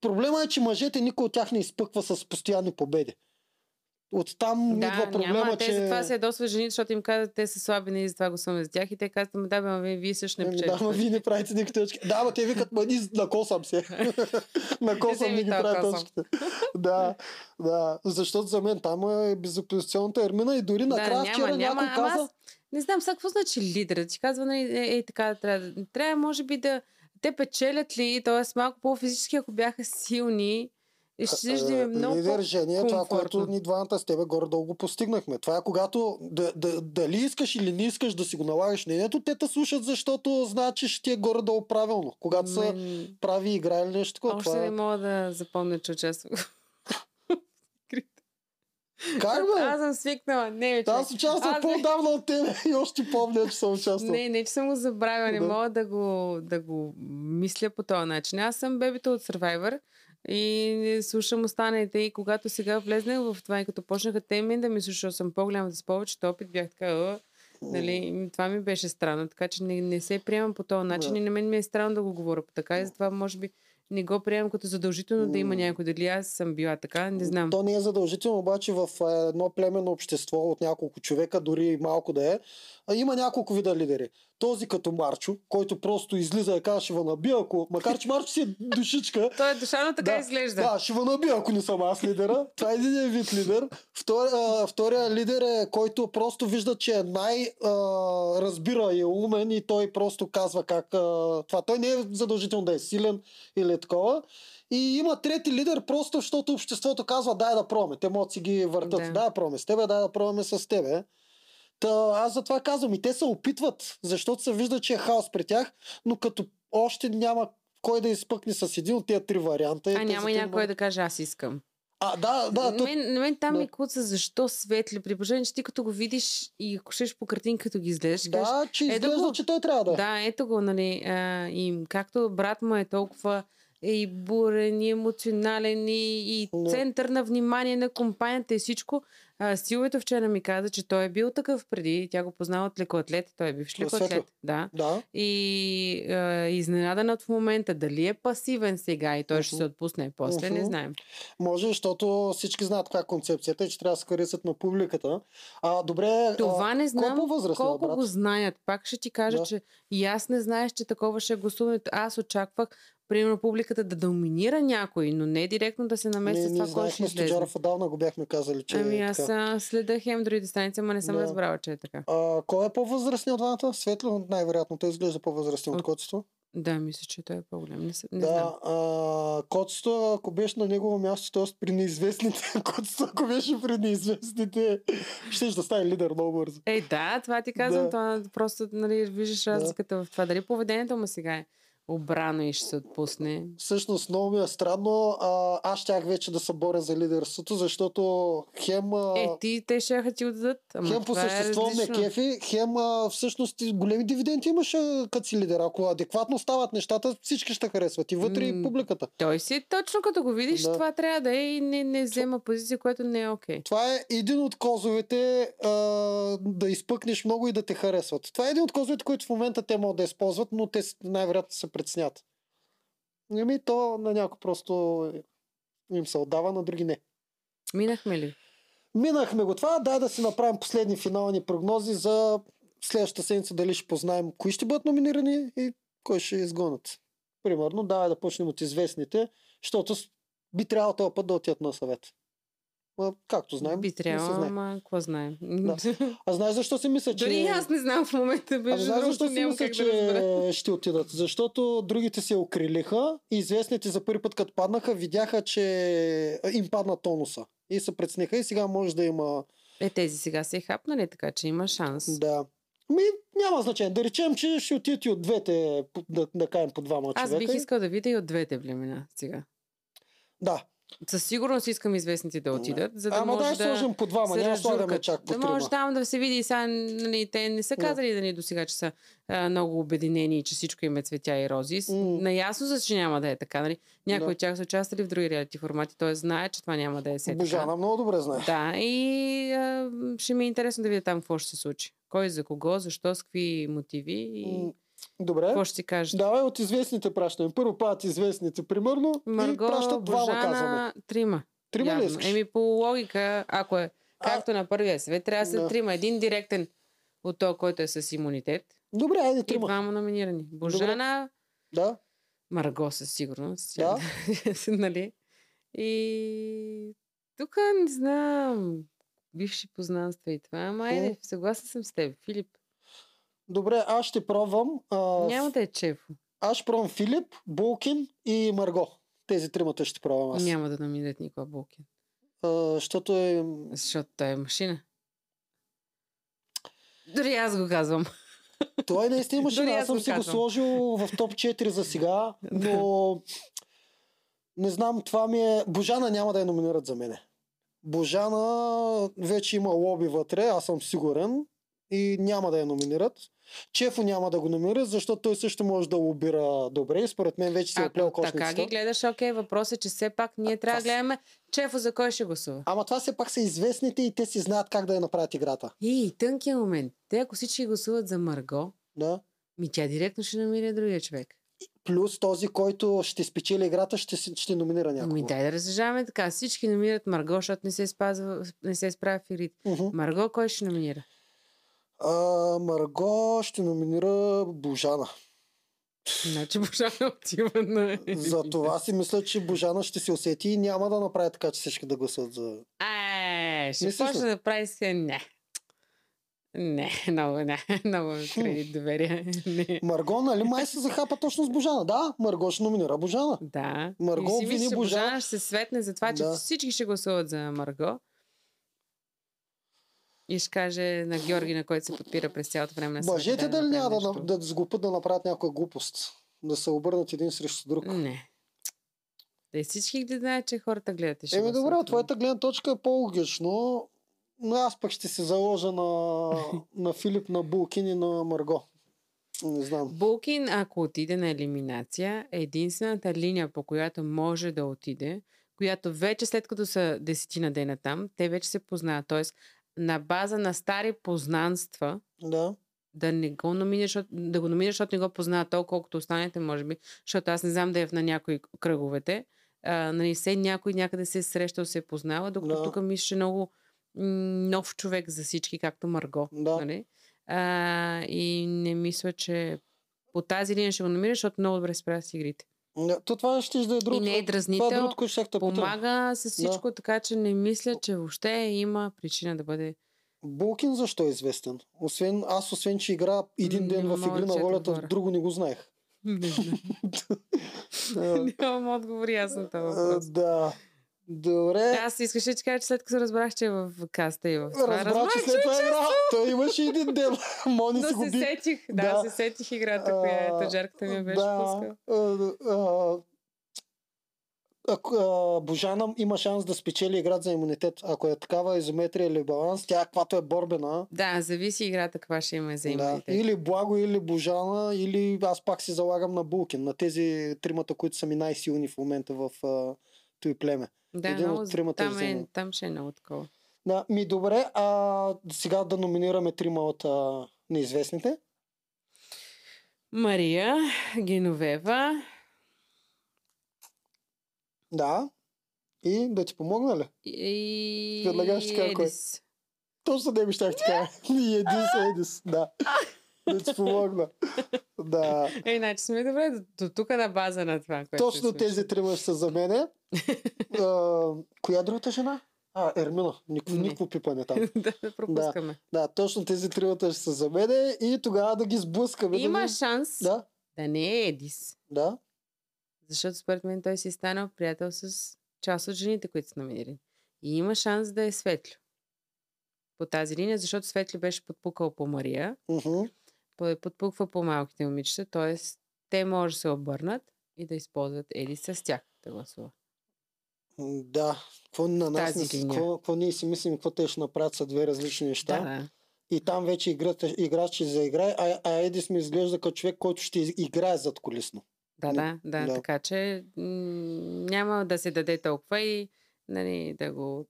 Speaker 1: проблема е, че мъжете никой от тях не изпъква с постоянни победи. Оттам идва
Speaker 2: Да,
Speaker 1: проблема,
Speaker 2: няма. Те
Speaker 1: че...
Speaker 2: затова се ядосват жените, защото им казват, те са слаби, ние затова гласуваме за тях. И те казват, ама да, ама вие, вие също не
Speaker 1: Еми,
Speaker 2: печелите.
Speaker 1: Да, ма вие не правите никакви точки. Да, ма те викат, ма накосам се. накосам не ги
Speaker 2: това
Speaker 1: правя
Speaker 2: косам.
Speaker 1: точките. да, да. Защото за мен там е безопозиционната ермина и дори накрая вчера някой
Speaker 2: ама
Speaker 1: каза...
Speaker 2: аз не знам сега какво значи лидер. Да ти казва, нали, е, е, така трябва. да- Трябва, може би, да. Те печелят ли, т.е. малко по-физически, ако бяха силни, и ще
Speaker 1: а,
Speaker 2: много
Speaker 1: Лидер, е това, което ни двамата с тебе горе-долу го постигнахме. Това е когато да, да, дали искаш или не искаш да си го налагаш мнението, те те слушат, защото знаят, че ще ти е горе-долу правилно. Когато са
Speaker 2: Мен...
Speaker 1: прави игра или нещо такова.
Speaker 2: Още
Speaker 1: Това...
Speaker 2: не
Speaker 1: е-
Speaker 2: мога да запомня, че участвах.
Speaker 1: Как бе?
Speaker 2: Аз съм свикнала. Не, бе,
Speaker 1: Аз
Speaker 2: човек.
Speaker 1: участвах
Speaker 2: Аз-
Speaker 1: по-давно от тебе и още помня, че съм участвал.
Speaker 2: Не, не, че съм го забравила. Не
Speaker 1: Да.
Speaker 2: мога да го, да го мисля по този начин. Аз съм бебето от Survivor и слушам останалите. И когато сега влезнах в това и като почнаха те мен да ми защото съм по-голяма с повечето опит, бях така, «О, нали, това ми беше странно. Така че не, не се приемам по този начин
Speaker 1: Да.
Speaker 2: и на мен ми е странно да го говоря по така и затова може би не го приемам като задължително да има някой. Дали аз съм била така, не знам.
Speaker 1: То не е задължително, обаче в едно племенно общество от няколко човека, дори малко да е, има няколко вида лидери. Този като Марчо, който просто излиза и казва, ще набия, ако... Макар, че Марчо си е душичка,
Speaker 2: Той е душано така
Speaker 1: да,
Speaker 2: изглежда.
Speaker 1: Да, ще ва набия, ако не съм аз лидера. Това е един вид лидер. Втори, а, втория лидер е, който просто вижда, че е най- а, разбира и е умен и той просто казва как а, това. Той не е задължително да е силен или такова. И има трети лидер, просто защото обществото казва, дай да пробваме. Те могат си ги въртат.
Speaker 2: Да.
Speaker 1: Да. Дай да пробваме с тебе, дай да пробваме с тебе. Та, аз затова казвам. И те се опитват, защото се вижда, че е хаос при тях, но като още няма кой да изпъкне с един от тези три варианта.
Speaker 2: А няма и някой да каже, аз искам.
Speaker 1: а, да, да.
Speaker 2: на,
Speaker 1: То...
Speaker 2: мен, на мен там
Speaker 1: да.
Speaker 2: ми куца защо светли. При положение, че ти като го видиш и ако щеш по картинка, като ги изгледаш, ще кажеш,
Speaker 1: Да, че
Speaker 2: Ето
Speaker 1: изглежда,
Speaker 2: го.
Speaker 1: че той трябва да. е.
Speaker 2: да, ето го, нали. А, и както брат му е толкова и бурен, и емоционален, и, и
Speaker 1: Да.
Speaker 2: център на внимание на компанията и всичко. А, Силвето вчера ми каза, че той е бил такъв преди. Тя го познава от лекоатлет. Той е бивш лекоатлет. Да.
Speaker 1: Да.
Speaker 2: И е, изненадан в момента. Дали е пасивен сега и той ще
Speaker 1: Мгм.
Speaker 2: се отпусне после, не
Speaker 1: Мгм.
Speaker 2: знаем.
Speaker 1: Може, защото всички знаят каква е концепцията и че трябва да се харесат на публиката. А, добре,
Speaker 2: Това
Speaker 1: а,
Speaker 2: не
Speaker 1: е
Speaker 2: знам колко
Speaker 1: брат?
Speaker 2: го знаят. Пак ще ти кажа,
Speaker 1: Да.
Speaker 2: че и аз не знаеш, че такова ще е гласуването. Аз очаквах, примерно, публиката да доминира някой, но не директно да се
Speaker 1: Не, ние
Speaker 2: това, кой ще излезе.
Speaker 1: Отдавна го бяхме казали, че
Speaker 2: Ами
Speaker 1: е
Speaker 2: аз следа хем другите страници, ама не съм
Speaker 1: Да.
Speaker 2: разбрала, че е така.
Speaker 1: А, кой е по-възрастният от двамата? Светло, най-вероятно. Той изглежда по-възрастен от
Speaker 2: От-
Speaker 1: Коцето.
Speaker 2: Да, мисля, че той е по-голям. Не, не знам.
Speaker 1: Да, а, Коцето, ако беше на негово място, т.е. при неизвестните, Коцето, ако беше при неизвестните, ще да стане лидер много бързо.
Speaker 2: Е, да, това ти казвам.
Speaker 1: Да.
Speaker 2: Това просто нали, виждаш разликата в това. Дали поведението му сега е обрано и ще се отпусне.
Speaker 1: Всъщност много ми е странно. А, аз щях вече да се боря за лидерството, защото хем,
Speaker 2: Е, ти, те ще ти го дадат. Ама
Speaker 1: хем по
Speaker 2: е
Speaker 1: същество ме
Speaker 2: различно.
Speaker 1: кефи, хем а, всъщност и големи дивиденти имаш като си лидер. Ако адекватно стават нещата, всички ще харесват. И вътре и
Speaker 2: М,
Speaker 1: публиката.
Speaker 2: Той си точно като го видиш,
Speaker 1: Да.
Speaker 2: това трябва да е и не, не взема позиция, което не е окей.
Speaker 1: Това е един от козовете а, да изпъкнеш много и да те харесват. Това е един от козовете, които в момента те могат да използват, но те най-вероятно се преценят. Ами то на някой просто им се отдава, на други не.
Speaker 2: Минахме ли?
Speaker 1: Минахме го това, дай да си направим последни финални прогнози за следващата седмица, дали ще познаем кои ще бъдат номинирани и кой ще изгонят. Примерно, давай да почнем от известните, защото би трябвало този път да отидат на съвет. А, както знаем,
Speaker 2: Би трябвало,
Speaker 1: знае.
Speaker 2: ама какво знаем?
Speaker 1: Да. А знаеш защо си мисля, че...
Speaker 2: Дори и аз не знам в момента,
Speaker 1: Ами
Speaker 2: между
Speaker 1: знаеш защо си мисля,
Speaker 2: да разбера.
Speaker 1: че ще отидат? Защото другите се окрилиха и известните за първи път, като паднаха, видяха, че им падна тонуса. И се прецениха и сега може да има
Speaker 2: Е, тези сега се е хапнали, така че има шанс.
Speaker 1: Да. Ми, няма значение. Да речем, че ще отидете от двете, да, да кажем по двама
Speaker 2: Аз
Speaker 1: човека.
Speaker 2: бих искал да видя и от двете племена сега.
Speaker 1: Да.
Speaker 2: Със сигурност искам известните да отидат, за да
Speaker 1: Ама
Speaker 2: може
Speaker 1: дай
Speaker 2: да...
Speaker 1: сложим по двама, няма да слагаме чак по
Speaker 2: Да може там да се види и сега, нали, те не са
Speaker 1: Да.
Speaker 2: казали да ни до сега, че са а, много обединени и че всичко им е цветя и рози.
Speaker 1: М.
Speaker 2: Наясно са, че няма да е така. Нали? Някои
Speaker 1: Да.
Speaker 2: от тях са участвали в други реалити формати, т.е. знаят, че това няма да е се
Speaker 1: Божана много добре знае.
Speaker 2: Да, и а, ще ми е интересно да видя там какво ще се случи. Кой за кого, защо, с какви мотиви и
Speaker 1: М, Добре.
Speaker 2: какво ще си кажат.
Speaker 1: Давай от известните пращаме. Първо падат известните, примерно, и
Speaker 2: Марго,
Speaker 1: пращат двама, казваме.
Speaker 2: Божана, трима.
Speaker 1: Трима ли искаш?
Speaker 2: Еми по логика, ако е
Speaker 1: А-
Speaker 2: както на първия свет, трябва да
Speaker 1: Да.
Speaker 2: трима. Един директен от то, който е с имунитет.
Speaker 1: Добре, айде
Speaker 2: И
Speaker 1: трима.
Speaker 2: двама номинирани. Божана,
Speaker 1: Да.
Speaker 2: Марго със сигурност.
Speaker 1: Да.
Speaker 2: нали? И тук не знам. Бивши познанства и това. Ама айде,
Speaker 1: М.
Speaker 2: съгласна съм с теб. Филип.
Speaker 1: Добре, аз ще пробвам. А,
Speaker 2: Няма да е Чефо.
Speaker 1: Аз ще пробвам Филип, Булкин и Марго. Тези тримата ще пробвам аз.
Speaker 2: Няма да номинират никога Булкин.
Speaker 1: А, защото е...
Speaker 2: Защото той е машина. Дори аз го казвам.
Speaker 1: Той наистина имаше.
Speaker 2: Дори
Speaker 1: Аз съм
Speaker 2: го
Speaker 1: си го сложил в топ 4 за сега, но не знам, това ми е... Божана няма да я номинират за мене. Божана вече има лоби вътре, аз съм сигурен и няма да я номинират. Чефо няма да го номинира, защото той също може да лобира добре и според мен вече си е оплел
Speaker 2: Ако така
Speaker 1: кошницата.
Speaker 2: ги гледаш, окей, въпросът е, че все пак ние трябва да гледаме Чефо за кой ще гласува.
Speaker 1: Ама това все пак са известните и те си знаят как да я направят играта.
Speaker 2: И тънкият момент. Те ако всички гласуват за Марго,
Speaker 1: Да?
Speaker 2: ми тя директно ще намери другия човек.
Speaker 1: Плюс този, който ще спечели играта, ще, ще номинира някого.
Speaker 2: Ами дай да разсъждаваме така. Всички номинират Марго, защото не се, спазва, не се справя в Ирит.
Speaker 1: Мгм.
Speaker 2: Марго кой ще номинира?
Speaker 1: А, Марго ще номинира Божана.
Speaker 2: Значи Божана отива на...
Speaker 1: За това си мисля, че Божана ще се усети и няма да направи така, че всички да гласуват за...
Speaker 2: Е, ще почне да прави се... Не. Не, много, не, много кредит доверие. Не.
Speaker 1: Марго, нали май се захапа точно с Божана? Да, Марго ще номинира Божана.
Speaker 2: Да.
Speaker 1: Марго
Speaker 2: и си че
Speaker 1: Божана.
Speaker 2: Божана ще се светне за това, че
Speaker 1: Да.
Speaker 2: всички ще гласуват за Марго. И ще каже на Георги, на който се подпира през цялото време на
Speaker 1: Мъжете дали няма да,
Speaker 2: нещо.
Speaker 1: да сглупат да направят някоя глупост? Да се обърнат един срещу друг.
Speaker 2: Не. Да и всички да знаят, че хората гледат
Speaker 1: Еми добре, от твоята гледна точка е по-логично. Но аз пък ще се заложа на, на Филип, на Булкин и на Марго. Не знам.
Speaker 2: Булкин, ако отиде на елиминация, е единствената линия, по която може да отиде, която вече след като са десетина дена там, те вече се познават. Тоест, на база на стари познанства,
Speaker 1: Да.
Speaker 2: да не го номинираш, да го номинираш, защото не го познават толкова, колкото останете, може би. Защото аз не знам да е на някои кръговете. А, нали, все някой някъде се е срещал, се е познава, докато
Speaker 1: Да.
Speaker 2: тук мисля, много нов човек за всички, както Марго.
Speaker 1: Да.
Speaker 2: Нали? А, и не мисля, че по тази линия ще го намираш, защото много добре справя с игрите.
Speaker 1: Не, То това ще да е друго.
Speaker 2: И не е
Speaker 1: Това е
Speaker 2: дразнител,
Speaker 1: другото, ще.
Speaker 2: Помага с всичко, така че не мисля, че въобще има причина да бъде
Speaker 1: Булкин защо е известен? Освен, аз освен, че игра един
Speaker 2: Не
Speaker 1: ден в
Speaker 2: мога
Speaker 1: Игри
Speaker 2: да
Speaker 1: на волята,
Speaker 2: отговоря.
Speaker 1: друго не го знаех.
Speaker 2: Не Нямам отговор ясно на този
Speaker 1: а,
Speaker 2: въпрос.
Speaker 1: Да. Добре.
Speaker 2: Аз искаше да ти кажа, че след като разбрах, че е в каста и в това,
Speaker 1: Разбрах, че след това игра. Той имаше един ден. Мони си
Speaker 2: Но
Speaker 1: го
Speaker 2: се
Speaker 1: би.
Speaker 2: сетих, да,
Speaker 1: Да.
Speaker 2: се сетих играта, която
Speaker 1: А,
Speaker 2: жарката ми беше
Speaker 1: да,
Speaker 2: пускала.
Speaker 1: Божана има шанс да спечели играта за имунитет. Ако е такава изометрия или баланс, тя каквато е борбена.
Speaker 2: Да, зависи играта каква ще има за
Speaker 1: Да.
Speaker 2: имунитет.
Speaker 1: Или Благо, или Божана, или аз пак си залагам на Булкин, на тези тримата, които са ми най-силни в момента в а, той племе.
Speaker 2: Да,
Speaker 1: един от
Speaker 2: много,
Speaker 1: тримата
Speaker 2: там, е, там ще е много такова.
Speaker 1: Да, ми добре, а сега да номинираме трима от а, неизвестните.
Speaker 2: Мария, Геновева
Speaker 1: Да. И да ти помогна ли?
Speaker 2: и
Speaker 1: ти кажа кой?
Speaker 2: Едис.
Speaker 1: Точно него щях ти кажа. И Едис, Едис, да. Да ти помогна. Да.
Speaker 2: Е, значи сме добре до, до тук на база на това,
Speaker 1: Точно тези трима ще са за мене. А, коя е другата жена? А, Ермина. Никакво,
Speaker 2: Не.
Speaker 1: никакво пипане там.
Speaker 2: да, да пропускаме.
Speaker 1: Да, точно тези тримата ще са за мене и тогава да ги сблъскаме. да
Speaker 2: Има
Speaker 1: видим-
Speaker 2: шанс
Speaker 1: Да,
Speaker 2: да не е Едис.
Speaker 1: да.
Speaker 2: Защото според мен той си е станал приятел с част от жените, които са номинирани. И има шанс да е Светло. по тази линия, защото Светли беше подпукал по Мария, по- подпуква по малките момичета, т.е. те може да се обърнат и да използват Еди с тях да гласува.
Speaker 1: Да. Какво на нас
Speaker 2: Тази
Speaker 1: какво, какво ние си мислим, какво те ще направят са две различни неща.
Speaker 2: Да.
Speaker 1: И там вече играта, играч ще заиграе, а, а Едис ми изглежда като човек, който ще играе зад колисно.
Speaker 2: Да, да, да,
Speaker 1: да.
Speaker 2: така че м- няма да се даде толкова и нали, да го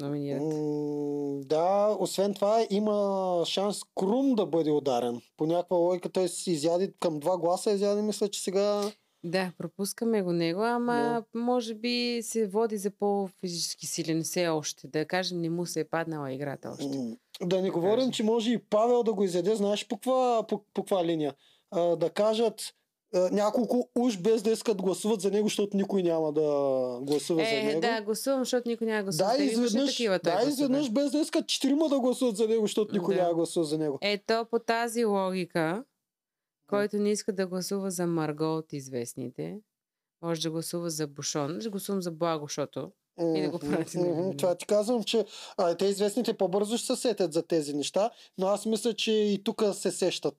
Speaker 2: номинират.
Speaker 1: М, да, освен това има шанс Крум да бъде ударен. По някаква логика той си изяди към два гласа, изяди мисля, че сега...
Speaker 2: Да, пропускаме го него, ама може би се води за по-физически силен все още. Да кажем, не му се е паднала играта още.
Speaker 1: Да не говорим, че може и Павел да го изяде, знаеш по каква, по, по каква линия? А, да кажат няколко уж без да искат гласуват за него, защото никой няма да гласува за
Speaker 2: Е,
Speaker 1: него.
Speaker 2: да, гласувам, защото никой няма да гласува.
Speaker 1: Да,
Speaker 2: за
Speaker 1: изведнъж,
Speaker 2: такива
Speaker 1: да,
Speaker 2: гласове.
Speaker 1: изведнъж без да искат четирима да гласуват за него, защото никой
Speaker 2: Да.
Speaker 1: няма да гласува за него.
Speaker 2: Ето по тази логика, който не иска да гласува за Марго от известните, може да гласува за Бушон. Ще гласувам за Благо, защото И да го прати
Speaker 1: мгм,
Speaker 2: него.
Speaker 1: Това ти казвам, че а, те известните по-бързо ще се сетят за тези неща, но аз мисля, че и тук се сещат.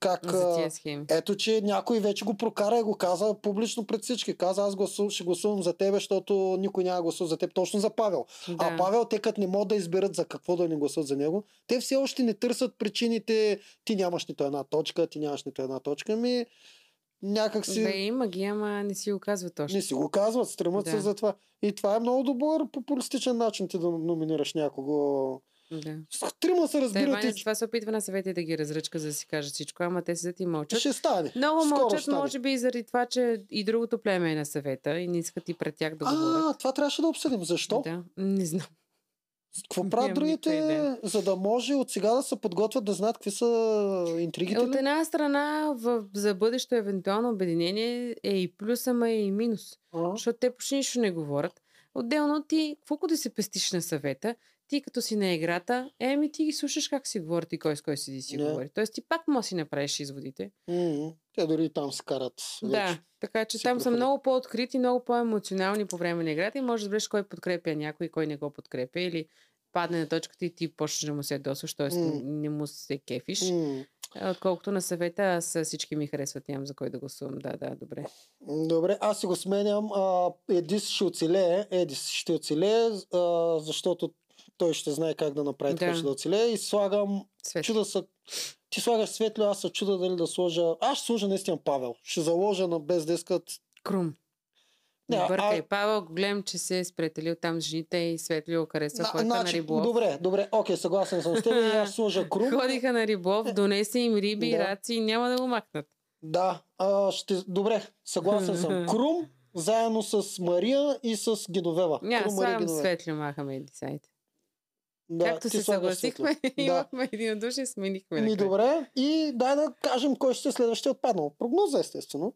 Speaker 1: Как,
Speaker 2: за
Speaker 1: а,
Speaker 2: тия схеми.
Speaker 1: ето, че някой вече го прокара и го каза публично пред всички. Каза, аз гласу, ще гласувам за тебе, защото никой няма гласува за теб. Точно за Павел. А
Speaker 2: Да.
Speaker 1: Павел, те като не могат да изберат за какво да не гласуват за него, те все още не търсят причините. Ти нямаш нито една точка, ти нямаш нито една точка. Ми, някак си...
Speaker 2: Да, има ги, ама не си го казват още.
Speaker 1: Не си го казват, стремат се
Speaker 2: Да.
Speaker 1: за това. И това е много добър популистичен начин ти да номинираш някого.
Speaker 2: Да.
Speaker 1: Трима се разбират
Speaker 2: Ваня,
Speaker 1: и
Speaker 2: това се опитва на съвети да ги разръчка, за да си кажат всичко, ама те седят и мълчат.
Speaker 1: ще стане.
Speaker 2: Много
Speaker 1: Скоро
Speaker 2: мълчат,
Speaker 1: стане.
Speaker 2: може би и заради това, че и другото племе е на съвета и не искат и пред тях да говорят.
Speaker 1: А, това трябваше да обсъдим. Защо?
Speaker 2: Да, не знам.
Speaker 1: Какво правят другите,
Speaker 2: идея.
Speaker 1: за да може от сега да се подготвят да знаят какви са интригите?
Speaker 2: От една страна, в, за бъдещо евентуално обединение е и плюс, ама е и минус.
Speaker 1: А?
Speaker 2: Защото те почти нищо не говорят. Отделно ти, колко да се пестиш на съвета, ти като си на играта, еми ти ги слушаш как си говорят и кой с кой седи си
Speaker 1: Да.
Speaker 2: говори. Тоест ти пак може си направиш изводите.
Speaker 1: М, Те дори там се карат.
Speaker 2: Да,
Speaker 1: вече.
Speaker 2: Така че там са много по-открити, много по-емоционални по време на играта и можеш да разбереш кой подкрепя някой, кой не го подкрепя или падне на точката и ти почнеш да му се досваш, т.е.
Speaker 1: М.
Speaker 2: не му се кефиш.
Speaker 1: М,
Speaker 2: Отколкото на съвета, аз всички ми харесват, нямам за кой да гласувам. Да, да, добре.
Speaker 1: Добре, аз си го сменям. А, Едис ще оцелее. Едис ще оцелее, а, защото той ще знае как да направи така,
Speaker 2: Да.
Speaker 1: да оцелее. И слагам
Speaker 2: Свет.
Speaker 1: Чуда са... Ти слагаш светло, аз се чуда дали да сложа... Аз ще сложа наистина Павел. Ще заложа на без да искат...
Speaker 2: Крум.
Speaker 1: Не,
Speaker 2: Не,
Speaker 1: а-
Speaker 2: бъркай. Павел, гледам, че се е спретелил там с жените и Светли го харесва.
Speaker 1: На,
Speaker 2: Ходиха на
Speaker 1: значи,
Speaker 2: риболов.
Speaker 1: добре, добре, окей, съгласен съм с теб. И аз сложа Крум.
Speaker 2: Ходиха на риболов, донесе им риби,
Speaker 1: Да.
Speaker 2: раци и няма да го махнат.
Speaker 1: Да, а, ще... добре, съгласен съм. Крум заедно с Мария и с Геновева.
Speaker 2: Няма, слагам
Speaker 1: Геновева.
Speaker 2: Светли, махаме и десайте.
Speaker 1: Да,
Speaker 2: Както се
Speaker 1: слагаш
Speaker 2: съгласихме.
Speaker 1: Да.
Speaker 2: имахме единодушие, сменихме.
Speaker 1: Ми
Speaker 2: накрая.
Speaker 1: добре. И дай да кажем кой ще е следващия отпаднал. Прогноза, естествено.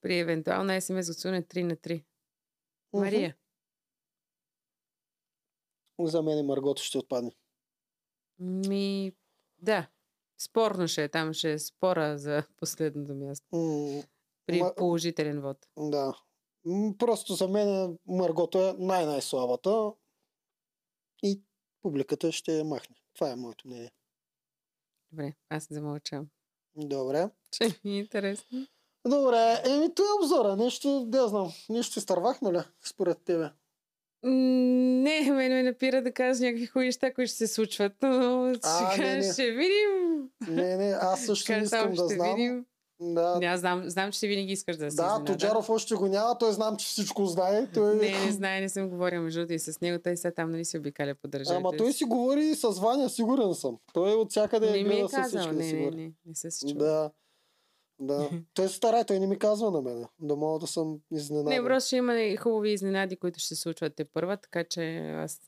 Speaker 2: При евентуално СМС гласуване 3 на 3. Мария.
Speaker 1: Мгм. За мен и Маргото ще отпадне.
Speaker 2: Ми, да. Спорно ще е. Там ще е спора за последното място.
Speaker 1: М,
Speaker 2: При
Speaker 1: Ма-
Speaker 2: положителен вод.
Speaker 1: Да. Просто за мен Маргото е най-най-слабата и публиката ще я махне. Това е моето мнение.
Speaker 2: Добре, аз замълчам.
Speaker 1: Добре.
Speaker 2: Ще ми е интересно.
Speaker 1: Добре, еми той е обзора. Нещо, да знам, нещо изтървахме ли според тебе?
Speaker 2: Не, мен ме напира да кажа някакви хубави неща, които ще се случват, но
Speaker 1: А,
Speaker 2: сега
Speaker 1: не, не.
Speaker 2: ще видим.
Speaker 1: Не, не, аз също
Speaker 2: Кажа
Speaker 1: искам да
Speaker 2: ще
Speaker 1: знам.
Speaker 2: видим.
Speaker 1: Да,
Speaker 2: Не, аз знам, знам, че ти винаги искаш да се
Speaker 1: да
Speaker 2: изненада.
Speaker 1: Тоджаров още го няма, той знам, че всичко знае. Той...
Speaker 2: Не, не знае, не съм говорила между и с него. Той сега там нали се обикаля по държавите.
Speaker 1: Ама той си говори и с Ваня, сигурен съм. Той от всякъде
Speaker 2: Не
Speaker 1: е
Speaker 2: е
Speaker 1: гледа с всички да
Speaker 2: не,
Speaker 1: си
Speaker 2: не,
Speaker 1: говори.
Speaker 2: не, не се чува.
Speaker 1: Да. Да. Той се старае, той не ми казва на мен. Да мога да съм изненадан.
Speaker 2: Не, просто ще има и хубави изненади, които ще се случват те първа, така че аз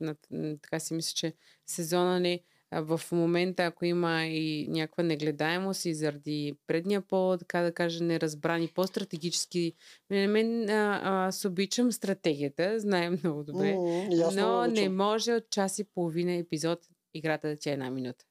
Speaker 2: така си мисля, че сезона ни а, в момента, ако има и някаква негледаемост и заради предния по, така да кажа, неразбрани, по-стратегически. На мен а, аз обичам стратегията, знаем много добре.
Speaker 1: Аз много
Speaker 2: но не може от час и половина епизод играта да ти е една минута.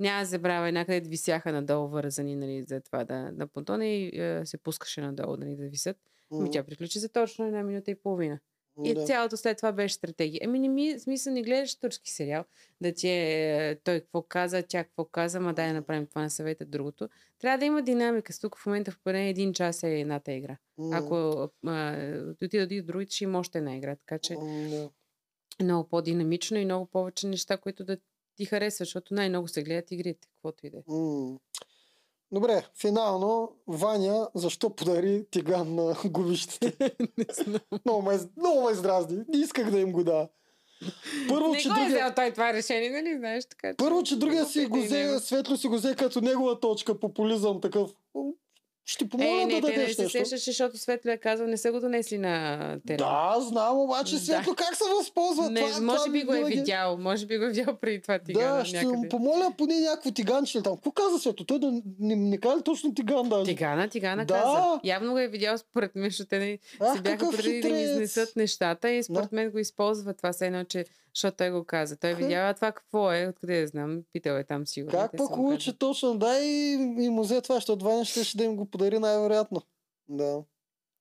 Speaker 2: Няма да забравя, някъде висяха надолу вързани нали, за това да, на понтона и е, се пускаше надолу нали, да висят. Ами
Speaker 1: М,
Speaker 2: тя приключи за точно една минута и половина. И
Speaker 1: Да.
Speaker 2: цялото след това беше стратегия. Еми, не ми, смисъл, не гледаш турски сериал, да ти е той какво каза, тя какво каза, ма дай да направим това на съвета, другото. Трябва да има динамика. Тук в момента в поне един час е едната игра.
Speaker 1: М,
Speaker 2: Ако отидат и другите, ще има още една игра. Така че
Speaker 1: м, да.
Speaker 2: много по-динамично и много повече неща, които да ти харесват, защото най-много се гледат игрите, каквото и да е.
Speaker 1: М. Добре, финално, Ваня, защо подари тиган на губищите?
Speaker 2: Не знам.
Speaker 1: много, ме, много ме издразни. Не исках да им го да. Първо,
Speaker 2: Не
Speaker 1: че
Speaker 2: го е
Speaker 1: другия,
Speaker 2: взел той това решение, нали знаеш така. че-
Speaker 1: първо, че другия си го взе. Светло си го взе като негова точка, популизъм такъв. Ще помоля
Speaker 2: Е, не,
Speaker 1: да
Speaker 2: те не
Speaker 1: дадеш
Speaker 2: се сещаше, защото Светло е казал, не са го донесли на терен.
Speaker 1: Да, знам, обаче
Speaker 2: Да.
Speaker 1: Светло как се възползва?
Speaker 2: Не,
Speaker 1: това,
Speaker 2: може
Speaker 1: това
Speaker 2: би го е видял. Може би го е видял преди това тигана
Speaker 1: Да, ще
Speaker 2: някъде.
Speaker 1: му помоля поне някакво тиганче там. Какво каза Светло? Той да не, не каза ли точно тиган даже.
Speaker 2: Тигана, Тигана
Speaker 1: Да.
Speaker 2: каза. Явно го е видял според мен, защото те не
Speaker 1: Ах,
Speaker 2: се бяха преди да
Speaker 1: хитрец.
Speaker 2: изнесат нещата и според мен го използва това се едно, че защото той го каза. Той видява това какво е, откъде да знам, питал е там сигурно.
Speaker 1: Как
Speaker 2: казали.
Speaker 1: че точно да и, и му взе това, защото Ваня ще, ще да им го подари най-вероятно. Да.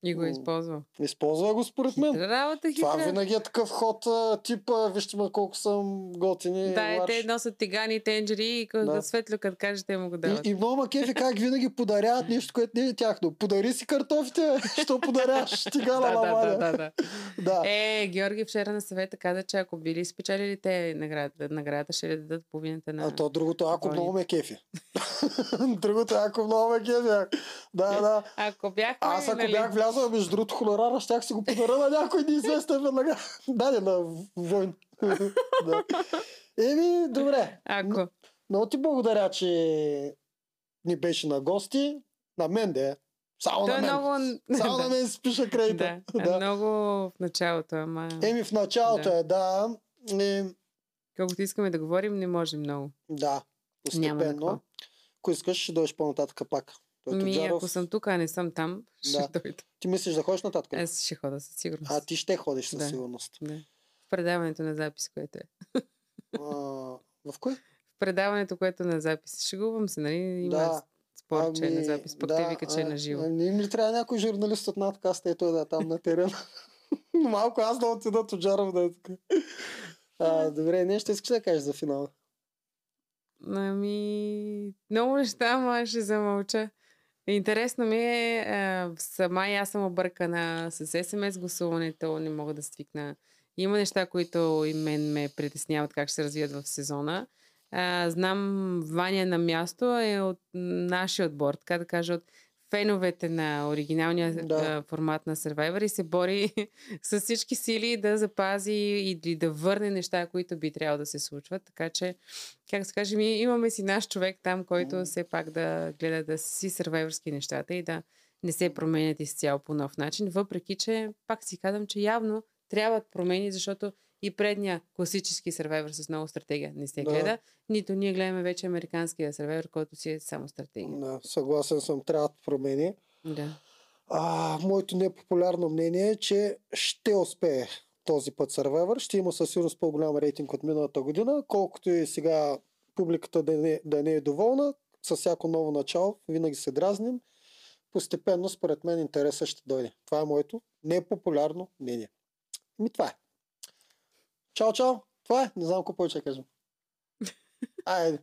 Speaker 2: И го е
Speaker 1: М.
Speaker 2: използвал.
Speaker 1: Използва го според мен.
Speaker 2: Хитра работа,
Speaker 1: Това винаги е такъв ход, типа, вижте ме колко съм готини.
Speaker 2: Да, е, те носят тигани, тенджери и
Speaker 1: Да.
Speaker 2: да. светло, като каже, те му го дават.
Speaker 1: И, и много ма кефи как винаги подаряват нещо, което не е тяхно. Подари си картофите, що подаряваш тигана на
Speaker 2: да, да, да, да. Е, Георги вчера на съвета каза, че ако били спечелили те наградата, наградата ще ли дадат половината на...
Speaker 1: А то другото, ако много ме кефи. другото, ако много ме кефи. Да, да.
Speaker 2: Ако бяхме,
Speaker 1: Аз ако
Speaker 2: нали,
Speaker 1: бях влязъл между другото хонорара, щях си го подаря на някой неизвестен веднага. Да, не, на войн. да. Еми, добре.
Speaker 2: Ако.
Speaker 1: Много ти благодаря, че ни беше на гости. На мен де. Само
Speaker 2: Той
Speaker 1: на
Speaker 2: е
Speaker 1: мен.
Speaker 2: много...
Speaker 1: Само на мен си пиша кредита.
Speaker 2: Да, да. много в началото, ама...
Speaker 1: Еми в началото
Speaker 2: Да.
Speaker 1: е, да. Е,
Speaker 2: Колкото искаме да говорим, не можем много.
Speaker 1: да, постепенно. Ако искаш, ще дойдеш по-нататък пак. Той
Speaker 2: Ми,
Speaker 1: Тоджаров,
Speaker 2: ако съм тук, а не съм там, ще
Speaker 1: Да.
Speaker 2: дойда.
Speaker 1: Ти мислиш да ходиш нататък?
Speaker 2: Аз ще хода със сигурност.
Speaker 1: А ти ще ходиш със
Speaker 2: Да.
Speaker 1: сигурност.
Speaker 2: Да. В предаването на запис, което е.
Speaker 1: А, в кой?
Speaker 2: В предаването, което е на запис. Шегувам се, нали? Има
Speaker 1: Да.
Speaker 2: спор, че е на
Speaker 1: Ами,
Speaker 2: запис, пък
Speaker 1: да,
Speaker 2: те вика, че е на живо.
Speaker 1: а, Не им ли трябва някой журналист от надкаста и той да е там на терен? Малко аз да отида от Джаров да е така. А, добре, не ще искаш да кажеш за финала.
Speaker 2: Ами, много неща, ама ще замълча. Интересно ми е, сама и аз съм объркана с СМС гласуването, не мога да свикна. Има неща, които и мен ме притесняват как ще се развият в сезона. Знам, Ваня на място е от нашия отбор, така да кажа, от феновете на оригиналния
Speaker 1: Да.
Speaker 2: формат на Survivor и се бори с всички сили да запази или да върне неща, които би трябвало да се случват. Така че, как се каже, ми имаме си наш човек там, който все пак да гледа да си сървайвърски нещата и да не се променят изцяло по нов начин, въпреки че пак си казвам, че явно трябват промени, защото и предния класически сървайвър с много стратегия не се
Speaker 1: Да.
Speaker 2: гледа, нито ние гледаме вече американския сървайвър, който си е само стратегия.
Speaker 1: Да, съгласен съм, трябват промени.
Speaker 2: Да.
Speaker 1: А, моето непопулярно мнение е, че ще успее този път Survivor. Ще има със сигурност по-голям рейтинг от миналата година, колкото и сега публиката да не, да не е доволна. С всяко ново начало винаги се дразним. Постепенно, според мен, интересът ще дойде. Това е моето непопулярно мнение. Ми това е. Чао, чао. Това е. Не знам какво повече да кажем. Айде.